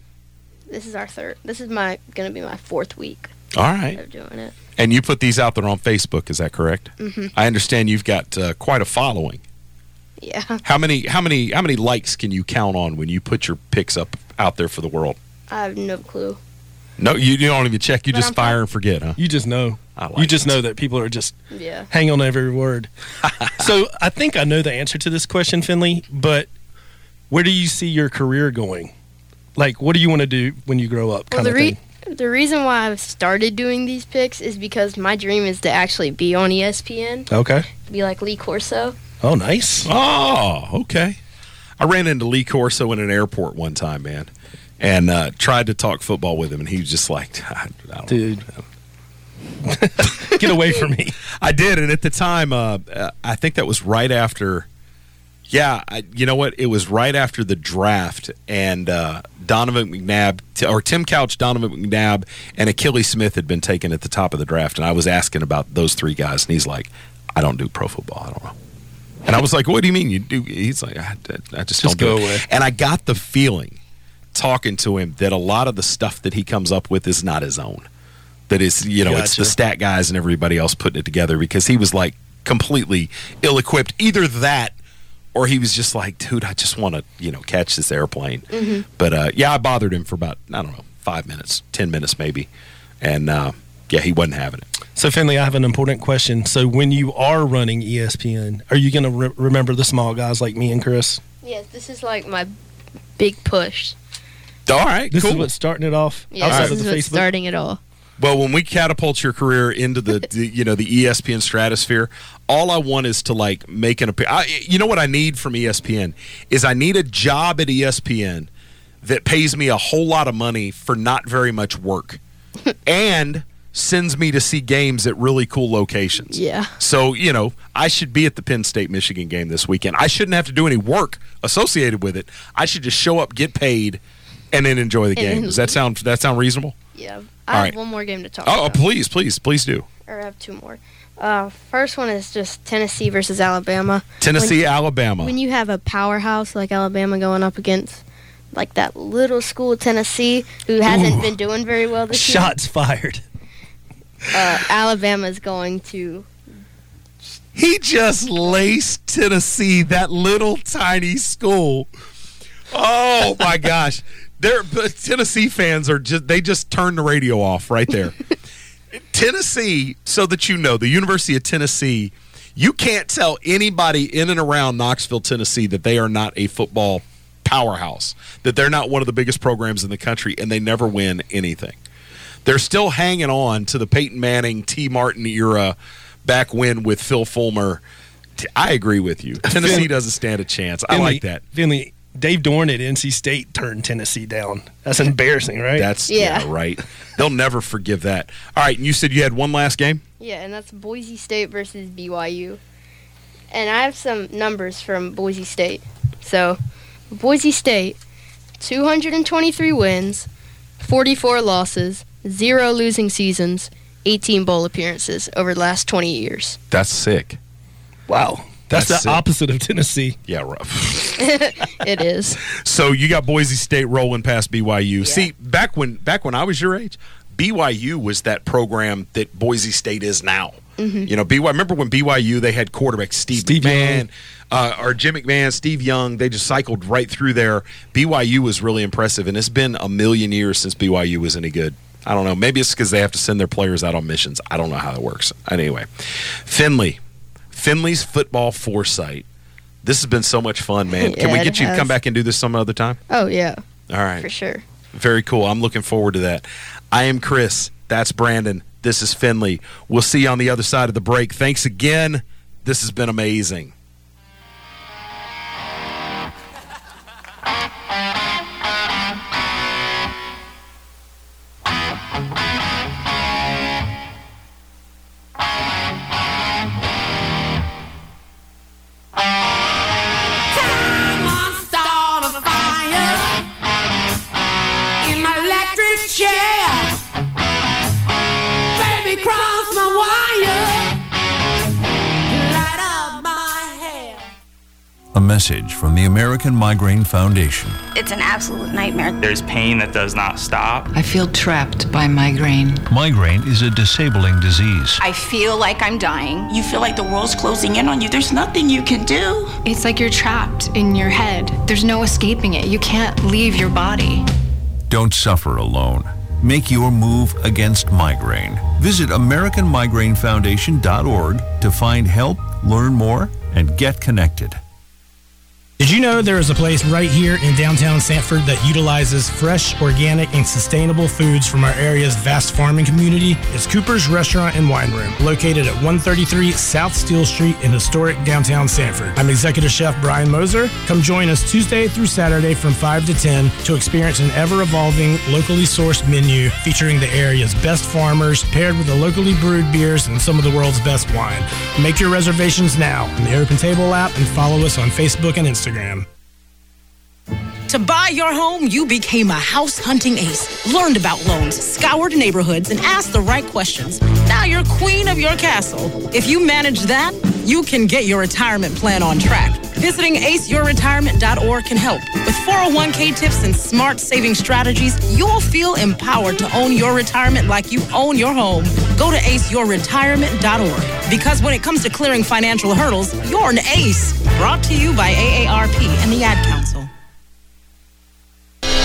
This is our third. This is my gonna be my fourth week All right. of doing it. And you put these out there on Facebook, is that correct? Mhm. I understand you've got uh, quite a following. Yeah. How many how many how many likes can you count on when you put your picks up out there for the world? I have no clue. No, you, you don't even check. You But just I'm fire and forget, huh? You just know. I you just know that people are just Yeah. hang on every word. so I think I know the answer to this question, Finley. But where do you see your career going? Like, what do you want to do when you grow up? Well, Kind the of re- thing. The reason why I've started doing these picks is because my dream is to actually be on ESPN, Okay. be like Lee Corso. Oh, nice. Oh, okay. I ran into Lee Corso in an airport one time, man, and uh, tried to talk football with him, and he was just like, I, I don't Dude. Get away from me. I did, and at the time, uh, uh, I think that was right after. Yeah, I, you know what? It was right after the draft, and uh, Donovan McNabb or Tim Couch, Donovan McNabb, and Akili Smith had been taken at the top of the draft, and I was asking about those three guys, and he's like, "I don't do pro football. I don't know." And I was like, "What do you mean you do?" He's like, "I, I just, Just don't go do it." away. And I got the feeling, talking to him, that a lot of the stuff that he comes up with is not his own. That is, you know, it's the stat guys and everybody else putting it together because he was like completely ill equipped. Either that or he was just like, dude, I just want to, you know, catch this airplane. Mhm. But uh, yeah, I bothered him for about, I don't know, five minutes, 10 minutes maybe. And uh, yeah, he wasn't having it. So, Finley, I have an important question. So, when you are running ESPN, are you going to re- remember the small guys like me and Chris? Yes, this is like my big push. All right, This cool. is what's starting it off Yeah, outside this of is the what's Facebook. starting it all. Well, when we catapult your career into the, the you know the ESPN stratosphere, all I want is to like make an appearance. You know what I need from ESPN is I need a job at ESPN that pays me a whole lot of money for not very much work, and sends me to see games at really cool locations. Yeah. So you know I should be at the Penn State Michigan game this weekend. I shouldn't have to do any work associated with it. I should just show up, get paid, and then enjoy the game. Does that sound that sound reasonable? Yeah. I All have right. one more game to talk Oh, about. please, please, please do. Or I have two more. Uh, first one is just Tennessee versus Alabama. Tennessee, When- Alabama. When you have a powerhouse like Alabama going up against like that little school Tennessee who hasn't Ooh. been doing very well this year, Shots fired. uh, Alabama's going to He just laced Tennessee, that little tiny school. Oh my gosh. They're, but Tennessee fans are just they just turned the radio off right there. Tennessee, so that you know, the University of Tennessee, you can't tell anybody in and around Knoxville, Tennessee that they are not a football powerhouse, that they're not one of the biggest programs in the country and they never win anything. They're still hanging on to the Peyton Manning, Tee Martin era back when with Phil Fulmer. I agree with you. Tennessee doesn't stand a chance. I Finley- like that. Finley, Dave Doeren at NC State turned Tennessee down. That's embarrassing, right? That's yeah. Yeah. right. They'll never forgive that. All right, and you said you had one last game. Yeah, and that's Boise State versus BYU. And I have some numbers from Boise State. So, Boise State, 223 wins, 44 losses, zero losing seasons, 18 bowl appearances over the last 20 years. That's sick. Wow. That's, That's the sick. opposite of Tennessee. Yeah, rough. it is. So you got Boise State rolling past BYU. See, back when back when I was your age, BYU was that program that Boise State is now. Mhm. You know, BYU. Remember when BYU they had quarterback Steve, McMahon, uh, or Jim McMahon, Steve Young. They just cycled right through there. BYU was really impressive, and it's been a million years since BYU was any good. I don't know. Maybe it's because they have to send their players out on missions. I don't know how that works. Anyway, Finley, Finley's football foresight. This has been so much fun, man. Can Yeah, we get you to come back and do this some other time? Oh, yeah. All right. For sure. Very cool. I'm looking forward to that. I am Chris. That's Brandon. This is Finley. We'll see you on the other side of the break. Thanks again. This has been amazing. Message from the American Migraine Foundation. It's an absolute nightmare. There's pain that does not stop. I feel trapped by migraine. Migraine is a disabling disease. I feel like I'm dying. You feel like the world's closing in on you. There's nothing you can do. It's like you're trapped in your head. There's no escaping it. You can't leave your body. Don't suffer alone. Make your move against migraine. Visit AmericanMigraineFoundation.org to find help, learn more, and get connected. Did you know there is a place right here in downtown Sanford that utilizes fresh, organic, and sustainable foods from our area's vast farming community? It's Cooper's Restaurant and Wine Room, located at 133 South Steele Street in historic downtown Sanford. I'm Executive Chef Brian Moser. Come join us Tuesday through Saturday from 5 to 10 to experience an ever evolving, locally sourced menu featuring the area's best farmers, paired with the locally brewed beers and some of the world's best wine. Make your reservations now on the Open Table app and follow us on Facebook and Instagram. To buy your home, you became a house hunting ace. Learned about loans, scoured neighborhoods, and asked the right questions. Now you're queen of your castle. If you manage that, you can get your retirement plan on track. Visiting aceyourretirement.org can help. With 401k tips and smart saving strategies, you'll feel empowered to own your retirement like you own your home. Go to aceyourretirement.org because when it comes to clearing financial hurdles, you're an ace. Brought to you by AARP and the Ad Council.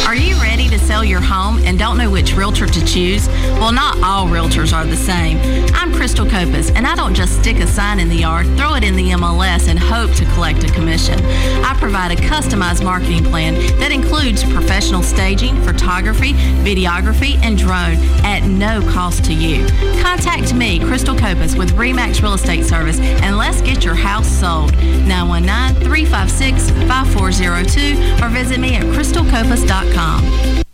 Are you ready sell your home and don't know which realtor to choose? Well, not all realtors are the same. I'm Crystal Copas, and I don't just stick a sign in the yard, throw it in the MLS, and hope to collect a commission. I provide a customized marketing plan that includes professional staging, photography, videography, and drone at no cost to you. Contact me, Crystal Copas, with Remax Real Estate Service, and let's get your house sold. 919 356 5402 or visit me at crystalcopas.com.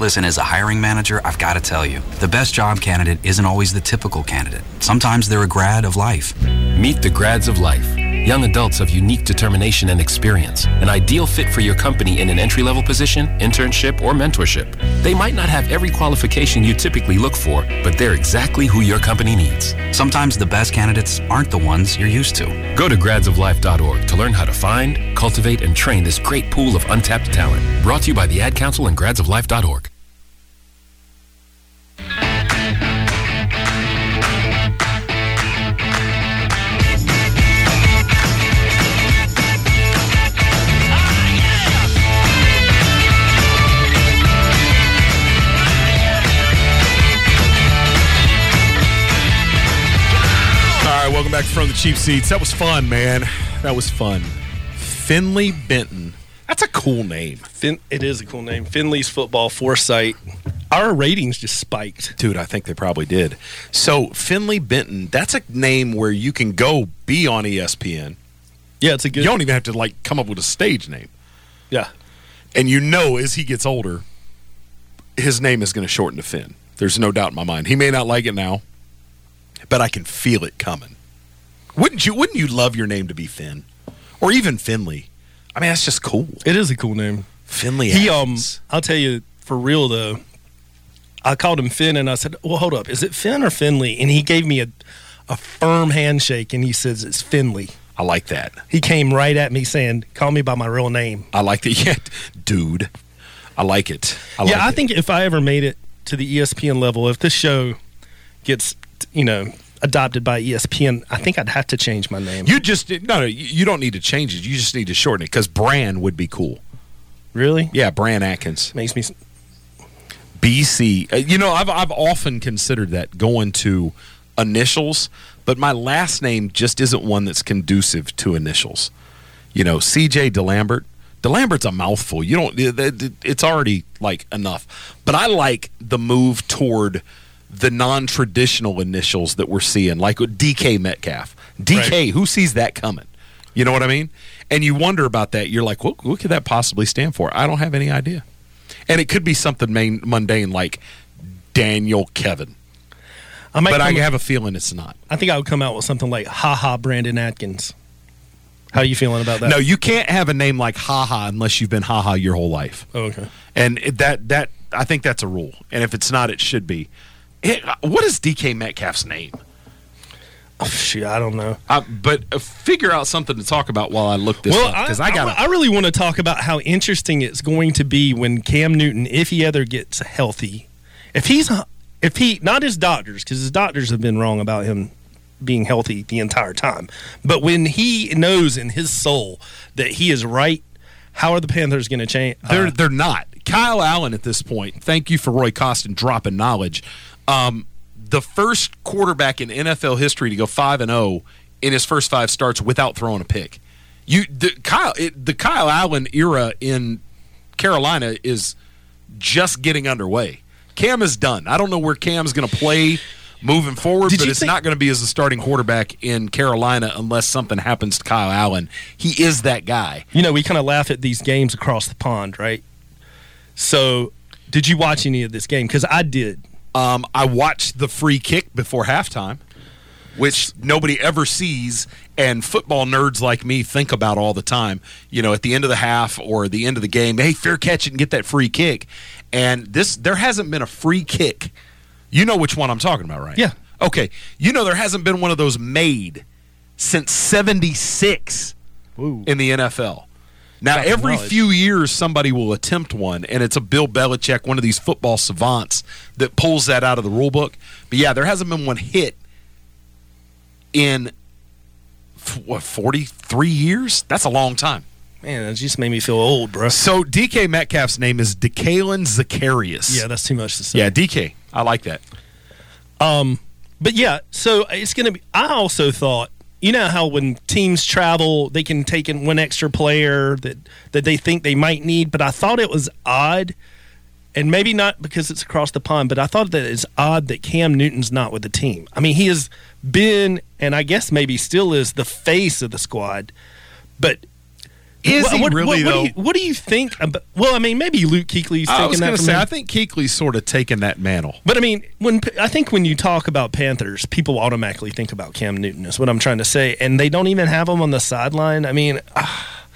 Listen, as a hiring manager, I've got to tell you, the best job candidate isn't always the typical candidate. Sometimes they're a grad of life. Meet the grads of life. Young adults of unique determination and experience. An ideal fit for your company in an entry level position, internship, or mentorship. They might not have every qualification you typically look for, but they're exactly who your company needs. Sometimes the best candidates aren't the ones you're used to. Go to gradsoflife.org to learn how to find, cultivate, and train this great pool of untapped talent. Brought to you by the Ad Council and gradsoflife.org. back from the cheap seats. That was fun, man. That was fun. Finley Benton. That's a cool name. Fin- it is a cool name. Finley's Football Foresight. Our ratings just spiked. Dude, I think they probably did. So, Finley Benton, that's a name where you can go be on ESPN. Yeah, it's a good. You don't even have to like come up with a stage name. Yeah. And you know, as he gets older, his name is going to shorten to Finn. There's no doubt in my mind. He may not like it now, but I can feel it coming. Wouldn't you? Wouldn't you love your name to be Finn, or even Finley? I mean, that's just cool. It is a cool name. Finley. He um, I'll tell you for real though. I called him Finn, and I said, "Well, hold up, is it Finn or Finley?" And he gave me a a firm handshake, and he says it's Finley. I like that. He came right at me saying, "Call me by my real name." I like that. Yeah, dude. I like it. I like yeah, I it. think if I ever made it to the ESPN level, if this show gets, you know, adopted by ESPN, I think I'd have to change my name. You just no, no. You don't need to change it. You just need to shorten it because Bran would be cool. Really? Yeah, Bran Atkins. Makes me. BC. Uh, you know, I've I've often considered that going to initials, but my last name just isn't one that's conducive to initials. You know, CJ DeLambert. DeLambert's a mouthful. You don't. it- it- It's already like enough. But I like the move toward the non-traditional initials that we're seeing, like DK Metcalf. DK. Right. Who sees that coming? You know what I mean? And you wonder about that. You're like, what, what could that possibly stand for? I don't have any idea. And it could be something main, mundane like Daniel Kevin. I but I have a feeling it's not. I think I would come out with something like "Ha ha, Brandon Atkins." How are you feeling about that? No, you can't have a name like Haha unless you've been Haha your whole life. Oh, okay. And that that I think that's a rule. And if it's not, it should be. It- what is DK Metcalf's name? Oh, shit, I don't know. Uh, but uh, figure out something to talk about while I look this well, up because I, got I, really want to talk about how interesting it's going to be when Cam Newton, if he ever gets healthy, if he's if he not his doctors because his doctors have been wrong about him being healthy the entire time, but when he knows in his soul that he is right, how are the Panthers going to change? They're they're not. Kyle Allen at this point. Thank you for Roy Costin dropping knowledge. Um, the first quarterback in NFL history to go five and zero in his first five starts without throwing a pick. You the Kyle it, the Kyle Allen era in Carolina is just getting underway. Cam is done. I don't know where Cam's going to play moving forward, Did but it's think- not going to be as a starting quarterback in Carolina unless something happens to Kyle Allen. He is that guy. You know, we kind of laugh at these games across the pond, right? So, did you watch any of this game? Because I did. Um, I watched the free kick before halftime, which nobody ever sees, and football nerds like me think about all the time. You know, at the end of the half or the end of the game, hey, fair catch it and get that free kick. And this, there hasn't been a free kick. You know which one I'm talking about, right? Yeah. Okay. You know there hasn't been one of those made since '76 in the NFL. Now, every knowledge. few years, somebody will attempt one, and it's a Bill Belichick, one of these football savants, that pulls that out of the rule book. But yeah, there hasn't been one hit in f- what 43 years. That's a long time. Man, that just made me feel old, bro. So DK Metcalf's name is DeKaylin Zecharius. Yeah, that's too much to say. yeah, DK. I like that. Um, but yeah, so it's going to be. I also thought, you know how when teams travel, they can take in one extra player that that they think they might need. But I thought it was odd, and maybe not because it's across the pond. But I thought that it's odd that Cam Newton's not with the team. I mean, he has been, and I guess maybe still is the face of the squad. But Is what, he what- really, what, though? Do, you, what do you think? About, well, I mean, maybe Luke Kuechly's I taking was going to say, him. I think Kuechly's sort of taken that mantle. But I mean, when I think when you talk about Panthers, people automatically think about Cam Newton. Is what I'm trying to say, and they don't even have him on the sideline. I mean, ah,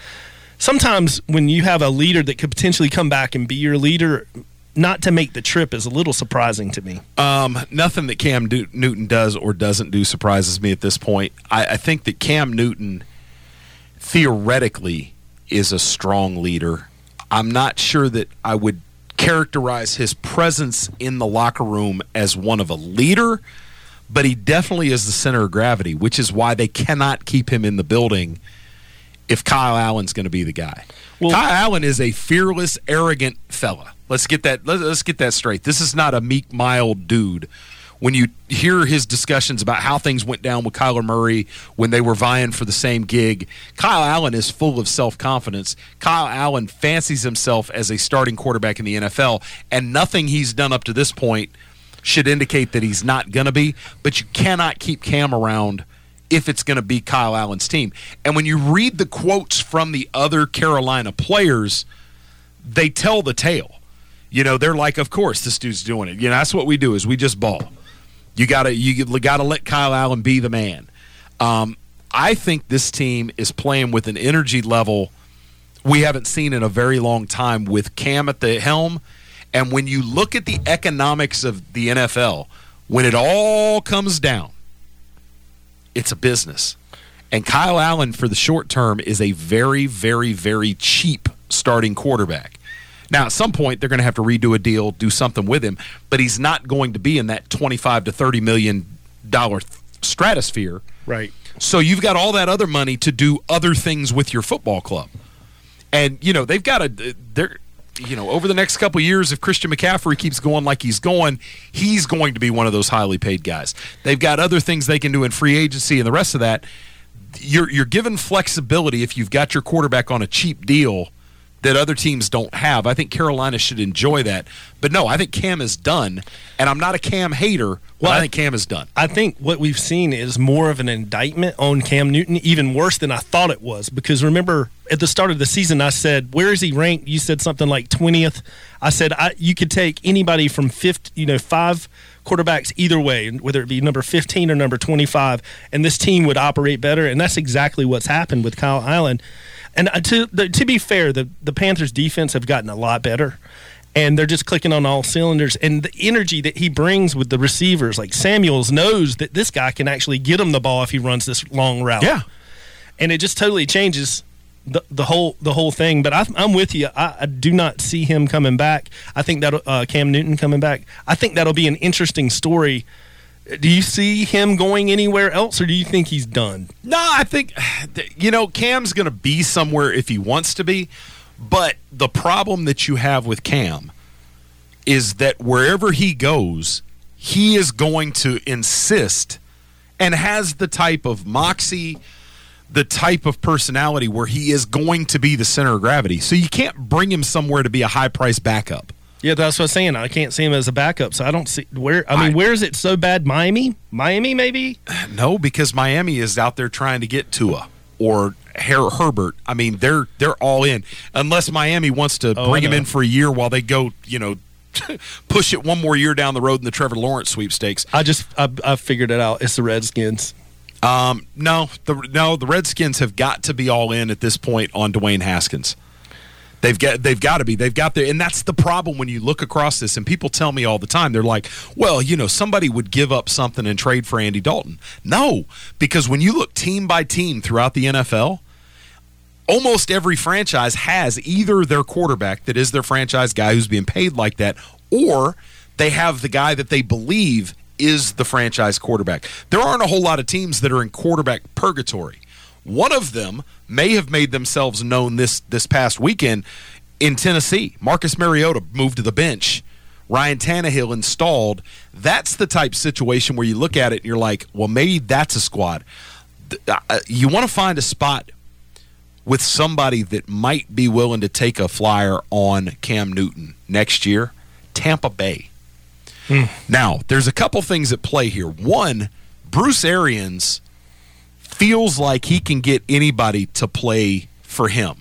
sometimes when you have a leader that could potentially come back and be your leader, not to make the trip is a little surprising to me. Um, nothing that Cam Du- Newton does or doesn't do surprises me at this point. I, I think that Cam Newton theoretically is a strong leader. I'm not sure that I would characterize his presence in the locker room as one of a leader, but he definitely is the center of gravity, which is why they cannot keep him in the building if Kyle Allen's going to be the guy. Well, Kyle Allen is a fearless, arrogant fella. Let's get that. Let's, let's get that straight. This is not a meek, mild dude. When you hear his discussions about how things went down with Kyler Murray when they were vying for the same gig, Kyle Allen is full of self confidence. Kyle Allen fancies himself as a starting quarterback in the NFL, and nothing he's done up to this point should indicate that he's not going to be. But you cannot keep Cam around if it's going to be Kyle Allen's team. And when you read the quotes from the other Carolina players, they tell the tale. You know, they're like, "Of course, this dude's doing it." You know, that's what we do is we just ball. You gotta you gotta let Kyle Allen be the man. Um, I think this team is playing with an energy level we haven't seen in a very long time with Cam at the helm. And when you look at the economics of the NFL, when it all comes down, it's a business. And Kyle Allen, for the short term, is a very, very, very cheap starting quarterback. Now, at some point, they're going to have to redo a deal, do something with him, but he's not going to be in that 25 to 30 million dollar stratosphere. Right. So you've got all that other money to do other things with your football club. And you know, they've got to they're you know, over the next couple years if Christian McCaffrey keeps going like he's going, he's going to be one of those highly paid guys. They've got other things they can do in free agency and the rest of that. You're you're given flexibility if you've got your quarterback on a cheap deal that other teams don't have. I think Carolina should enjoy that. But no, I think Cam is done, and I'm not a Cam hater. Well, I think Cam is done. I think what we've seen is more of an indictment on Cam Newton, even worse than I thought it was. Because remember, at the start of the season, I said, "Where is he ranked?" You said something like twentieth. I said, I, "You could take anybody from fifth, you know, five quarterbacks either way, whether it be number fifteen or number twenty-five, and this team would operate better." And that's exactly what's happened with Kyle Allen. And uh, to the, to be fair, the the Panthers defense have gotten a lot better, and they're just clicking on all cylinders. And the energy that he brings with the receivers, like Samuels, knows that this guy can actually get him the ball if he runs this long route. Yeah, and it just totally changes the the whole the whole thing. But I, I'm with you. I, I do not see him coming back. I think that uh, Cam Newton coming back. I think that'll be an interesting story. Do you see him going anywhere else, or do you think he's done? No, I think you know Cam's going to be somewhere if he wants to be. But the problem that you have with Cam is that wherever he goes, he is going to insist and has the type of moxie, the type of personality where he is going to be the center of gravity. So you can't bring him somewhere to be a high price backup. Yeah, that's what I'm saying. I can't see him as a backup, so I don't see where. I mean, I- where is it so bad? Miami, Miami, maybe. No, because Miami is out there trying to get Tua or Her- Herbert. I mean, they're they're all in unless Miami wants to Oh, bring him in for a year while they go, you know, push it one more year down the road in the Trevor Lawrence sweepstakes. I just I, I figured it out. It's the Redskins. Um, no, the no the Redskins have got to be all in at this point on Dwayne Haskins. They've got they've got to be. They've got their and that's the problem when you look across this and people tell me all the time they're like, "Well, you know, somebody would give up something and trade for Andy Dalton." No, because when you look team by team throughout the NFL, almost every franchise has either their quarterback that is their franchise guy who's being paid like that or they have the guy that they believe is the franchise quarterback. There aren't a whole lot of teams that are in quarterback purgatory. One of them may have made themselves known this this past weekend in Tennessee. Marcus Mariota moved to the bench. Ryan Tannehill installed. That's the type situation where you look at it and you're like, well, maybe that's a squad. Uh, You want to find a spot with somebody that might be willing to take a flyer on Cam Newton next year. Tampa Bay. Now, there's a couple things at play here. One, Bruce Arians feels like he can get anybody to play for him.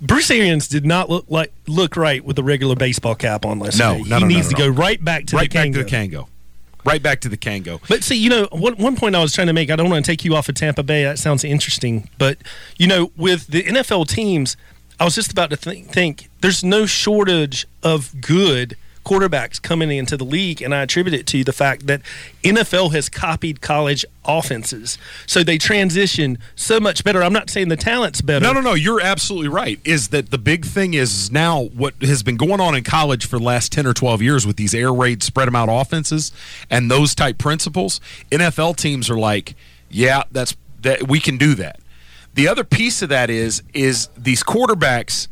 Bruce Arians did not look like look right with the regular baseball cap on last No, night. no, he no, needs to go right back to right the back Kangol. to the Kangol. Right back to the Kangol. But see, you know, one, one point I was trying to make, I don't want to take you off of Tampa Bay. That sounds interesting. But, you know, with the NFL teams, I was just about to think, think there's no shortage of good quarterbacks coming into the league. And I attribute it to the fact that NFL has copied college offenses. So they transition so much better. I'm not saying the talent's better. No, no, no. You're absolutely right. Is that the big thing is now what has been going on in college for the last 10 or 12 years with these air raid, spread them out offenses and those type principles? NFL teams are like, yeah, that's that we can do that. The other piece of that is is these quarterbacks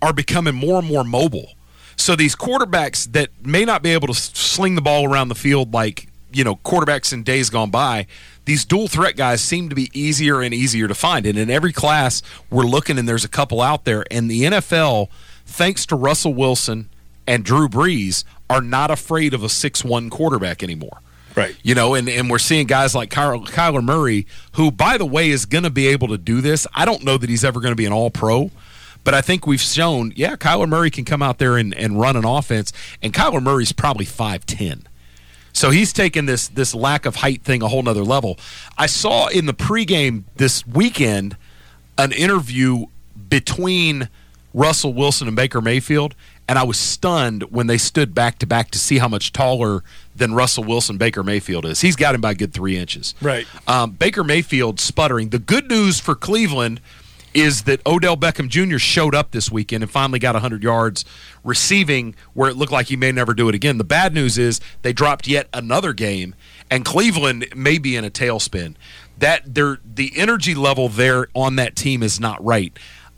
are becoming more and more mobile. So these quarterbacks that may not be able to sling the ball around the field like you know quarterbacks in days gone by, these dual threat guys seem to be easier and easier to find. And in every class, we're looking and there's a couple out there. And the NFL, thanks to Russell Wilson and Drew Brees, are not afraid of a six-one quarterback anymore. Right. You know, and, and we're seeing guys like Kyler, Kyler Murray, who, by the way, is going to be able to do this. I don't know that he's ever going to be an all pro, but I think we've shown, yeah, Kyler Murray can come out there and, and run an offense, and Kyler Murray's probably 5'10. So he's taken this this lack of height thing a whole nother level. I saw in the pregame this weekend an interview between Russell Wilson and Baker Mayfield, and I was stunned when they stood back to back to see how much taller than Russell Wilson Baker Mayfield is. He's got him by a good three inches. Right. Um, Baker Mayfield sputtering. The good news for Cleveland is that Odell Beckham Jr. showed up this weekend and finally got 100 yards receiving where it looked like he may never do it again. The bad news is they dropped yet another game, and Cleveland may be in a tailspin. That they the energy level there on that team is not right.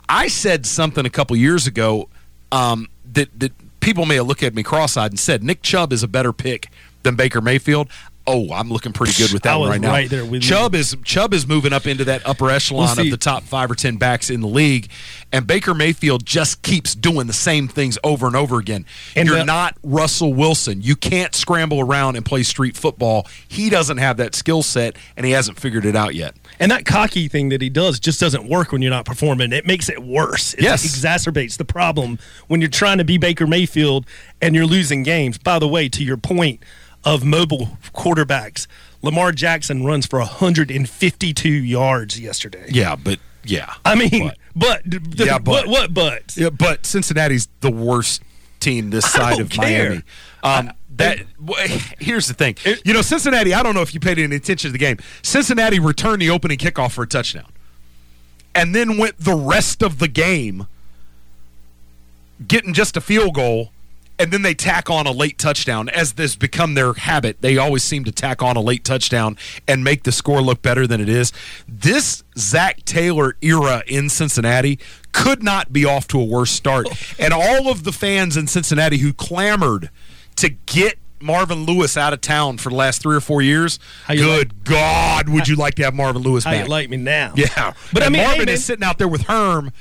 I said something a couple years ago um, that that people may have looked at me cross-eyed and said Nick Chubb is a better pick than Baker Mayfield. Oh, I'm looking pretty good with that I one right now. right there with you. Chubb is Chubb is moving up into that upper echelon Well, of the top five or ten backs in the league, and Baker Mayfield just keeps doing the same things over and over again. And You're the- not Russell Wilson. You can't scramble around and play street football. He doesn't have that skill set, and he hasn't figured it out yet. And that cocky thing that he does just doesn't work when you're not performing. It makes it worse. It Yes. exacerbates the problem when you're trying to be Baker Mayfield and you're losing games. By the way, to your point of mobile quarterbacks, Lamar Jackson runs for 152 yards yesterday. Yeah, but yeah, I mean, but, Yeah, but- what but? Yeah, but Cincinnati's the worst team this I side of care. Miami. Um, that here's the thing. You know, Cincinnati. I don't know if you paid any attention to the game. Cincinnati returned the opening kickoff for a touchdown, and then went the rest of the game getting just a field goal. And then they tack on a late touchdown, as this become their habit. They always seem to tack on a late touchdown and make the score look better than it is. This Zac Taylor era in Cincinnati could not be off to a worse start. And all of the fans in Cincinnati who clamored to get Marvin Lewis out of town for the last three or four years, good God, would you like to have Marvin Lewis How back? you like me now? Yeah, But I mean, Marvin man. is sitting out there with Herm.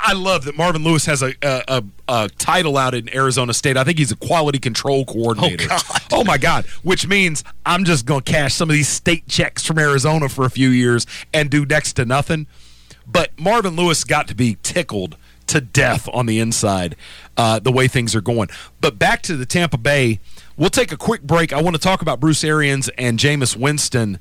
I- love that Marvin Lewis has a, a, a, a title out in Arizona State. I think he's a quality control coordinator. Oh, my God! Which means I'm just going to cash some of these state checks from Arizona for a few years and do next to nothing. But Marvin Lewis got to be tickled to death on the inside uh, the way things are going. But back to the Tampa Bay, we'll take a quick break. I want to talk about Bruce Arians and Jameis Winston.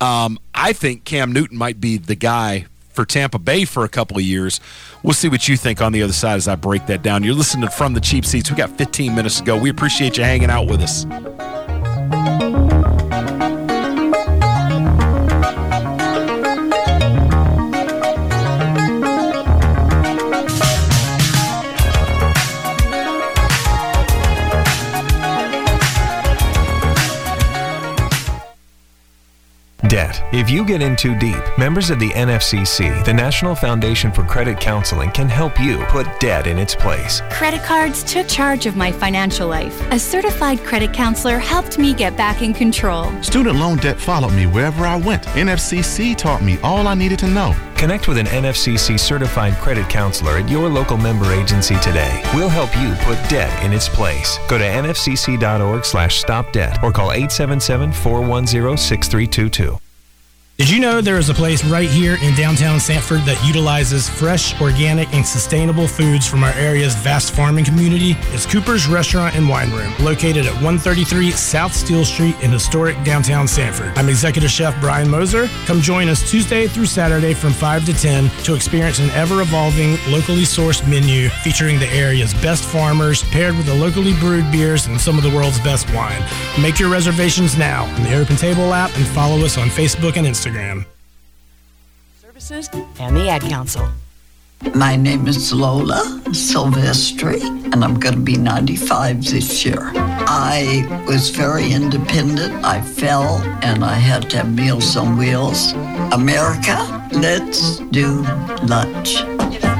Um, I think Cam Newton might be the guy for Tampa Bay for a couple of years. We'll see what you think on the other side as I break that down. You're listening From the Cheap Seats. We got 15 minutes to go. We appreciate you hanging out with us. Debt. If you get in too deep, members of the NFCC, the National Foundation for Credit Counseling, can help you put debt in its place. Credit cards took charge of my financial life. A certified credit counselor helped me get back in control. Student loan debt followed me wherever I went. NFCC taught me all I needed to know. Connect with an NFCC certified credit counselor at your local member agency today. We'll help you put debt in its place. Go to nfcc.org slash stop debt or call 877-410-6322. Did you know there is a place right here in downtown Sanford that utilizes fresh, organic, and sustainable foods from our area's vast farming community? It's Cooper's Restaurant and Wine Room, located at 133 South Steele Street in historic downtown Sanford. I'm Executive Chef Brian Moser. Come join us Tuesday through Saturday from 5 to 10 to experience an ever evolving, locally sourced menu featuring the area's best farmers, paired with the locally brewed beers and some of the world's best wine. Make your reservations now on the Open Table app and follow us on Facebook and Instagram. Services and the Ad Council. My name is Lola Silvestri, and I'm going to be 95 this year. I was very independent. I fell and I had to have Meals on Wheels. America, let's do lunch.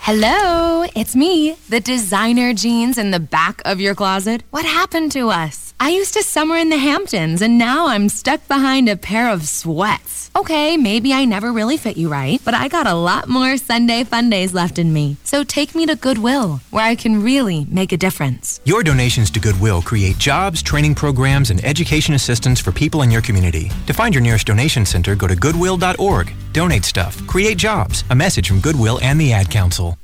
Hello, it's me, the designer jeans in the back of your closet. What happened to us? I used to summer in the Hamptons, and now I'm stuck behind a pair of sweats. Okay, maybe I never really fit you right, but I got a lot more Sunday fun days left in me. So take me to Goodwill, where I can really make a difference. Your donations to Goodwill create jobs, training programs, and education assistance for people in your community. To find your nearest donation center, go to goodwill.org. Donate stuff, create jobs. A message from Goodwill and the Ad Council.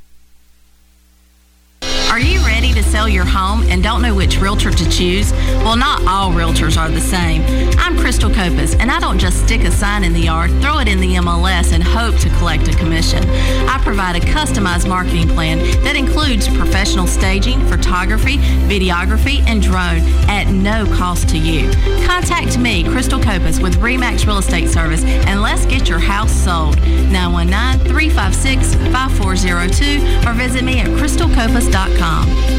Are you ready to sell your home and don't know which realtor to choose? Well, not all realtors are the same. I'm Crystal Copas, and I don't just stick a sign in the yard, throw it in the MLS, and hope to collect a commission. I provide a customized marketing plan that includes professional staging, photography, videography, and drone at no cost to you. Contact me, Crystal Copas, with Remax Real Estate Service, and let's get your house sold. 919 356 5402 or visit me at crystalcopas.com.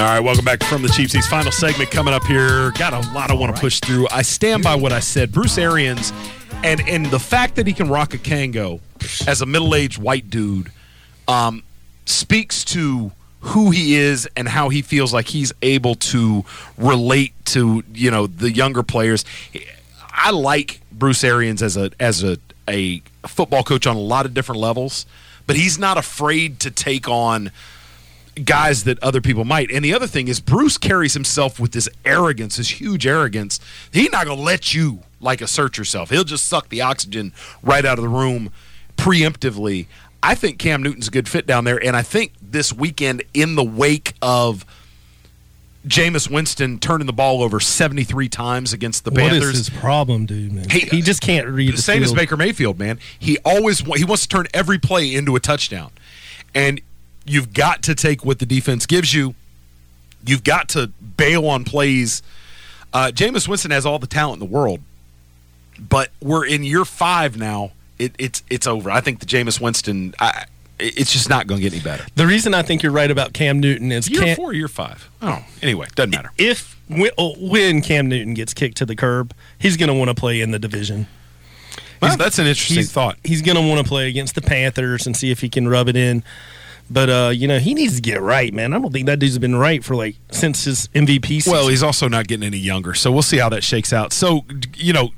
All right, welcome back from the Cheap Seats. Final segment coming up here. Got a lot I want to push through. I stand by what I said. Bruce Arians, and and the fact that he can rock a Kangol as a middle aged white dude, um, speaks to who he is and how he feels like he's able to relate to you know the younger players. I like Bruce Arians as a as a a football coach on a lot of different levels, but he's not afraid to take on guys that other people might. And the other thing is Bruce carries himself with this arrogance, this huge arrogance. He's not going to let you like assert yourself. He'll just suck the oxygen right out of the room preemptively. I think Cam Newton's a good fit down there, and I think this weekend in the wake of Jameis Winston turning the ball over 73 times against the What is Panthers. his problem, dude? Man? He- he just can't read the same as. Baker Mayfield, man. He always he wants to turn every play into a touchdown, and you've got to take what the defense gives you. You've got to bail on plays. Uh, Jameis Winston has all the talent in the world, but we're in year five now. It, it's it's over. I think the Jameis Winston. I, it's just not going to get any better. The reason I think you're right about Cam Newton is Year Cam, four, year five. Oh, anyway, doesn't matter. if when, oh, when Cam Newton gets kicked to the curb, he's going to want to play in the division. Well, that's an interesting he's, thought. He's going to want to play against the Panthers and see if he can rub it in. But uh, you know, he needs to get right, man. I don't think that dude's been right for like since his MVP season. Well, he's also not getting any younger, so we'll see how that shakes out. So, you know,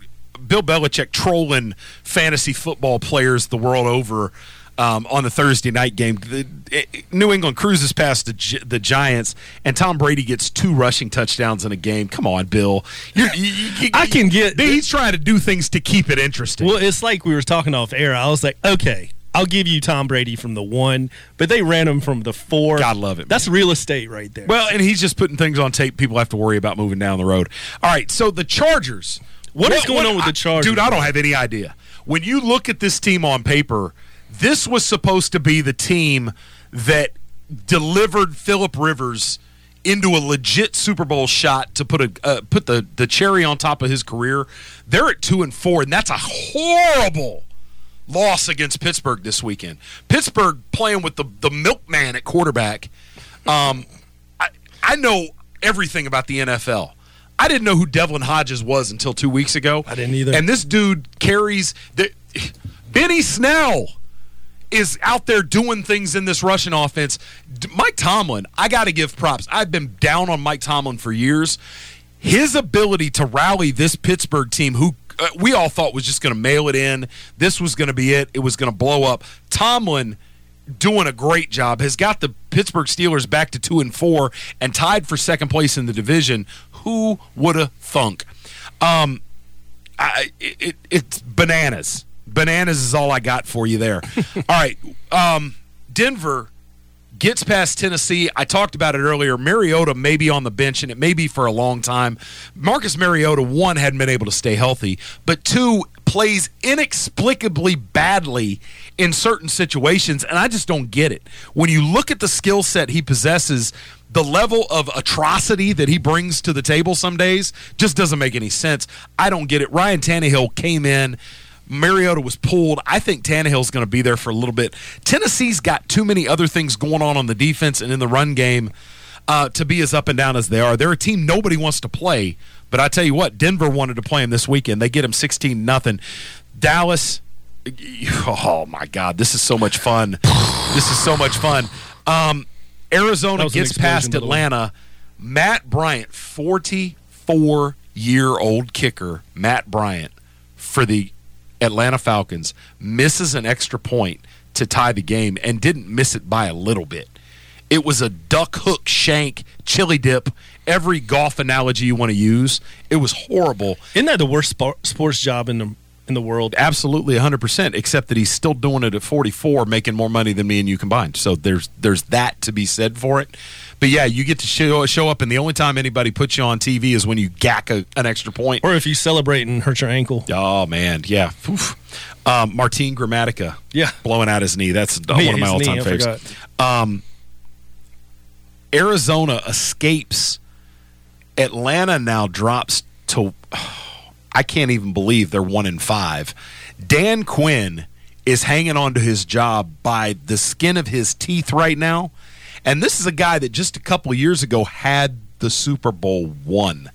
Bill Belichick trolling fantasy football players the world over um, on the Thursday night game. The, it, New England cruises past the, the Giants, and Tom Brady gets two rushing touchdowns in a game. Come on, Bill. You, you, I can get. He's trying to do things to keep it interesting. Well, it's like we were talking off air. I was like, okay, I'll give you Tom Brady from the one, but they ran him from the four. God love it. That's real estate right there. Well, and he's just putting things on tape people have to worry about moving down the road. All right, so the Chargers. What is going on with the Chargers? Dude, I don't have any idea. When you look at this team on paper, this was supposed to be the team that delivered Philip Rivers into a legit Super Bowl shot to put a uh, put the the cherry on top of his career. They're at 2 and 4 and that's a horrible loss against Pittsburgh this weekend. Pittsburgh playing with the the milkman at quarterback. Um, I I know everything about the NFL. I didn't know who Devlin Hodges was until two weeks ago. I didn't either. And this dude carries the Benny Snell is out there doing things in this rushing offense. Mike Tomlin, I got to give props. I've been down on Mike Tomlin for years. His ability to rally this Pittsburgh team, who uh, we all thought was just going to mail it in, this was going to be it, it was going to blow up. Tomlin doing a great job has got the Pittsburgh Steelers back to two and four and tied for second place in the division. Who would have thunk? Um, I, it, it, it's bananas. Bananas is all I got for you there. all right, um, Denver gets past Tennessee. I talked about it earlier. Mariota may be on the bench, and it may be for a long time. Marcus Mariota, one, hadn't been able to stay healthy, but two, plays inexplicably badly in certain situations, and I just don't get it. When you look at the skill set he possesses, the level of atrocity that he brings to the table some days just doesn't make any sense. I don't get it. Ryan Tannehill came in. Mariota was pulled. I think Tannehill's going to be there for a little bit. Tennessee's got too many other things going on on the defense and in the run game. uh, to be as up and down as they are. They're a team nobody wants to play, but I tell you what, Denver wanted to play them this weekend. They get them 16 nothing. Dallas, oh my God, this is so much fun. this is so much fun. Um, Arizona That was an gets past by the way. Atlanta. Matt Bryant, 44 year old kicker, Matt Bryant, for the Atlanta Falcons, misses an extra point to tie the game and didn't miss it by a little bit. It was a duck hook shank, chili dip, every golf analogy you want to use. It was horrible. Isn't that the worst sport, sports job in the in the world? Absolutely 100%, except that he's still doing it at 44, making more money than me and you combined. So there's there's that to be said for it. But yeah, you get to show, show up, and the only time anybody puts you on TV is when you gack a, an extra point. Or if you celebrate and hurt your ankle. Oh, man. Yeah. Um, Martin Gramatica. Yeah. Blowing out his knee. That's Oh, one of my all time favorites. Um, Arizona escapes. Atlanta now drops to. I can't even believe they're one in five. Dan Quinn is hanging on to his job by the skin of his teeth right now. And this is a guy that just a couple years ago had the Super Bowl won.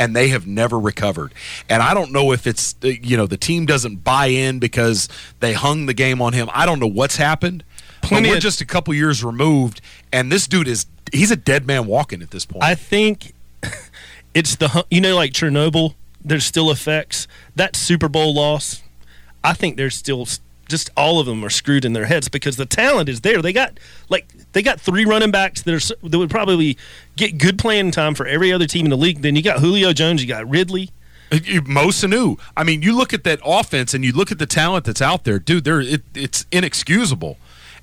And they have never recovered. And I don't know if it's, you know, the team doesn't buy in because they hung the game on him. I don't know what's happened. Plenty but we're just a couple years removed. And this dude is, he's a dead man walking at this point. I think it's the you know like Chernobyl. There's still effects. That Super Bowl loss, I think there's still just all of them are screwed in their heads because the talent is there. They got like they got three running backs that are that would probably get good playing time for every other team in the league. Then you got Julio Jones, you got Ridley. Uh, you- Mo Sanu. I mean, you look at that offense and you look at the talent that's out there, dude. There, it, it's inexcusable.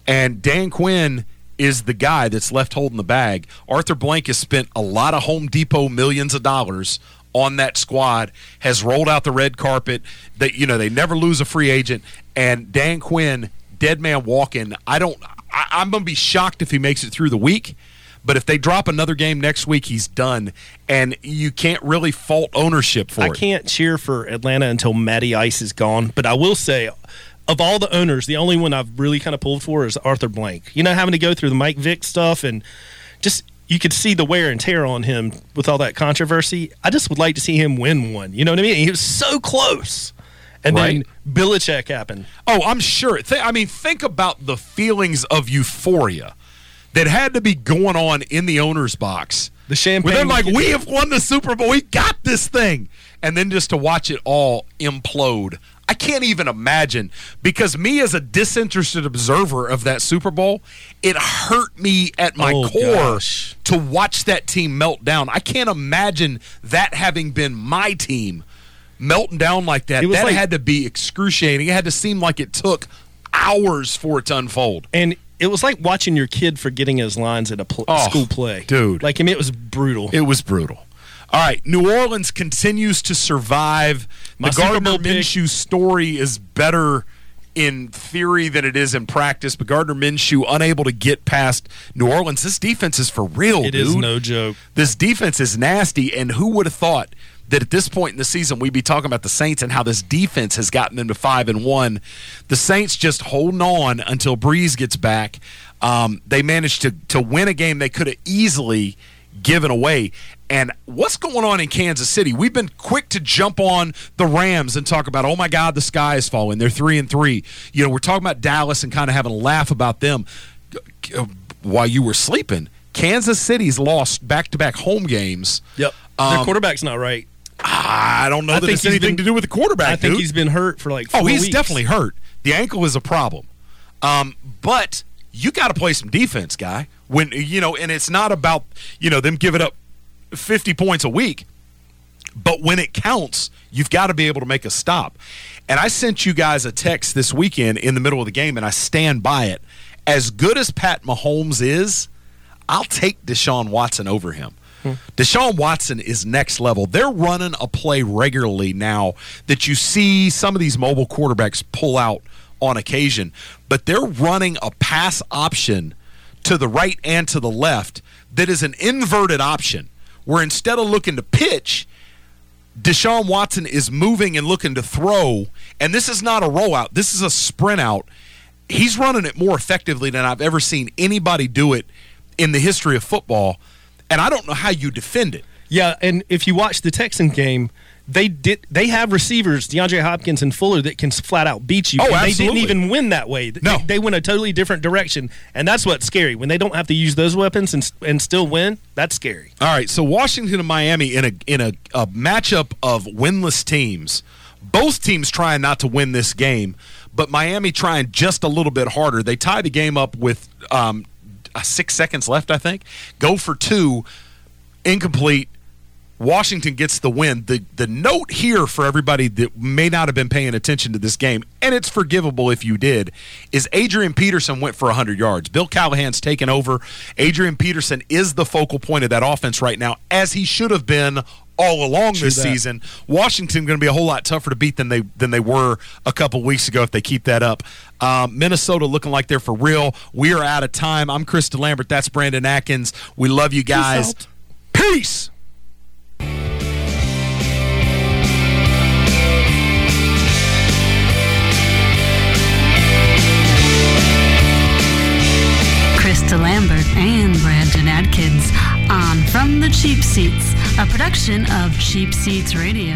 And Dan Quinn is the guy that's left holding the bag. Arthur Blank has spent a lot of Home Depot millions of dollars on that squad. Has rolled out the red carpet. That you know they never lose a free agent. And Dan Quinn, dead man walking. I don't. I, I'm gonna be shocked if he makes it through the week. But if they drop another game next week, he's done, and you can't really fault ownership for I it. I can't cheer for Atlanta until Matty Ice is gone. But I will say, of all the owners, the only one I've really kind of pulled for is Arthur Blank. You know, having to go through the Mike Vick stuff and just you could see the wear and tear on him with all that controversy. I just would like to see him win one. You know what I mean? He was so close. And Right. then Belichick happened. Oh, I'm sure. Th- I mean, think about the feelings of euphoria that had to be going on in the owner's box. The champagne. Where they're like, we have won the Super Bowl. We got this thing. And then just to watch it all implode. I can't even imagine because me as a disinterested observer of that Super Bowl, it hurt me at my Oh, core gosh. to watch that team melt down. I can't imagine that having been my team melting down like that. It That like- had to be excruciating. It had to seem like it took hours for it to unfold. And it was like watching your kid forgetting his lines at a pl- Oh, school play. dude. Like, I mean, it was brutal. It was brutal. All right, New Orleans continues to survive. My the Gardner Minshew story is better in theory than it is in practice, but Gardner Minshew unable to get past New Orleans. This defense is for real, It dude. is no joke. This defense is nasty, and who would have thought that at this point in the season we'd be talking about the Saints and how this defense has gotten them to five and one. The Saints just holding on until Brees gets back. Um, they managed to to win a game they could have easily given away. And what's going on in Kansas City? We've been quick to jump on the Rams and talk about, oh my God, the sky is falling. They're three and three. You know, we're talking about Dallas and kind of having a laugh about them while you were sleeping. Kansas City's lost back to back home games. Yep. Their Um, quarterback's not right. I don't know I that think it's anything been- to do with the quarterback. I think dude. he's been hurt for like Oh, he's weeks. definitely hurt. The ankle is a problem. Um, but you got to play some defense, guy. When you know, and it's not about you know them giving up fifty points a week, but when it counts, you've got to be able to make a stop. And I sent you guys a text this weekend in the middle of the game, and I stand by it. As good as Pat Mahomes is, I'll take Deshaun Watson over him. Hmm. Deshaun Watson is next level. They're running a play regularly now that you see some of these mobile quarterbacks pull out on occasion, but they're running a pass option to the right and to the left that is an inverted option where instead of looking to pitch, Deshaun Watson is moving and looking to throw, and this is not a rollout. This is a sprint out. He's running it more effectively than I've ever seen anybody do it in the history of football. and I don't know how you defend it. Yeah, and if you watch the Texan game, they did they have receivers DeAndre Hopkins and Fuller that can flat out beat you. Oh, and They didn't even win that way. No. They, they went a totally different direction, and that's what's scary when they don't have to use those weapons and and still win. That's scary. All right, so Washington and Miami in a in a, a matchup of winless teams. Both teams trying not to win this game, but Miami trying just a little bit harder. They tie the game up with um, uh, six seconds left, I think. Go for two, incomplete. Washington gets the win. The the note here for everybody that may not have been paying attention to this game, and it's forgivable if you did, is Adrian Peterson went for 100 yards. Bill Callahan's taken over. Adrian Peterson is the focal point of that offense right now, as he should have been all along True this that. season. Washington going to be a whole lot tougher to beat than they than they were a couple weeks ago if they keep that up. Um, Minnesota looking like they're for real. We are out of time. I'm Chris DeLambert. That's Brandon Atkins. We love you guys. out. Peace. Lambert and Brandon Atkins on From the Cheap Seats, a production of Cheap Seats Radio.